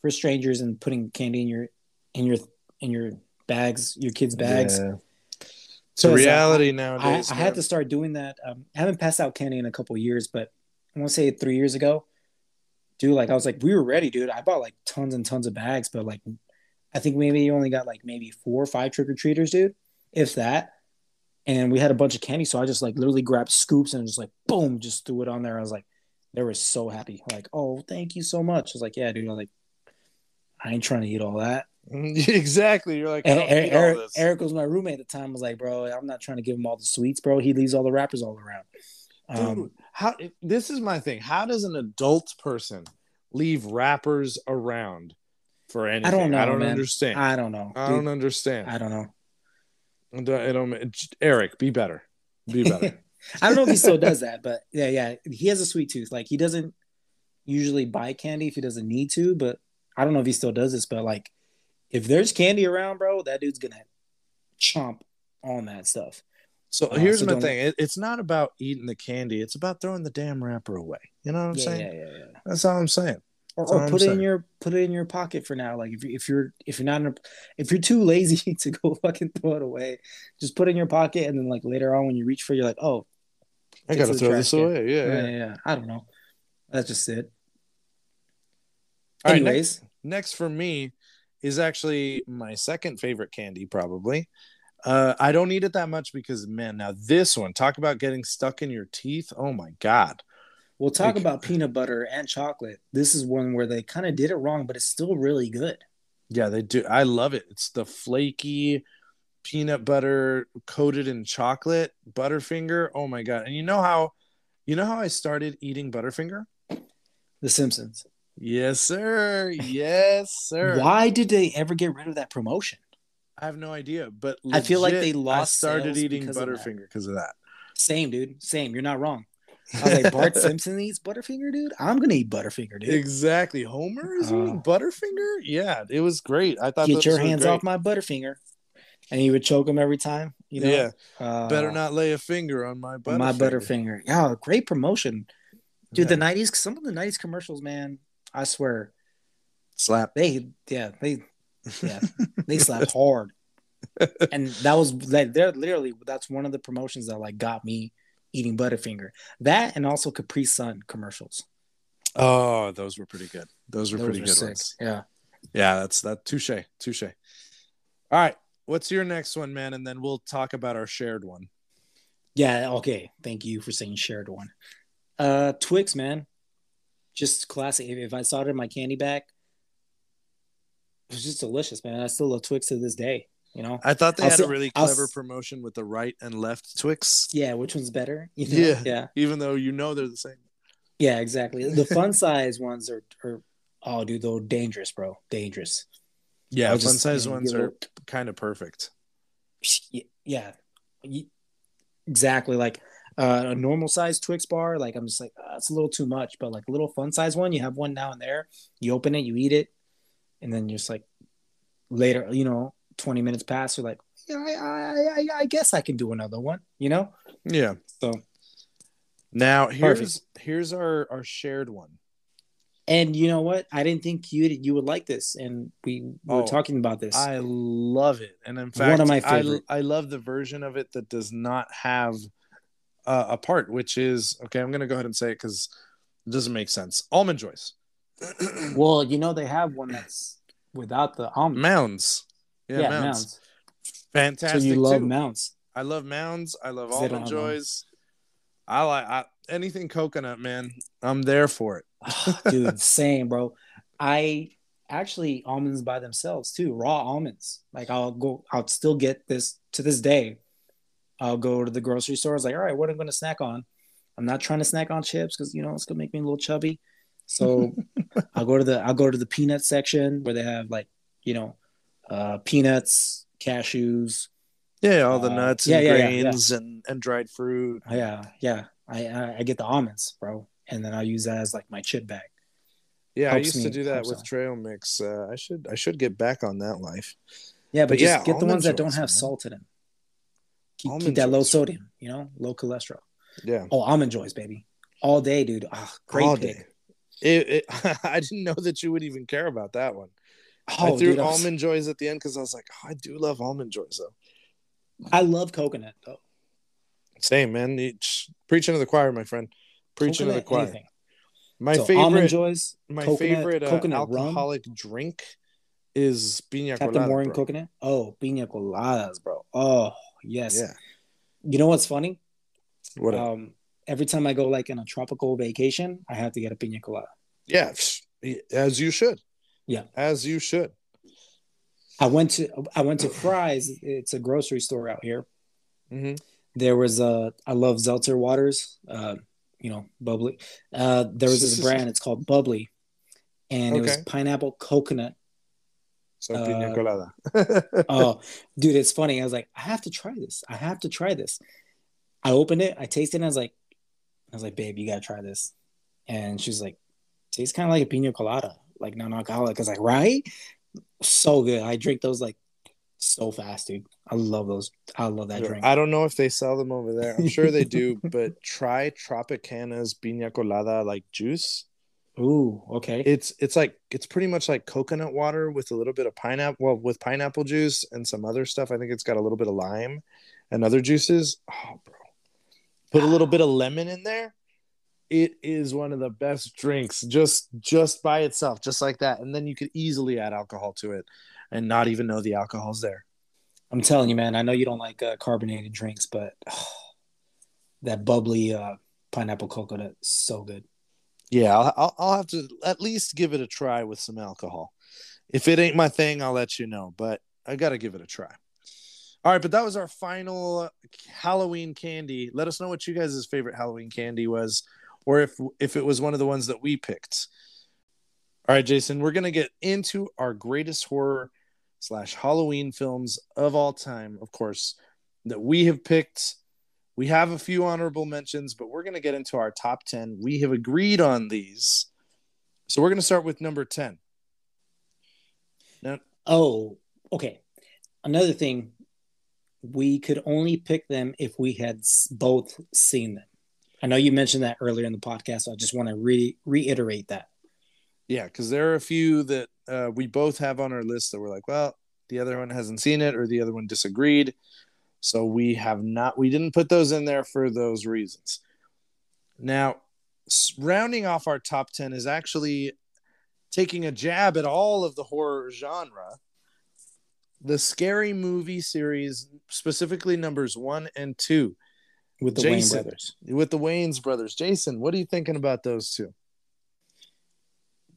for strangers and putting candy in your in your in your bags, your kids' bags. Yeah. It's a reality I, nowadays. I had to start doing that. Um, I haven't passed out candy in a couple years, but I want to say three years ago, dude. Like I was like, we were ready, dude. I bought like tons and tons of bags, but like, I think maybe you only got like maybe four or five trick or treaters, dude, if that. And we had a bunch of candy, so I just like literally grabbed scoops and just like boom, just threw it on there. I was like, they were so happy, like, oh, thank you so much. I was like, yeah, dude. I was like, I ain't trying to eat all that. exactly. You're like, I And don't Eric, Eric. Eric was my roommate at the time. I was like, bro, I'm not trying to give him all the sweets, bro. He leaves all the wrappers all around. Um, Dude, how this is my thing. How does an adult person leave wrappers around for anything? I don't know, I don't man. understand. I don't know. I dude. don't understand. I don't know. I don't, I don't- it's- Eric, be better. Be better. I don't know if he still does that, but yeah, yeah, he has a sweet tooth. Like he doesn't usually buy candy if he doesn't need to, but I don't know if he still does this. But like, if there's candy around, bro, that dude's gonna chomp on that stuff. So Uh, here's so my thing. It, it's not about eating the candy. It's about throwing the damn wrapper away. You know what I'm yeah, saying? yeah, yeah, yeah. That's all I'm saying. Or, or I'm put it in your put it in your pocket for now. Like if you if you're if you're not in a, if you're too lazy to go fucking throw it away, just put it in your pocket and then like later on when you reach for, it, you're like, oh, I gotta throw this can. away. Yeah. yeah, yeah. yeah, yeah. I don't know. That's just it. All right, Anyways, Next for me is actually my second favorite candy, probably. Uh, I don't eat it that much because, man, now this one, talk about getting stuck in your teeth. Oh my God. We'll talk Like- about peanut butter and chocolate. This is one where they kind of did it wrong, but it's still really good. Yeah, they do. I love it. It's the flaky peanut butter coated in chocolate Butterfinger. Oh my God. And you know how, you know how I started eating Butterfinger? The Simpsons. Yes, sir. Yes, sir. Why did they ever get rid of that promotion? I have no idea, but I feel like legit, they I lost started sales eating. Butterfinger because of that. Same, dude. Same. You're not wrong. I was like, Bart Simpson eats Butterfinger, dude. I'm gonna eat Butterfinger, dude. Exactly. Homer is Uh, eating Butterfinger? Yeah, it was great. I thought Get your hands great. off my Butterfinger, and he would choke him every time. You know, yeah, uh, better not lay a finger on my Butterfinger. my Butterfinger. Yeah, great promotion, dude. Yeah. The '90s, some of the '90s commercials, man. I swear, slap. they, yeah, they, yeah, they slapped hard. and that was like they're literally that's one of the promotions that like got me eating Butterfinger. That and also Capri Sun commercials. Oh, those were pretty good. Those were Those pretty were good sick. ones. Yeah. Yeah, that's that. Touche, touche. All right, what's your next one, man? And then we'll talk about our shared one. Yeah, okay. Thank you for saying shared one. Uh Twix, man. Just classic. If, if I saw it in my candy bag, it was just delicious, man. I still love Twix to this day, you know? I thought they I'll had say- a really I'll clever promotion with the right and left Twix, Yeah, which one's better? You know? Yeah. Yeah. even though you know they're the same. Yeah, exactly. The fun size ones are, are oh dude, they're dangerous, bro. Dangerous. Yeah, I'll fun just, size you know, ones give a are kind of perfect. yeah Ye- exactly like uh, a normal size twix bar like i'm just like uh, it's a little too much but like a little fun size one you have one now and there you open it you eat it and then you're just like later you know 20 minutes pass you're like yeah I, I, I, I guess i can do another one you know Yeah. so Now here's here's our our shared one. and you know what i didn't think you you would like this and we, we were Oh, talking about this I love it, and in fact, One of my I, favorite. I love the version of it that does not have uh, a part, which is okay. I'm gonna go ahead and say it because it doesn't make sense. Almond joys, well you know they have one that's without the almond mounds, yeah, yeah, mounds. mounds. fantastic. so you love too. mounds I love mounds. I love almond joys. I like I, anything coconut, man. I'm there for it. Ah, dude same bro i actually almonds by themselves too raw almonds like i'll go i'll still get this to this day i'll go to the grocery store it's like all right what am i going to snack on i'm not trying to snack on chips because you know it's going to make me a little chubby so i'll go to the i'll go to the peanut section where they have like you know uh peanuts cashews Yeah, all the Uh, nuts and yeah, yeah, yeah. grains and and dried fruit. yeah yeah I, I i get the almonds bro and then i'll use that as like my chip bag Yeah, I Helps used to do that helps with out. trail mix. Uh, I should I should get back on that life. yeah but, But just yeah, get the ones that don't have man. salt in them keep, keep that low sodium, you know, low cholesterol. Yeah. Oh, almond joys, baby, all day, dude. Ah, great All pick. day. It, it, I didn't know that you would even care about that one. Oh, I threw dude, I was- almond joys at the end because I was like, oh, I do love almond joys though. I love coconut though. Same man. Sh- Preaching to the choir, my friend. Preaching to the choir. anything. My so favorite, almond joys, my coconut- favorite uh, coconut rum. alcoholic drink is piña Captain colada. Bro. coconut. Oh, piña coladas, bro. Oh, yes. Yeah. You know what's funny? What? Um, every time I go like on a tropical vacation, I have to get a piña colada. yeah. As you should. Yeah. As you should. I went to I went to Fry's. It's a grocery store out here. hmm There was a I love seltzer waters. Uh, you know, bubbly. Uh, there was this brand. It's called Bubbly, and it was pineapple coconut. So Uh, colada. Oh, dude, it's funny. I was like, I have to try this. I have to try this. I opened it. I tasted it. And I was like, I was like, babe, you gotta try this. And she's like, tastes kind of like a pina colada, like non-alcoholic. I was like, right? So good. I drink those like so fast, dude. I love those. I love that drink. I don't know if they sell them over there. I'm sure they do, but try Tropicana's piña colada like juice. Ooh, okay. It's it's like it's pretty much like coconut water with a little bit of pineapple, well, with pineapple juice and some other stuff. I think it's got a little bit of lime and other juices. Oh, bro, put a little bit of lemon in there. It is one of the best drinks, just just by itself, just like that. And then you could easily add alcohol to it, and not even know the alcohol's there. I'm telling you, man. I know you don't like uh, carbonated drinks, but that bubbly uh, pineapple coconut is so good. Yeah, I'll, I'll I'll have to at least give it a try with some alcohol. If it ain't my thing, I'll let you know. But I got to give it a try. All right, but that was our final Halloween candy. Let us know what you guys' favorite Halloween candy was, or if if it was one of the ones that we picked. All right, Jason, we're gonna get into our greatest horror slash Halloween films of all time, of course, that we have picked. We have a few honorable mentions, but we're to get into our top 10. We have agreed on these. So we're to start with number 10. Now, Oh, okay. Another thing, we could only pick them if we had both seen them. I know you mentioned that earlier in the podcast. So I just want to re- reiterate that. yeah, because there are a few that uh, we both have on our list that we're like, well, the other one hasn't seen it or the other one disagreed. So we have not, we didn't put those in there for those reasons. Now, rounding off our top 10 is actually taking a jab at all of the horror genre. The scary movie series, specifically numbers one and two, with the Jason. Wayans brothers. with the Wayans brothers. Jason, what are you thinking about those two?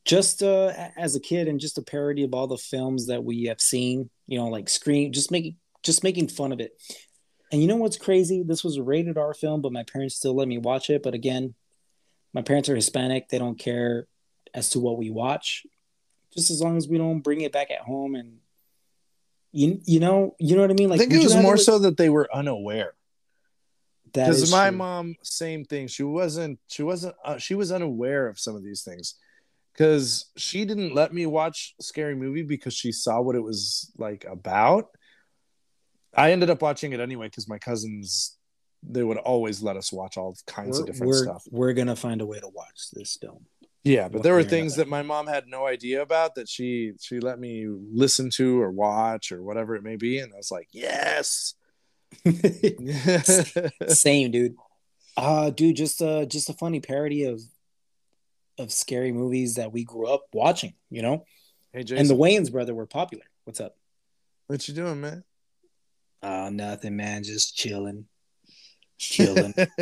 Just uh, as a kid, and just a parody of all the films that we have seen. You know, like Scream, just making just making fun of it. And you know what's crazy? This was a rated R film, but my parents still let me watch it. But again, my parents are Hispanic; they don't care as to what we watch, just as long as we don't bring it back at home. And you you know you know what I mean? I think it was more li- so that they were unaware. That because my true. mom same thing. She wasn't she wasn't uh, she was unaware of some of these things. Because she didn't let me watch scary movie because she saw what it was like about. I ended up watching it anyway because my cousins they would always let us watch all kinds we're, of different we're, stuff. we're gonna find a way to watch this film. yeah but One there were things that my mom had no idea about that she she let me listen to or watch or whatever it may be and i was like yes Same, dude. Uh dude, just uh just a funny parody of of scary movies that we grew up watching, you know? hey jason And the Wayans brother were popular. What's up? what you doing man Uh nothing, man, just chilling. Chilling. What's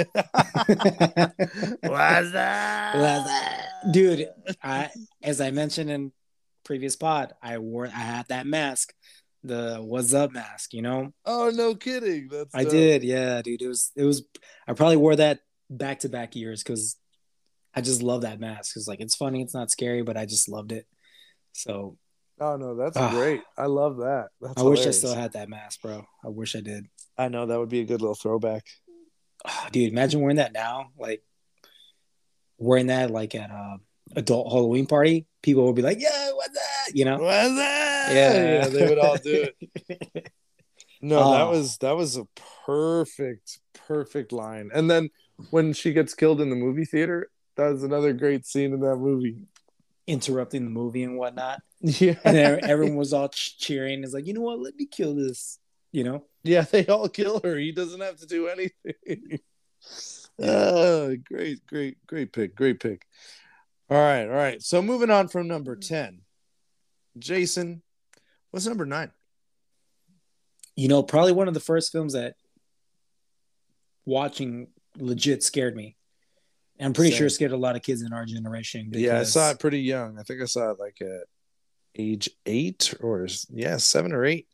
that? Dude, I as I mentioned in previous pod, I wore I had that mask, the what's up mask, you know? Oh no, kidding! That's I dope. did, yeah, dude. It was it was I probably wore that back to back years because I just love that mask. It's like it's funny, it's not scary, but I just loved it. So Oh no, that's Ah. great. I love that. That's I wish I still had that mask, bro. I wish I did. I know that would be a good little throwback. Ah, dude, imagine wearing that now, like wearing that like at a adult Halloween party. People would be like, "Yeah, what's that?" You know? What's that? Yeah, yeah, they would all do it. No, that Oh. was that was a perfect, perfect line. And then when she gets killed in the movie theater, that was another great scene in that movie. interrupting the movie and whatnot. Yeah, And everyone was all ch- cheering. It's like, you know what? Let me kill this. You know? yeah, they all kill her. He doesn't have to do anything. Ah, great, great, great pick, great pick. All right, all right. So moving on from number ten, Jason, what's number nine? You know, probably one of the first films that watching legit scared me. And I'm pretty Same. sure it scared a lot of kids in our generation. Yeah, I saw it pretty young. I think I saw it like at age eight or yeah, seven or eight.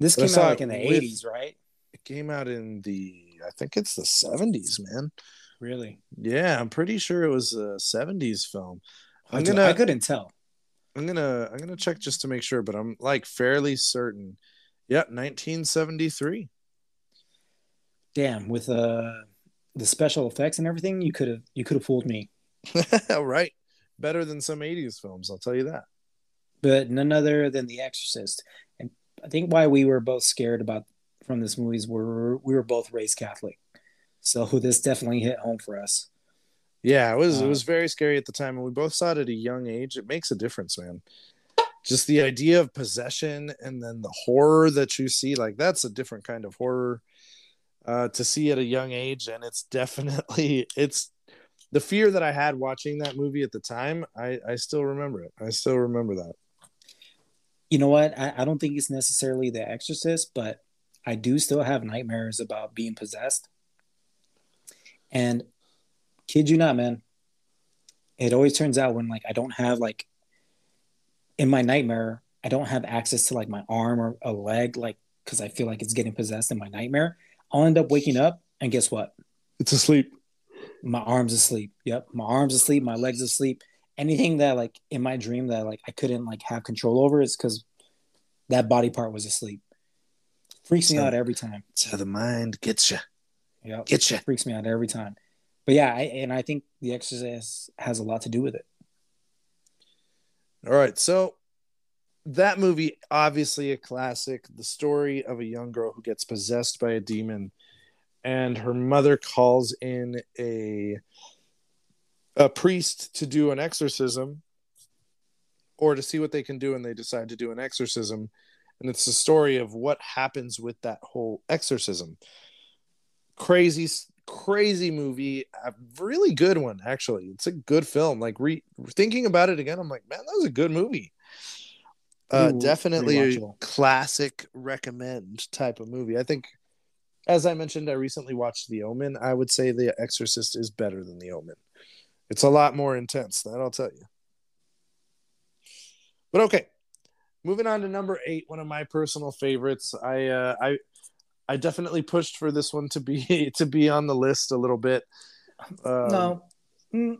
This but came out like in the 80s, right? It came out in the I think it's the seventies, man. Really? Yeah, I'm pretty sure it was a '70s film. I'm I, gonna, I couldn't tell. I'm gonna, I'm gonna check just to make sure, but I'm like fairly certain. Yep, 1973. Damn, with uh the special effects and everything, you could have you could have fooled me. right, better than some '80s films, I'll tell you that. But none other than The Exorcist. And I think why we were both scared about from this movie is we're we were both raised Catholic. So this definitely hit home for us. Yeah, it was, it Uh, was very scary at the time, and we both saw it at a young age. It makes a difference, man. Just the idea of possession and then the horror that you see, like that's a different kind of horror uh, to see at a young age, and it's definitely it's the fear that I had watching that movie at the time. I I still remember it. I still remember that. You know what? I, I don't think it's necessarily The Exorcist, but I do still have nightmares about being possessed. And kid you not, man, it always turns out when like I don't have like in my nightmare, I don't have access to like my arm or a leg, like because I feel like it's getting possessed in my nightmare. I'll end up waking up and guess what? It's asleep. My arm's asleep. Yep, my arm's asleep, my legs asleep. Anything that like in my dream that like I couldn't like have control over is because that body part was asleep. Freaks me So- out every time. How the mind gets you. Yep. Get you. freaks me out every time. But yeah, I, and I think The Exorcist has a lot to do with it. All right, so that movie obviously a classic. The story of a young girl who gets possessed by a demon, and her mother calls in a a priest to do an exorcism, or to see what they can do, and they decide to do an exorcism, and it's the story of what happens with that whole exorcism. Crazy, crazy movie, a really good one actually. It's a good film. Like re thinking about it again, I'm like, man, that was a good movie. Uh, Ooh, definitely a classic recommend type of movie. I think, as I mentioned, I recently watched The Omen. I would say The Exorcist is better than The Omen. It's a lot more intense. That I'll tell you. But okay, moving on to number eight, one of my personal favorites. I uh, I I definitely pushed for this one to be to be on the list a little bit. Um, no, Mm,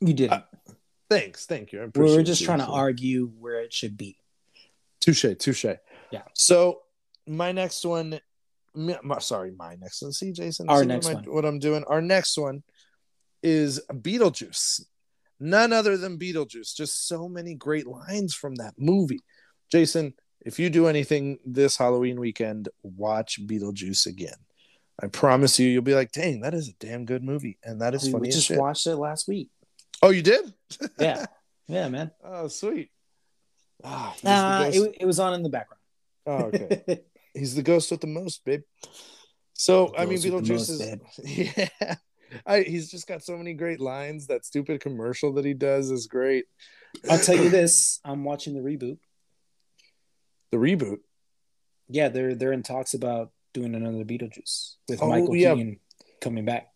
you didn't. thanks, thank you. I we were just you. trying to argue where it should be. Touche, touche. Yeah. So my next one, my- sorry, my next one. See, Jason, Our next what, one. what I'm doing. Our next one is Beetlejuice. None other than Beetlejuice. Just so many great lines from that movie. Jason, if you do anything this Halloween weekend, watch Beetlejuice again. I promise you, you'll be like, "Dang, that is a damn good movie," and that is We funny. We just watched it last week. Oh, you did? Yeah, yeah, man. oh, sweet. Ah, Uh, it, it was on in the background. oh, okay. He's the ghost with the most, babe. So I mean, ghost with the Beetlejuice most, is babe. yeah. I, he's just got so many great lines. That stupid commercial that he does is great. I'll tell you this: I'm watching the reboot. The reboot. Yeah, they're they're in talks about doing another Beetlejuice with Oh, Michael yeah. Keaton coming back.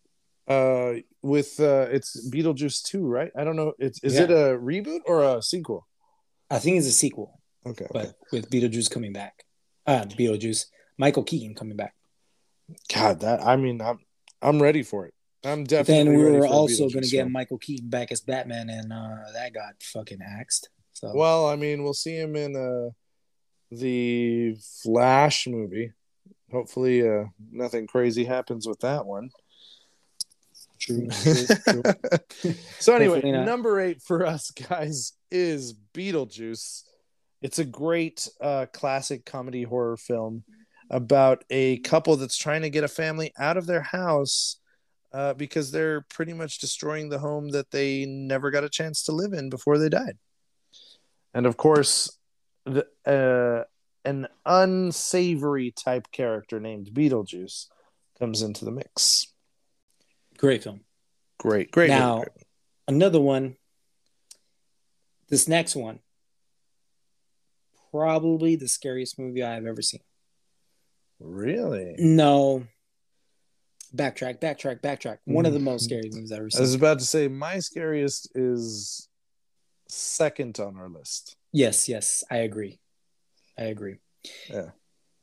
Uh, with uh, it's Beetlejuice two, right? I don't know. It's is Yeah. it a reboot or a sequel? I think it's a sequel, Okay, but with Beetlejuice coming back. Uh, Beetlejuice, Michael Keaton coming back. God, that I mean, I'm I'm ready for it. I'm But definitely. then we ready were also going to get. Michael Keaton back as Batman, and uh, that got fucking axed. So Well, I mean, we'll see him in uh, the Flash movie. Hopefully, uh, nothing crazy happens with that one. true, true, true. so anyway, number eight for us guys is Beetlejuice. It's a great uh, classic comedy horror film. about a couple that's trying to get a family out of their house uh, because they're pretty much destroying the home that they never got a chance to live in before they died. And of course, the, uh, an unsavory type character named Beetlejuice comes into the mix. Great film. Great, great. now, great. another one. This next one, probably the scariest movie I have ever seen. Really? No. Backtrack, backtrack, backtrack. One of the most scary movies I've ever seen. I was about to say my scariest is second on our list. Yes, yes, I agree. I agree. Yeah.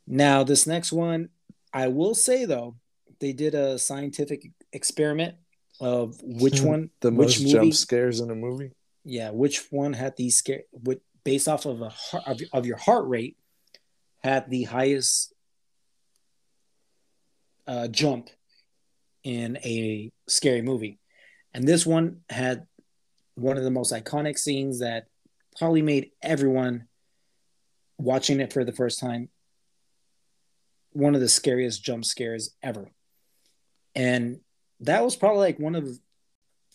Now, this next one, I will say though, they did a scientific experiment of which one, The which most movie, jump scares in a movie. yeah, which one had the scare, what based off of a heart, of, of your heart rate, had the highest uh, jump in a scary movie, and this one had one of the most iconic scenes that probably made everyone watching it for the first time one of the scariest jump scares ever. And that was probably like one of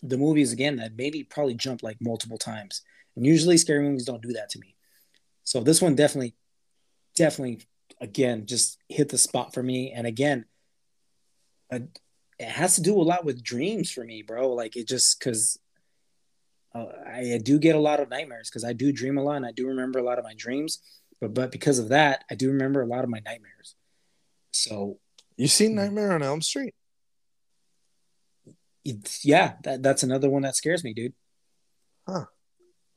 the movies again that maybe probably jumped like multiple times. And usually scary movies don't do that to me. So this one definitely, definitely, again, just hit the spot for me. And again, it has to do a lot with dreams for me, bro. Like it just because uh, I, do get a lot of nightmares because I do dream a lot and I do remember a lot of my dreams. But but because of that, I do remember a lot of my nightmares. So You seen Nightmare on Elm Street? it's, yeah, that, that's another one that scares me, dude. Huh.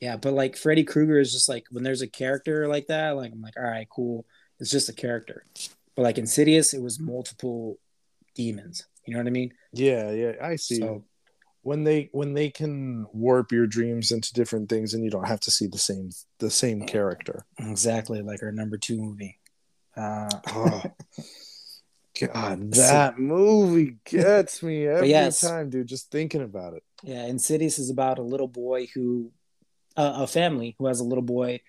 Yeah, but like Freddy Krueger is just like when there's a character like that, like I'm like, all right, cool. It's just a character. But like Insidious, it was multiple demons. You know what I mean? Yeah, yeah, I see. So when they when they can warp your dreams into different things and you don't have to see the same the same character. exactly like our number two movie. Uh, Oh. God, that movie gets me every yes. time, dude. Just thinking about it. Yeah, Insidious is about a little boy who, uh, a family who has a little boy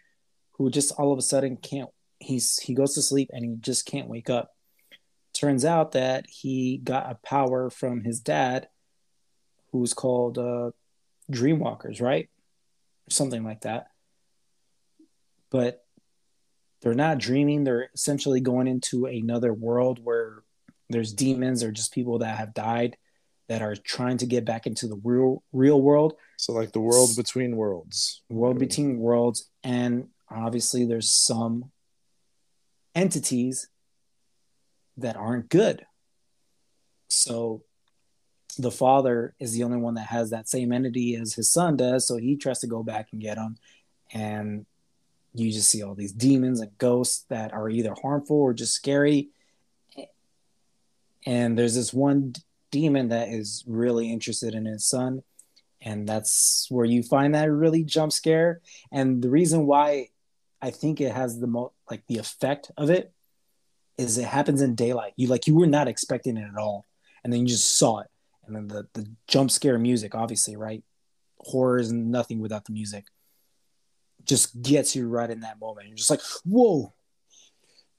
who just all of a sudden can't. He's he goes to sleep and he just can't wake up. Turns out that he got a power from his dad, who's called uh, Dreamwalkers, right, something like that. But they're not dreaming; they're essentially going into another world where there's demons or just people that have died that are trying to get back into the real real world, So like the world between worlds. world between worlds, and obviously there's some entities that aren't good. So the father is the only one that has that same entity as his son does, so he tries to go back and get him. and you just see all these demons and ghosts that are either harmful or just scary. And there's this one demon that is really interested in his son and that's where you find that really jump scare and the reason why i think it has the most like the effect of it is it happens in daylight you like you were not expecting it at all and then you just saw it and then the the jump scare music obviously right horror is nothing without the music just gets you right in that moment you're just like whoa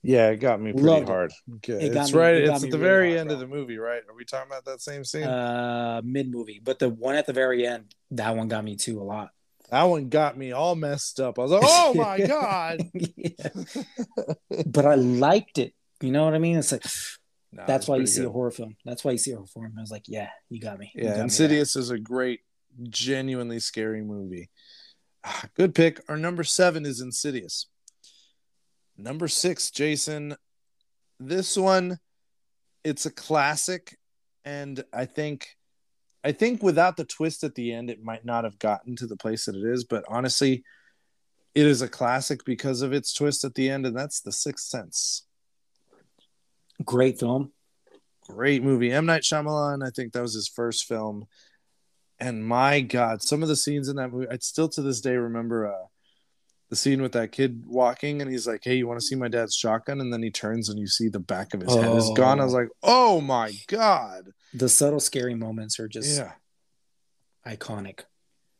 Yeah, it got me pretty Loved hard. Good. It It's me- right. it It's at the really very hard, end of the movie, right? Are we talking about that same scene? uh mid movie but the one at the very end that one got me too a lot that one got me all messed up. I was like, "Oh my god!" But i liked it you know what i mean it's like Nah, That's why you see a horror film. That's why you see a horror film. I was like, yeah, you got me. You got Yeah, me Insidious is a great, genuinely scary movie. Ah, Good pick. Our number seven is Insidious. Number six, Jason. This one, it's a classic, and I think, I think without the twist at the end, it might not have gotten to the place that it is. But honestly, it is a classic because of its twist at the end, and that's The Sixth Sense. Great film. great movie. M Night Shyamalan, I think that was his first film, and my God, some of the scenes in that movie, I still to this day remember uh, the scene with that kid walking, and he's like, "Hey, you want to see my dad's shotgun?" And then he turns, and you see the back of his head is gone. I was like, "Oh my God!" The subtle, scary moments are just Yeah, iconic.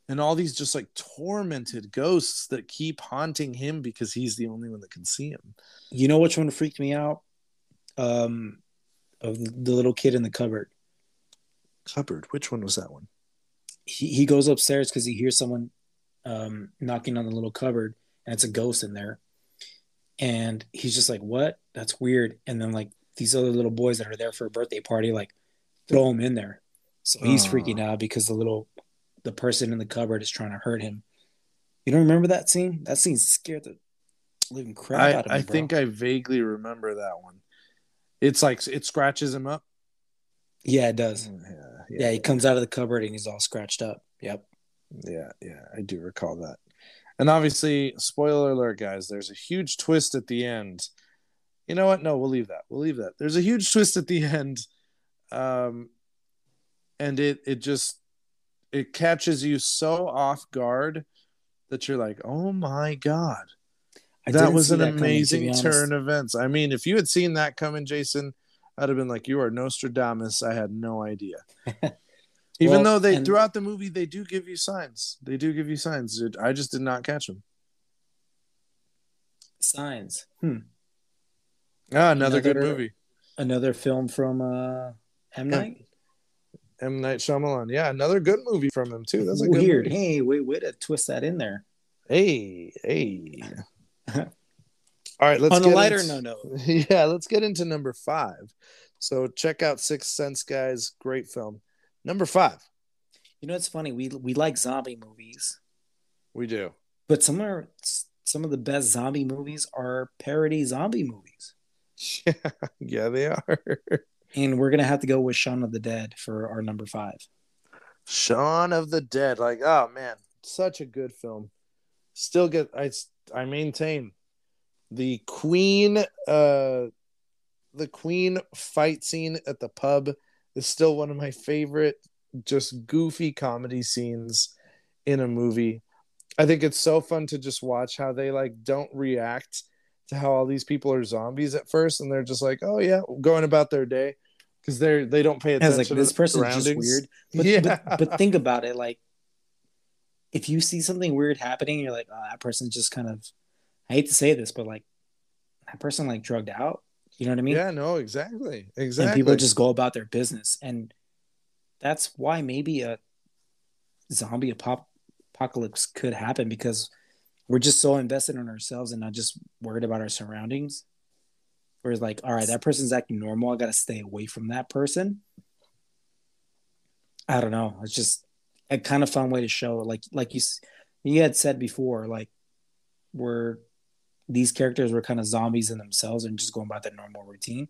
and all these just like tormented ghosts that keep haunting him because he's the only one that can see him. You know which one freaked me out? Um, of the little kid in the cupboard. Cupboard. Which one was that one? He he goes upstairs because he hears someone um, knocking on the little cupboard, and it's a ghost in there. And he's just like, "What? That's weird." And then like these other little boys that are there for a birthday party, like throw him in there. So he's Oh. freaking out because the little the person in the cupboard is trying to hurt him. You don't remember that scene? That scene scared the living crap I, out of me. I bro. think I vaguely remember that one. It's like it scratches him up. yeah, it does. Yeah, Yeah, he comes out of the cupboard and he's all scratched up. Yep. Yeah, yeah, I do recall that. And obviously, spoiler alert, guys, there's a huge twist at the end. You know what? No, we'll leave that. We'll leave that. There's a huge twist at the end. Um and it it just it catches you so off guard that you're like, "Oh my god." I that was an that coming, amazing honest. turn of events. I mean, if you had seen that coming, Jason, I'd have been like, "You are Nostradamus." I had no idea. Even Well, though they and- throughout the movie they do give you signs, they do give you signs. I just did not catch them. Signs. Hmm. Ah, another, good movie. Another film from uh M Night. M Night Shyamalan. Yeah, another good movie from him too. That's a good Weird. Hey, wait, way to twist that in there. Hey, hey. All right, let's On a lighter into- note, Yeah, let's get into number five. So check out Sixth Sense, guys. Great film. Number five. you know it's funny. We we like zombie movies, We do. but some are some of the best zombie movies are parody zombie movies, Yeah, yeah, they are. and we're gonna have to go with Shaun of the Dead for our number five. Shaun of the Dead. Like, oh man, such a good film. Still get I I maintain the Queen uh the Queen fight scene at the pub is still one of my favorite just goofy comedy scenes in a movie. I think it's so fun to just watch how they like don't react to how all these people are zombies at first and they're just like, "Oh yeah, going about their day." Because they're they don't pay I attention. was like, to this the person's just weird. But, yeah. but but think about it, like if you see something weird happening, you're like, oh, that person's just kind of. I hate to say this, but like that person like drugged out. You know what I mean? yeah, no, exactly, Exactly. and people just go about their business and that's why maybe a zombie apocalypse could happen because we're just so invested in ourselves and not just worried about our surroundings whereas like all right that person's acting normal i gotta stay away from that person i don't know it's just a kind of fun way to show like like you you had said before like where these characters were kind of zombies in themselves and just going about their normal routine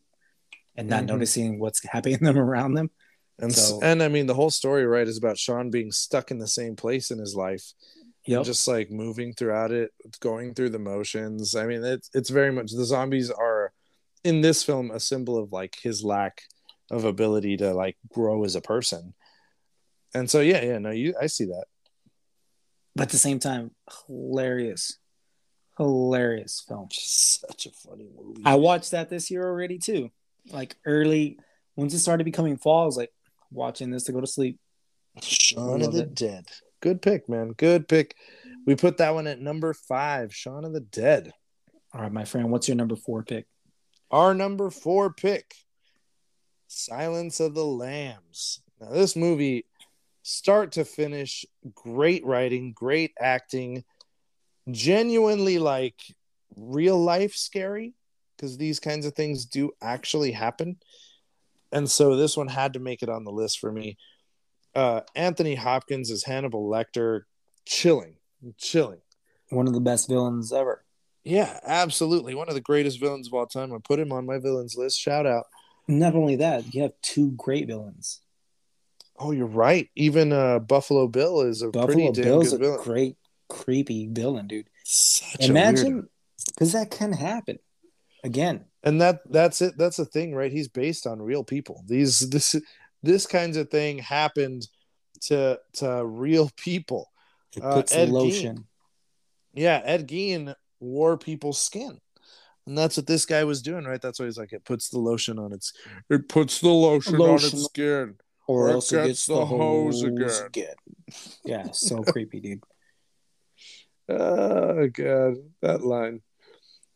and not Mhm. noticing what's happening them around them and so- and I mean the whole story, right, is about Sean being stuck in the same place in his life, yep. and just like moving throughout it, going through the motions. I mean, it's it's very much the zombies are in this film a symbol of like his lack of ability to like grow as a person. And so yeah, yeah, no, you I see that. but at the same time hilarious hilarious film Just such a funny movie. i watched that this year already too like early once it started becoming fall i was like watching this to go to sleep Shaun of the it. Dead. Good pick, man. Good pick. We put that one at number five. Shaun of the Dead. all right my friend what's your number four pick Our number four pick, Silence of the Lambs. Now, this movie, start to finish, great writing, great acting, genuinely like real life scary because these kinds of things do actually happen. And so this one had to make it on the list for me. Uh, Anthony Hopkins as Hannibal Lecter, chilling, chilling. one of the best villains ever Yeah, absolutely. One of the greatest villains of all time. I put him on my villains list. Shout out. not only that you have two great villains Oh, you're right. Even uh, Buffalo Bill is a buffalo pretty damn bill's good a villain. great creepy villain dude Such imagine because that can happen again and that that's it. That's the thing, right? He's based on real people. These this this kinds of thing happened to to real people. it Uh, puts Ed Gein. lotion Yeah, Ed Gein wore people's skin. And that's what this guy was doing, right? That's why he's like, it puts the lotion on its it puts the lotion, on its skin. Or Or else it gets the hose again. Yeah, so creepy, dude. Oh god, that line.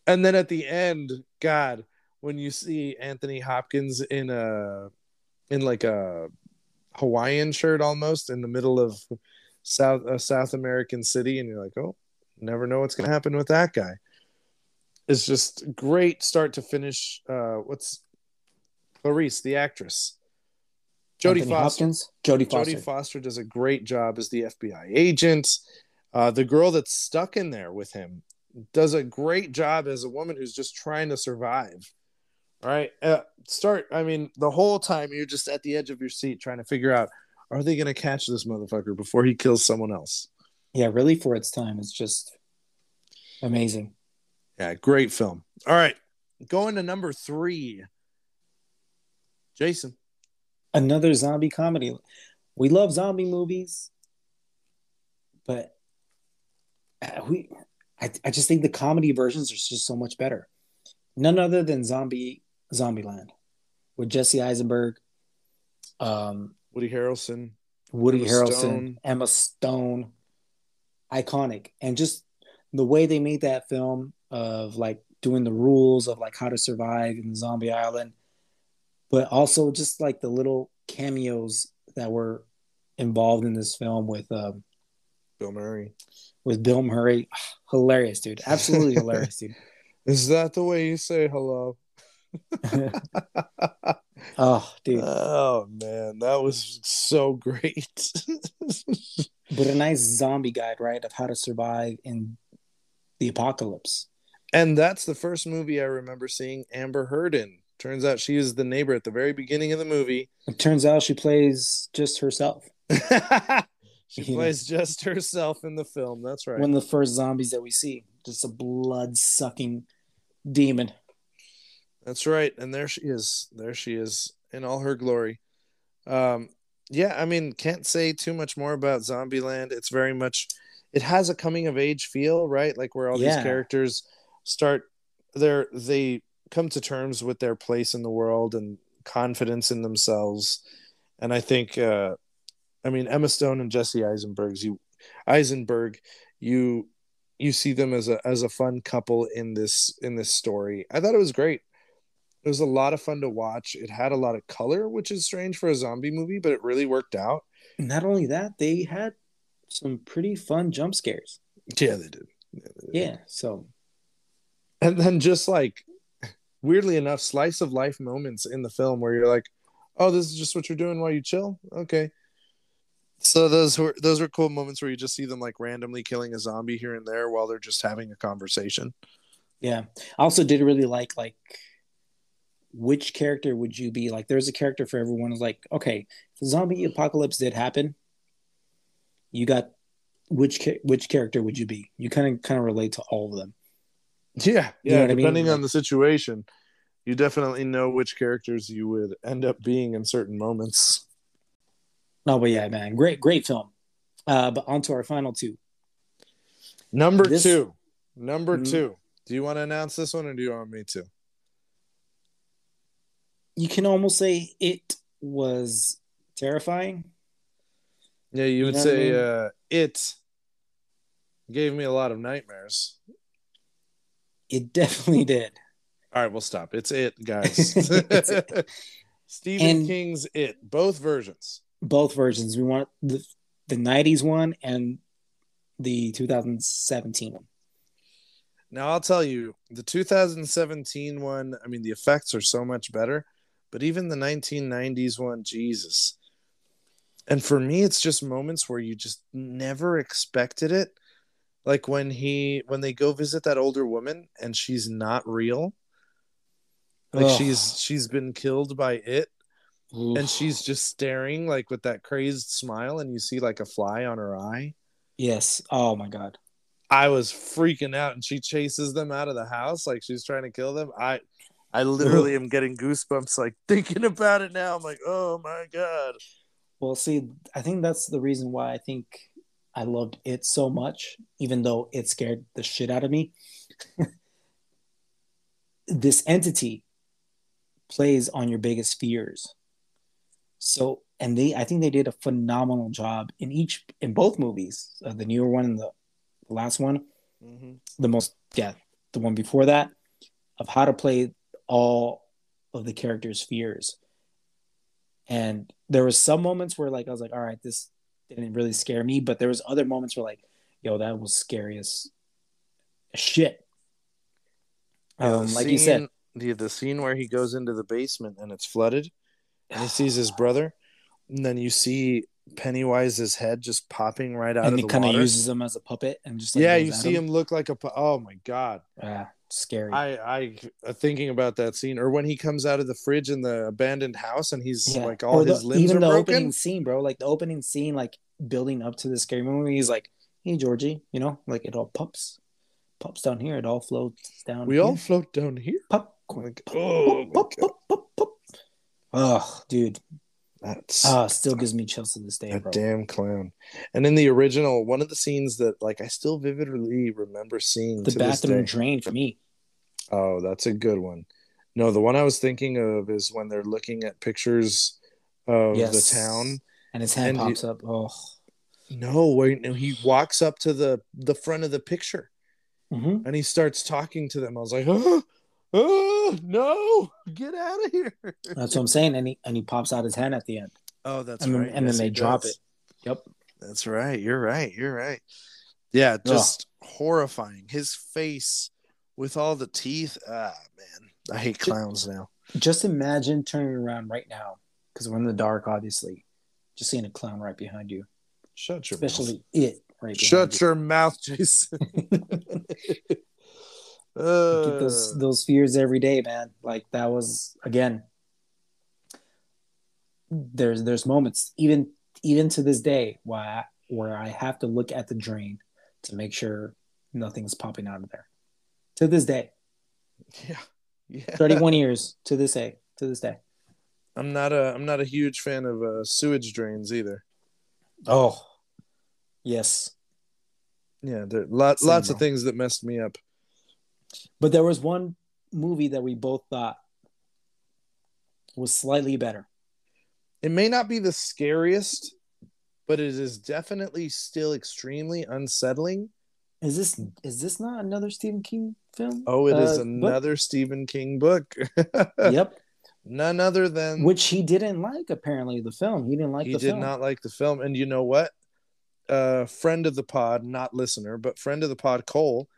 And then at the end, God, when you see Anthony Hopkins in a in like a Hawaiian shirt almost in the middle of South a South American city, and you're like, oh, never know what's gonna happen with that guy. It's just great start to finish. Uh, what's Clarice, the actress? Jodie Foster. Hopkins, Jodie Foster. Jodie Foster does a great job as the FBI agent. Uh, the girl that's stuck in there with him does a great job as a woman who's just trying to survive. Right? Uh, start. I mean, the whole time you're just at the edge of your seat trying to figure out: Are they going to catch this motherfucker before he kills someone else? Yeah, really for its time, it's just amazing. Yeah, great film. All right, going to number three. Jason. Another zombie comedy. We love zombie movies, but uh, we, I, I just think the comedy versions are just so much better. None other than Zombie Zombieland with Jesse Eisenberg, um, Woody Harrelson. Woody Emma Harrelson, Stone. Emma Stone, iconic, and just the way they made that film of like doing the rules of like how to survive in Zombieland, but also just like the little cameos that were involved in this film with um, Bill Murray. with Bill Murray, hilarious, dude, absolutely hilarious, dude. Is that the way you say hello? oh, dude, Oh man, that was so great. but a nice zombie guide, right, of how to survive in the apocalypse. and that's the first movie I remember seeing Amber Heard in. Turns out she is the neighbor at the very beginning of the movie. It turns out she plays just herself. she plays just herself in the film. That's right. one of the first zombies that we see. Just a blood sucking demon. That's right. And there she is. There she is in all her glory. Um, yeah, I mean, can't say too much more about Zombieland. It's very much it has a coming of age feel, right? Like where all Yeah. these characters start they're they come to terms with their place in the world and confidence in themselves. And I think uh I mean Emma Stone and Jesse Eisenberg's you Eisenberg, you you see them as a as a fun couple in this in this story. I thought it was great. It was a lot of fun to watch. It had a lot of color, which is strange for a zombie movie, but it really worked out. Not only that, they had some pretty fun jump scares. Yeah, they did. Yeah, they did. Yeah. So And then just like weirdly enough, slice of life moments in the film where you're like, "Oh, this is just what you're doing while you chill." Okay. So those were those were cool moments where you just see them like randomly killing a zombie here and there while they're just having a conversation. yeah. I also did really like like which character would you be? Like there's a character for everyone who's like, okay, if the zombie apocalypse did happen, you got which which character would you be? You kind of kind of relate to all of them. Yeah, You yeah. what I mean? depending on the situation, you definitely know which characters you would end up being in certain moments. No, but yeah, man, great great film. Uh, but on to our final two. Number This- two. Number Mm. two. Do you want to announce this one or do you want me to? You can almost say it was terrifying. Yeah, you would know what I say mean? uh, it gave me a lot of nightmares. It definitely did. All right, we'll stop. It's it, guys. It's Stephen And- King's It, both versions. Both versions. We want the the '90s one and the 2017 one. Now, I'll tell you, the 2017 one, I mean, the effects are so much better, but even the 1990s one, Jesus. And for me, it's just moments where you just never expected it. Like when he, when they go visit that older woman and she's not real. Like Ugh. she's, she's been killed by it and she's just staring like with that crazed smile and you see like a fly on her eye. yes. Oh my god. I was freaking out and she chases them out of the house like she's trying to kill them. I I literally am getting goosebumps like thinking about it now. I'm like, "Oh my god." Well, see, I think that's the reason why I think I loved it so much, even though it scared the shit out of me. this entity plays on your biggest fears. So, and they, I think they did a phenomenal job in each, in both movies, uh, the newer one and the, the last one, Mm-hmm. the most, yeah, the one before that, of how to play all of the characters' fears. And there was some moments where like I was like, all right, this didn't really scare me, but there was other moments where like, yo, that was scary as shit. Yeah, Um, the like you said, the the scene where he goes into the basement and it's flooded, and he sees his brother, and then you see Pennywise's head just popping right out and he kind of uses him as a puppet and just like yeah, you see him look like a. pu- Oh my god! Ah, scary. I I uh, thinking about that scene, or when he comes out of the fridge in the abandoned house and he's Yeah. like all Or the- his limbs even are the broken. opening scene, bro. Like the opening scene, like building up to the scary moment. He's like, "Hey, Georgie," you know, like it all pops, pops down here. It all floats down. We here. all float down here. pop, Like, pop, oh, my pop, God. pop, pop, pop. Oh, dude, that's ah, still gives me chills to this day, a bro. damn clown. And in the original, one of the scenes that like I still vividly remember seeing The bathroom drain for me. Oh, that's a good one. No, the one I was thinking of is when they're looking at pictures of Yes. the town. and his hand And pops you- up. Oh, No, wait, no, he walks up to the the front of the picture Mhm. and he starts talking to them. I was like, oh, oh no, get out of here. that's what I'm saying. And he and he pops out his hand at the end, Oh, that's and then, right. and then they drop does. it. Yep. That's right. You're right. You're right. Yeah, just horrifying. His face with all the teeth. Ah, man. I hate clowns now. Just imagine turning around right now, because we're in the dark, obviously. Just seeing a clown right behind you, Shut your mouth. especially it right behind Shut you. your mouth, Jason. Get uh, those those fears every day, man. Like that was again. There's there's moments even even to this day why I, where I have to look at the drain to make sure nothing's popping out of there. To this day, yeah. Yeah. 31 years to this day, to this day. I'm not a I'm not a huge fan of uh, sewage drains either. Oh, yes. Yeah, there lot, Same, lots of things that messed me up. But there was one movie that we both thought was slightly better. It may not be the scariest, but it is definitely still extremely unsettling. Is this is this not another Stephen King film? Oh, it is Uh, book? another Stephen King book. Yep. None other than Which he didn't like apparently the film. He didn't like he the did film. not like the film. And you know what? Uh friend of the pod, not listener, but friend of the pod, Cole,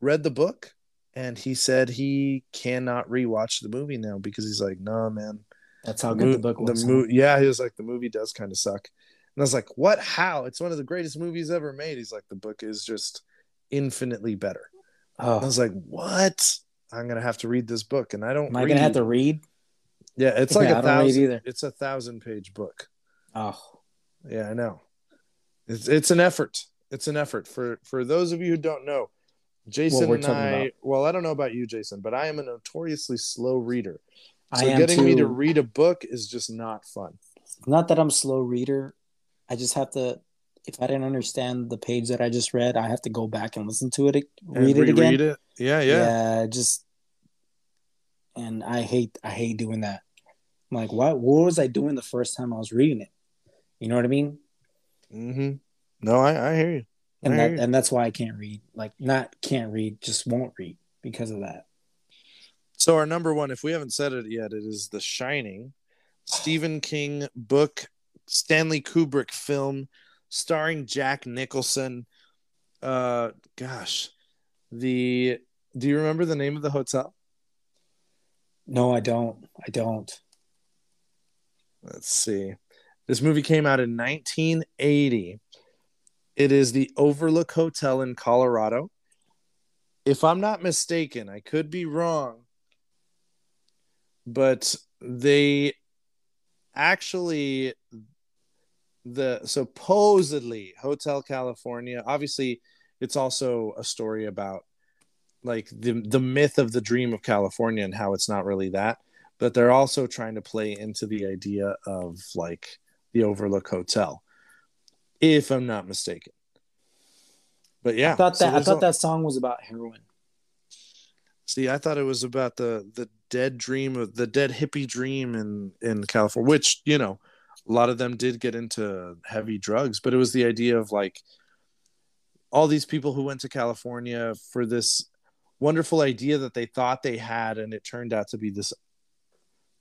read the book and he said he cannot rewatch the movie now because he's like, no, man. That's how the good mo- the book was. The mo- yeah, he was like, the movie does kind of suck. And I was like, what? How? It's one of the greatest movies ever made. He's like, the book is just infinitely better. Oh. I oh, was like, what? I'm gonna have to read this book, and I don't. am I gonna have to read? Yeah, it's like Yeah, I a thousand. either. It's a thousand page book. Oh, Yeah, I know. It's it's an effort. It's an effort for for those of you who don't know. Jason and I. about. Well, I don't know about you, Jason, but I am a notoriously slow reader. So I am getting too. me to read a book is just not fun. Not that I'm a slow reader. I just have to. If I didn't understand the page that I just read, I have to go back and listen to it, read it again. it. Yeah, yeah. yeah just and i hate i hate doing that I'm like what what was i doing the first time i was reading it you know what i mean Mm-hmm. No, I, I hear you. I and hear that and that's why i can't read like not can't read just won't read because of that So our number one, if we haven't said it yet, it is The Shining, Stephen King book, Stanley Kubrick film, starring Jack Nicholson. Uh, gosh, the do you remember the name of the hotel? no i don't i don't Let's see. This movie came out in 1980. It is the Overlook Hotel in Colorado. If I'm not mistaken, I could be wrong, but they actually the supposedly Hotel California. Obviously, it's also a story about like the the myth of the dream of California and how it's not really that but they're also trying to play into the idea of like the Overlook Hotel, if I'm not mistaken. But yeah, i thought so that i thought a- that song was about heroin See, I thought it was about the the dead dream of the dead hippie dream in in California, which you know, a lot of them did get into heavy drugs, but it was the idea of like all these people who went to California for this wonderful idea that they thought they had and it turned out to be this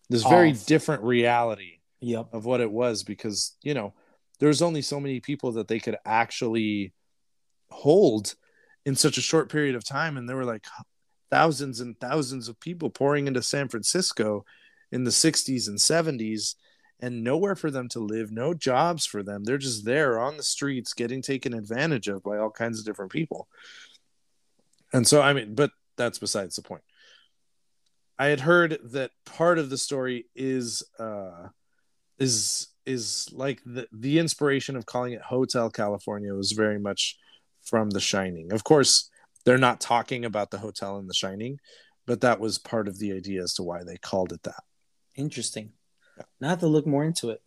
this very different reality Yep. of what it was because you know there's only so many people that they could actually hold in such a short period of time. And there were like thousands and thousands of people pouring into San Francisco in the 60s and 70s and nowhere for them to live no jobs for them. They're just there on the streets getting taken advantage of by all kinds of different people. And so i mean but that's besides the point. I had heard that part of the story is uh is is like the the inspiration of calling it Hotel California was very much from The Shining. Of course, they're not talking about the hotel in The Shining, but that was part of the idea as to why they called it that. Interesting. Now I have to look more into it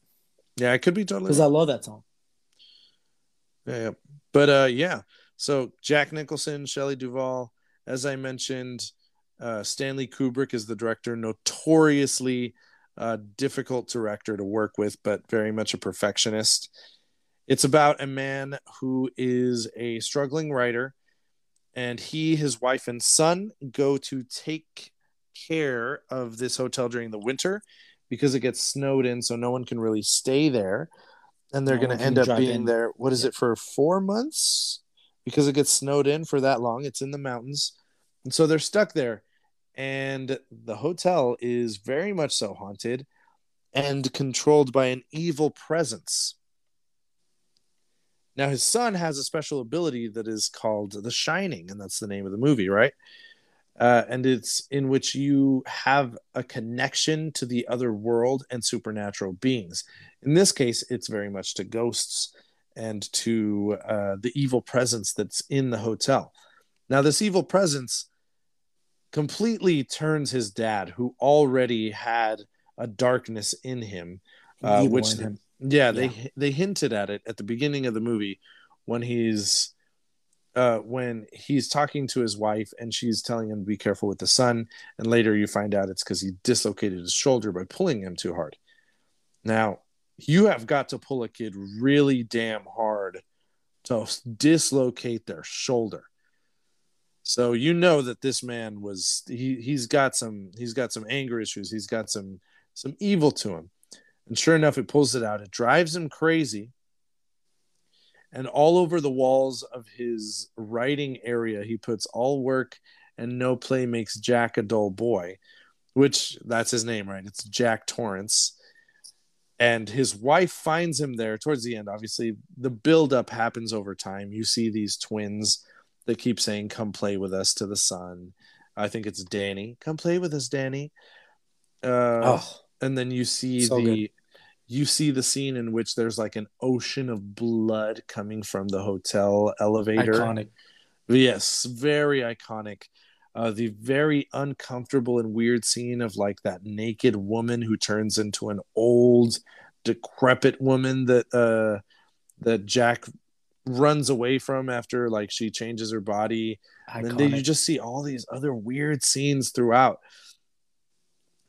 Yeah, it could be totally because I love that song. Yeah, yeah. But uh yeah. So Jack Nicholson, Shelley Duvall, as I mentioned, uh Stanley Kubrick is the director, notoriously uh difficult director to work with, but very much a perfectionist. It's about a man who is a struggling writer and he, his wife and son go to take care of this hotel during the winter because it gets snowed in so no one can really stay there and they're No going to end up being in. there what is Yeah. it for 4 months because it gets snowed in for that long it's in the mountains and so they're stuck there and the hotel is very much so haunted and controlled by an evil presence now his son has a special ability that is called the shining and that's the name of the movie right uh, and it's in which you have a connection to the other world and supernatural beings. In this case, it's very much to ghosts and to uh, the evil presence that's in the hotel. Now, this evil presence completely turns his dad, who already had a darkness in him, uh, which him. yeah, they Yeah. they hinted at it at the beginning of the movie when he's uh when he's talking to his wife and she's telling him to be careful with the son and later you find out it's because he dislocated his shoulder by pulling him too hard now you have got to pull a kid really damn hard to dislocate their shoulder so you know that this man was he he's got some he's got some anger issues. He's got some some evil to him. And sure enough it pulls it out. It drives him crazy. And all over the walls of his writing area he puts all work and no play makes jack a dull boy which that's his name right? It's jack torrance. And his wife finds him there towards the end. Obviously the buildup happens over time. You see these twins that keep saying come play with us to the son. I think it's danny. Come play with us danny. Uh, oh, and then you see So the good. you see the scene in which there's like an ocean of blood coming from the hotel elevator. Iconic. yes very iconic. Uh, the very uncomfortable and weird scene of like that naked woman who turns into an old decrepit woman that uh that jack runs away from after like she changes her body and then you just see all these other weird scenes throughout.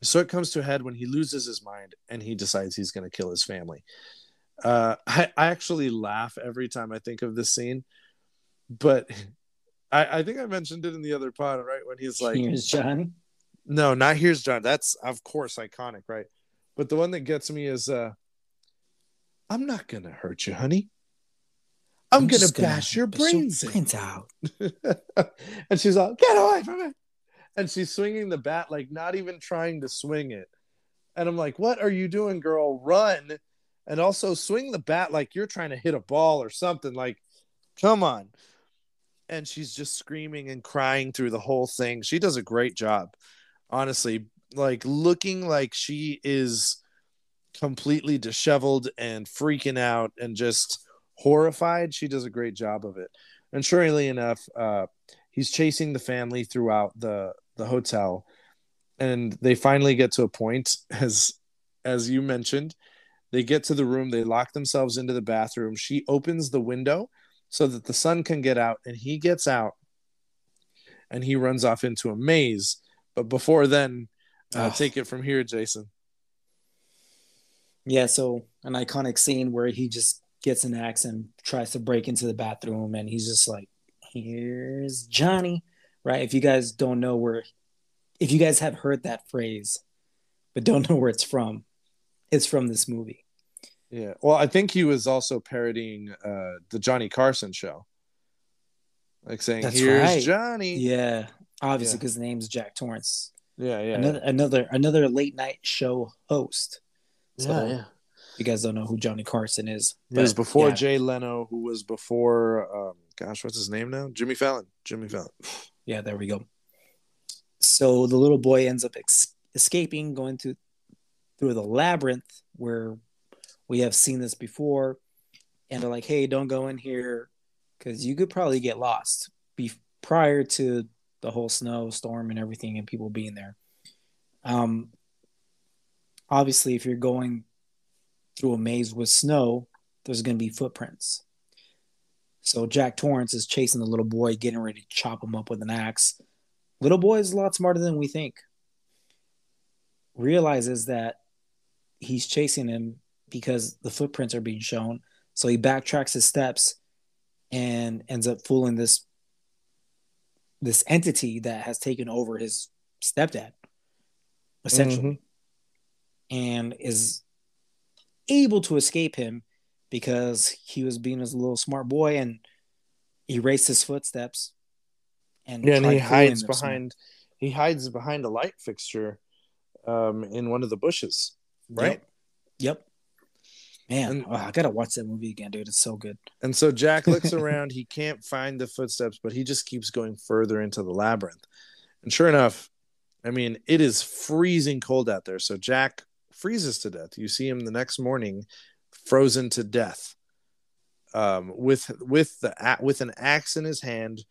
So it comes to a head when he loses his mind and he decides he's going to kill his family. Uh, I, I actually laugh every time I think of this scene, but I, I think I mentioned it in the other pod, right? When he's like, Here's Johnny. no, not here's John. That's of course iconic, right? But the one that gets me is, uh, I'm not going to hurt you, honey. I'm, going to gonna bash your your brains in. brains out. and she's like, get away from it. And she's swinging the bat, like not even trying to swing it. And I'm like, what are you doing, girl? Run. And also swing the bat like you're trying to hit a ball or something. Like, come on. And she's just screaming and crying through the whole thing. She does a great job, honestly. Like, looking like she is completely disheveled and freaking out and just horrified. She does a great job of it. And surely enough, uh, he's chasing the family throughout the the hotel, and they finally get to a point as as you mentioned. They get to the room. They lock themselves into the bathroom. She opens the window so that the son can get out, and he gets out, and he runs off into a maze. But before then, uh, Ugh. take it from here, Jason. Yeah, so an iconic scene where he just gets an axe and tries to break into the bathroom, and he's just like, "Here's Johnny." right? If you guys don't know where, if you guys have heard that phrase, but don't know where it's from, it's from this movie. Yeah. Well, I think he was also parodying uh, the Johnny Carson show, like saying, That's "Here's right. Johnny." Yeah, obviously Yeah. because the name's Jack Torrance. Yeah, yeah, Another another another late night show host. So, yeah, yeah. You guys don't know who Johnny Carson is. He was before yeah. Jay Leno, who was before, um, gosh, what's his name now? Jimmy Fallon. Jimmy Fallon. Yeah, there we go. So the little boy ends up ex- escaping, going to through the labyrinth where we have seen this before, and they're like, "Hey, don't go in here because you could probably get lost." Be- prior to the whole snowstorm and everything, and people being there. Um, obviously, if you're going through a maze with snow, there's going to be footprints. So Jack Torrance is chasing the little boy, getting ready to chop him up with an axe. Little boy is a lot smarter than we think. Realizes that he's chasing him because the footprints are being shown. So he backtracks his steps and ends up fooling this this entity that has taken over his stepdad, essentially, mm-hmm. and is able to escape him because he was being his little smart boy and erased his footsteps. And Yeah, and he hides behind he hides behind a light fixture um in one of the bushes. Right? Yep. yep. Man, And- oh, I gotta watch that movie again, dude. It's so good. And so Jack looks around, he can't find the footsteps, but he just keeps going further into the labyrinth. And sure enough, I mean, it is freezing cold out there. So Jack freezes to death. You see him the next morning frozen to death. Um, with with the with an axe in his hand,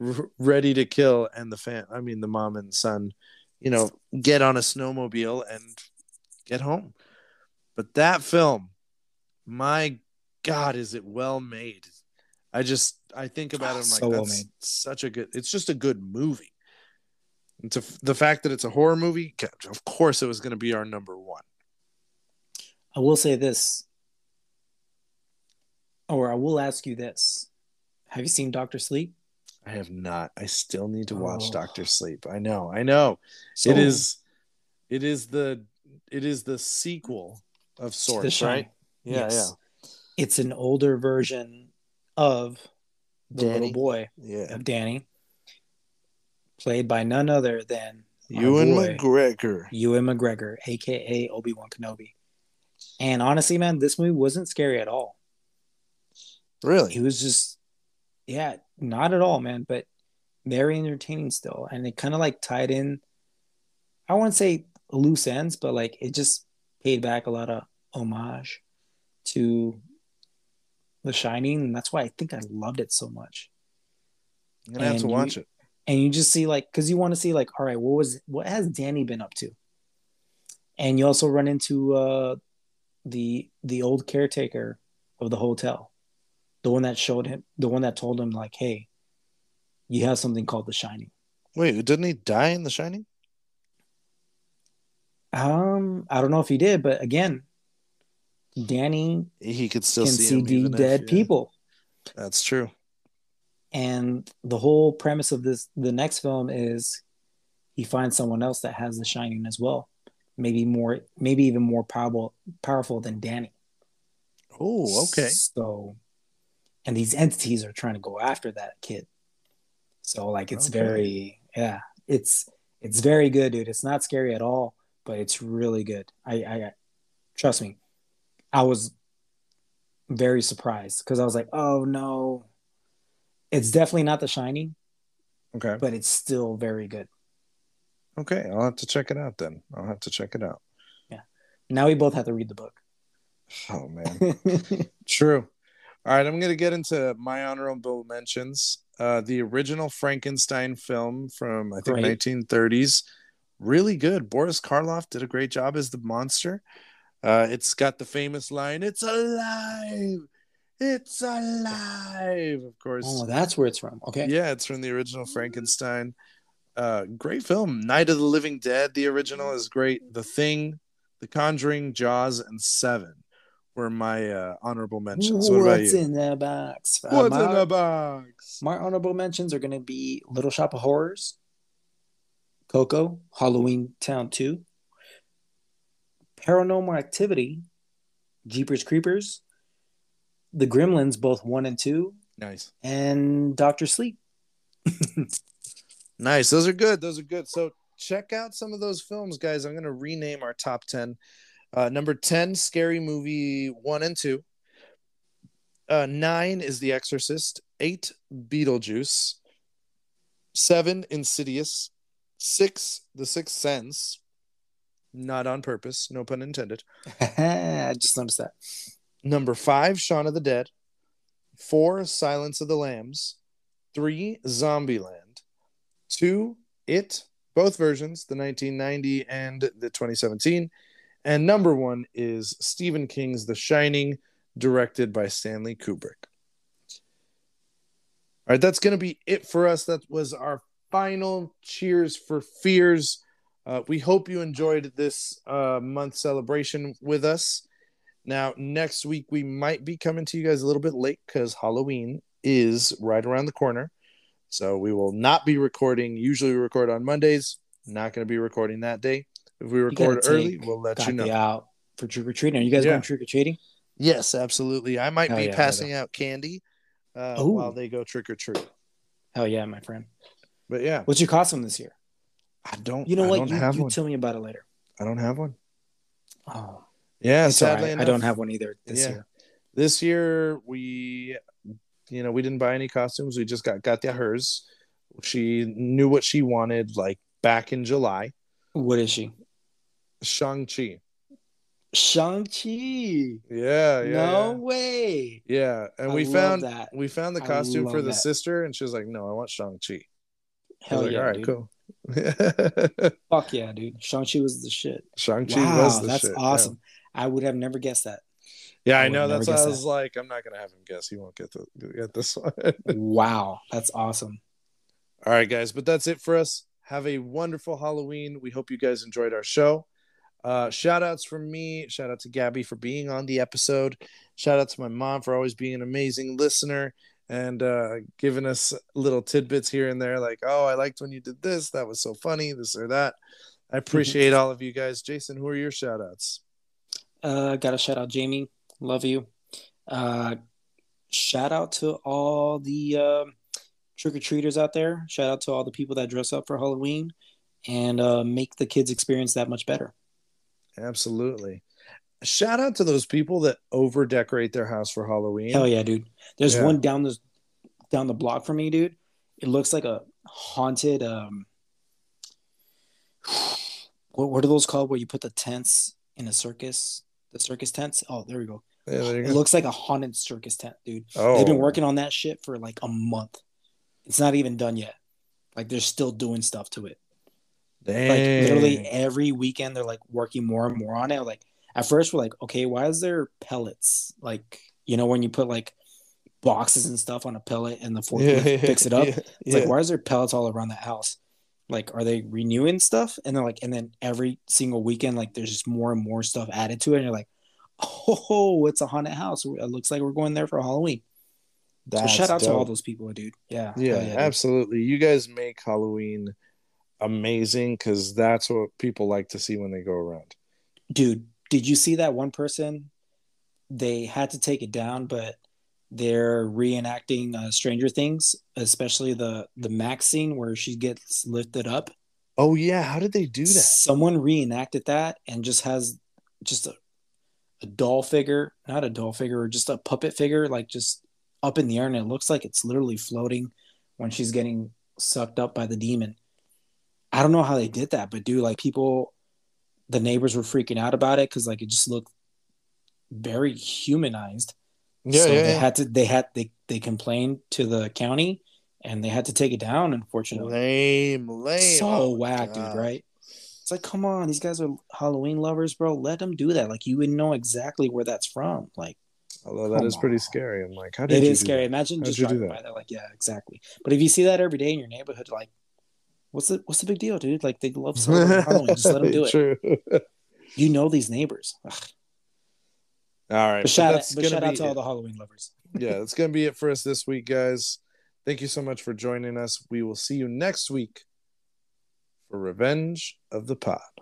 r- ready to kill, and the fan. I mean, the mom and son, you know, get on a snowmobile and get home. But that film, my God, is it well made? I just I think about it. I'm like, So well that's made. such a good. It's just a good movie. And to the fact that it's a horror movie, of course, it was going to be our number one. I will say this, or I will ask you this: Have you seen Doctor Sleep? I have not. I still need to watch Oh. Doctor Sleep. I know. I know. So, it is. It is the. It is the sequel of sorts, right? Yeah, Yes. It's an older version of the Danny. little boy yeah, yeah. of Danny, played by none other than Ewan boy, McGregor. Ewan McGregor, aka Obi Wan Kenobi. And honestly, man, this movie wasn't scary at all. Really? It was just, yeah, not at all, man, but very entertaining still. And it kind of like tied in, I wouldn't say loose ends, but like it just paid back a lot of homage to The Shining. And that's why I think I loved it so much. I'm gonna have And to you- watch it. and you just see like because you want to see like all right what was what has danny been up to and you also run into uh the the old caretaker of the hotel the one that showed him the one that told him like hey you have something called the shining Wait, didn't he die in The Shining? um i don't know if he did but again danny He could still can see, see even if- dead yeah, people That's true. and the whole premise of this the next film is he finds someone else that has the shining as well maybe more maybe even more powerful powerful than danny Oh, okay. so and these entities are trying to go after that kid so like it's Okay. very yeah it's it's very good dude it's not scary at all but it's really good i i trust me i was very surprised because i was like oh no it's definitely not the shining Okay. but it's still very good Okay. I'll have to check it out then. I'll have to check it out. Yeah. Now we both have to read the book Oh man. True. All right, I'm going to get into my honorable mentions. Uh, the original Frankenstein film from I think Great. 1930s, really good. Boris Karloff did a great job as the monster. Uh, it's got the famous line, "It's alive, it's alive." Of course, oh that's where it's from okay yeah, it's from the original Frankenstein. Uh, great film. Night of the Living Dead, the original is great. The Thing, The Conjuring, Jaws, and Seven were my uh, honorable mentions. What about What's you? in the box? Uh, What's my, in the box? my honorable mentions are going to be Little Shop of Horrors, Coco, Halloween Town 2, Paranormal Activity, Jeepers Creepers, The Gremlins, both 1 and 2, Nice. and Doctor Sleep. Nice. Those are good. Those are good. So check out some of those films, guys. I'm going to rename our top 10. Uh, number 10, Scary Movie 1 and 2. Uh, 9 is The Exorcist. 8, Beetlejuice. 7, Insidious. 6, The Sixth Sense. Not on purpose, no pun intended. I just noticed that. Number 5, Shaun of the Dead. 4, Silence of the Lambs. 3, Zombieland. 2, It, both versions, the 1990 and the 2017. And number 1 is Stephen King's The Shining, directed by Stanley Kubrick. All right, that's going to be it for us. That was our final Cheers for Fears. Uh, we hope you enjoyed this uh, month celebration with us. Now, next week, we might be coming to you guys a little bit late because Halloween is right around the corner. So we will not be recording. Usually, we record on Mondays. Not going to be recording that day. If we record early, we'll let you know. out for trick or treating. Are you guys Yeah. going trick or treating? Yes, absolutely. I might Hell be yeah, passing out candy uh, Ooh. while they go trick or treat. Hell yeah, my friend. But yeah, What's your costume this year? I don't. You know I what? Don't You, have you one. tell me about it later. I don't have one. Oh, Yeah, it's sadly right. I don't have one either this Yeah. year. this year we you know we didn't buy any costumes we just got got the hers she knew what she wanted like back in july What is she? shang-chi Shang-Chi. yeah yeah no yeah. way. yeah and I we found that. we found the costume for the that. sister and she was like no i want shang-chi Hell like, yeah, all right dude. cool Fuck yeah, dude. Shang-Chi was the shit. shang-chi wow, was the that's shit, yeah. awesome. I would have never guessed that. Yeah, I i know never that's why i was that. like i'm not gonna have him guess he won't get the get this one wow, that's awesome. All right, guys, but that's it for us. Have a wonderful Halloween. We hope you guys enjoyed our show. Uh, shout outs from me. Shout out to Gabby for being on the episode. Shout out to my mom for always being an amazing listener and uh, giving us little tidbits here and there, like, oh, I liked when you did this. That was so funny, this or that. I appreciate all of you guys. Jason, who are your shout outs? Uh, gotta shout out Jamie. Love you. Uh, shout out to all the um trick or treaters out there. Shout out to all the people that dress up for Halloween and uh, make the kids' experience that much better. Absolutely. Shout out to those people that over decorate their house for Halloween. Hell yeah, dude. There's Yeah. one down the down the block from me, dude. It looks like a haunted. Um, what what are those called? Where you put the tents in a circus? The circus tents. Oh, there we go. Yeah, It go. looks like a haunted circus tent, dude. Oh, They've been working on that shit for like a month. It's not even done yet. Like they're still doing stuff to it. Dang. Like literally every weekend they're like working more and more on it. Like at first we're like, okay, why is there pellets? Like, you know, when you put like boxes and stuff on a pellet and the forklift picks it up. Yeah, It's yeah. like, why is there pellets all around the house? Like, are they renewing stuff? And they're like, and then every single weekend, like, there's just more and more stuff added to it. And you're like, oh, it's a haunted house. It looks like we're going there for Halloween. That's so shout out to all those people, dude. Yeah. Yeah, dude. absolutely. You guys make Halloween amazing because that's what people like to see when they go around. Dude, did you see that one person? They had to take it down, but they're reenacting uh, Stranger Things, especially the the Max scene where she gets lifted up. Oh yeah, how did they do that? Someone reenacted that and just has just a, a doll figure, not a doll figure, or just a puppet figure, like just up in the air, and it looks like it's literally floating when she's getting sucked up by the demon. I don't know how they did that, but dude, like people, the neighbors were freaking out about it because like it just looked very humanized. Yeah, so yeah, they yeah. had to they had they they complained to the county and they had to take it down unfortunately Lame, lame. so Oh whack God. dude right it's like come on these guys are halloween lovers bro let them do that like you would know exactly where that's from like Although that is pretty scary. I'm like, how did it you is do scary that? imagine How'd just driving that? by there like yeah exactly but if you see that every day in your neighborhood like what's the what's the big deal dude like they love halloween just let them do it True. you know these neighbors Ugh, All right. But shout, out, that's but gonna shout out to all the Halloween lovers. yeah, that's to be it for us this week, guys. Thank you so much for joining us. We will see you next week for Revenge of the Pod.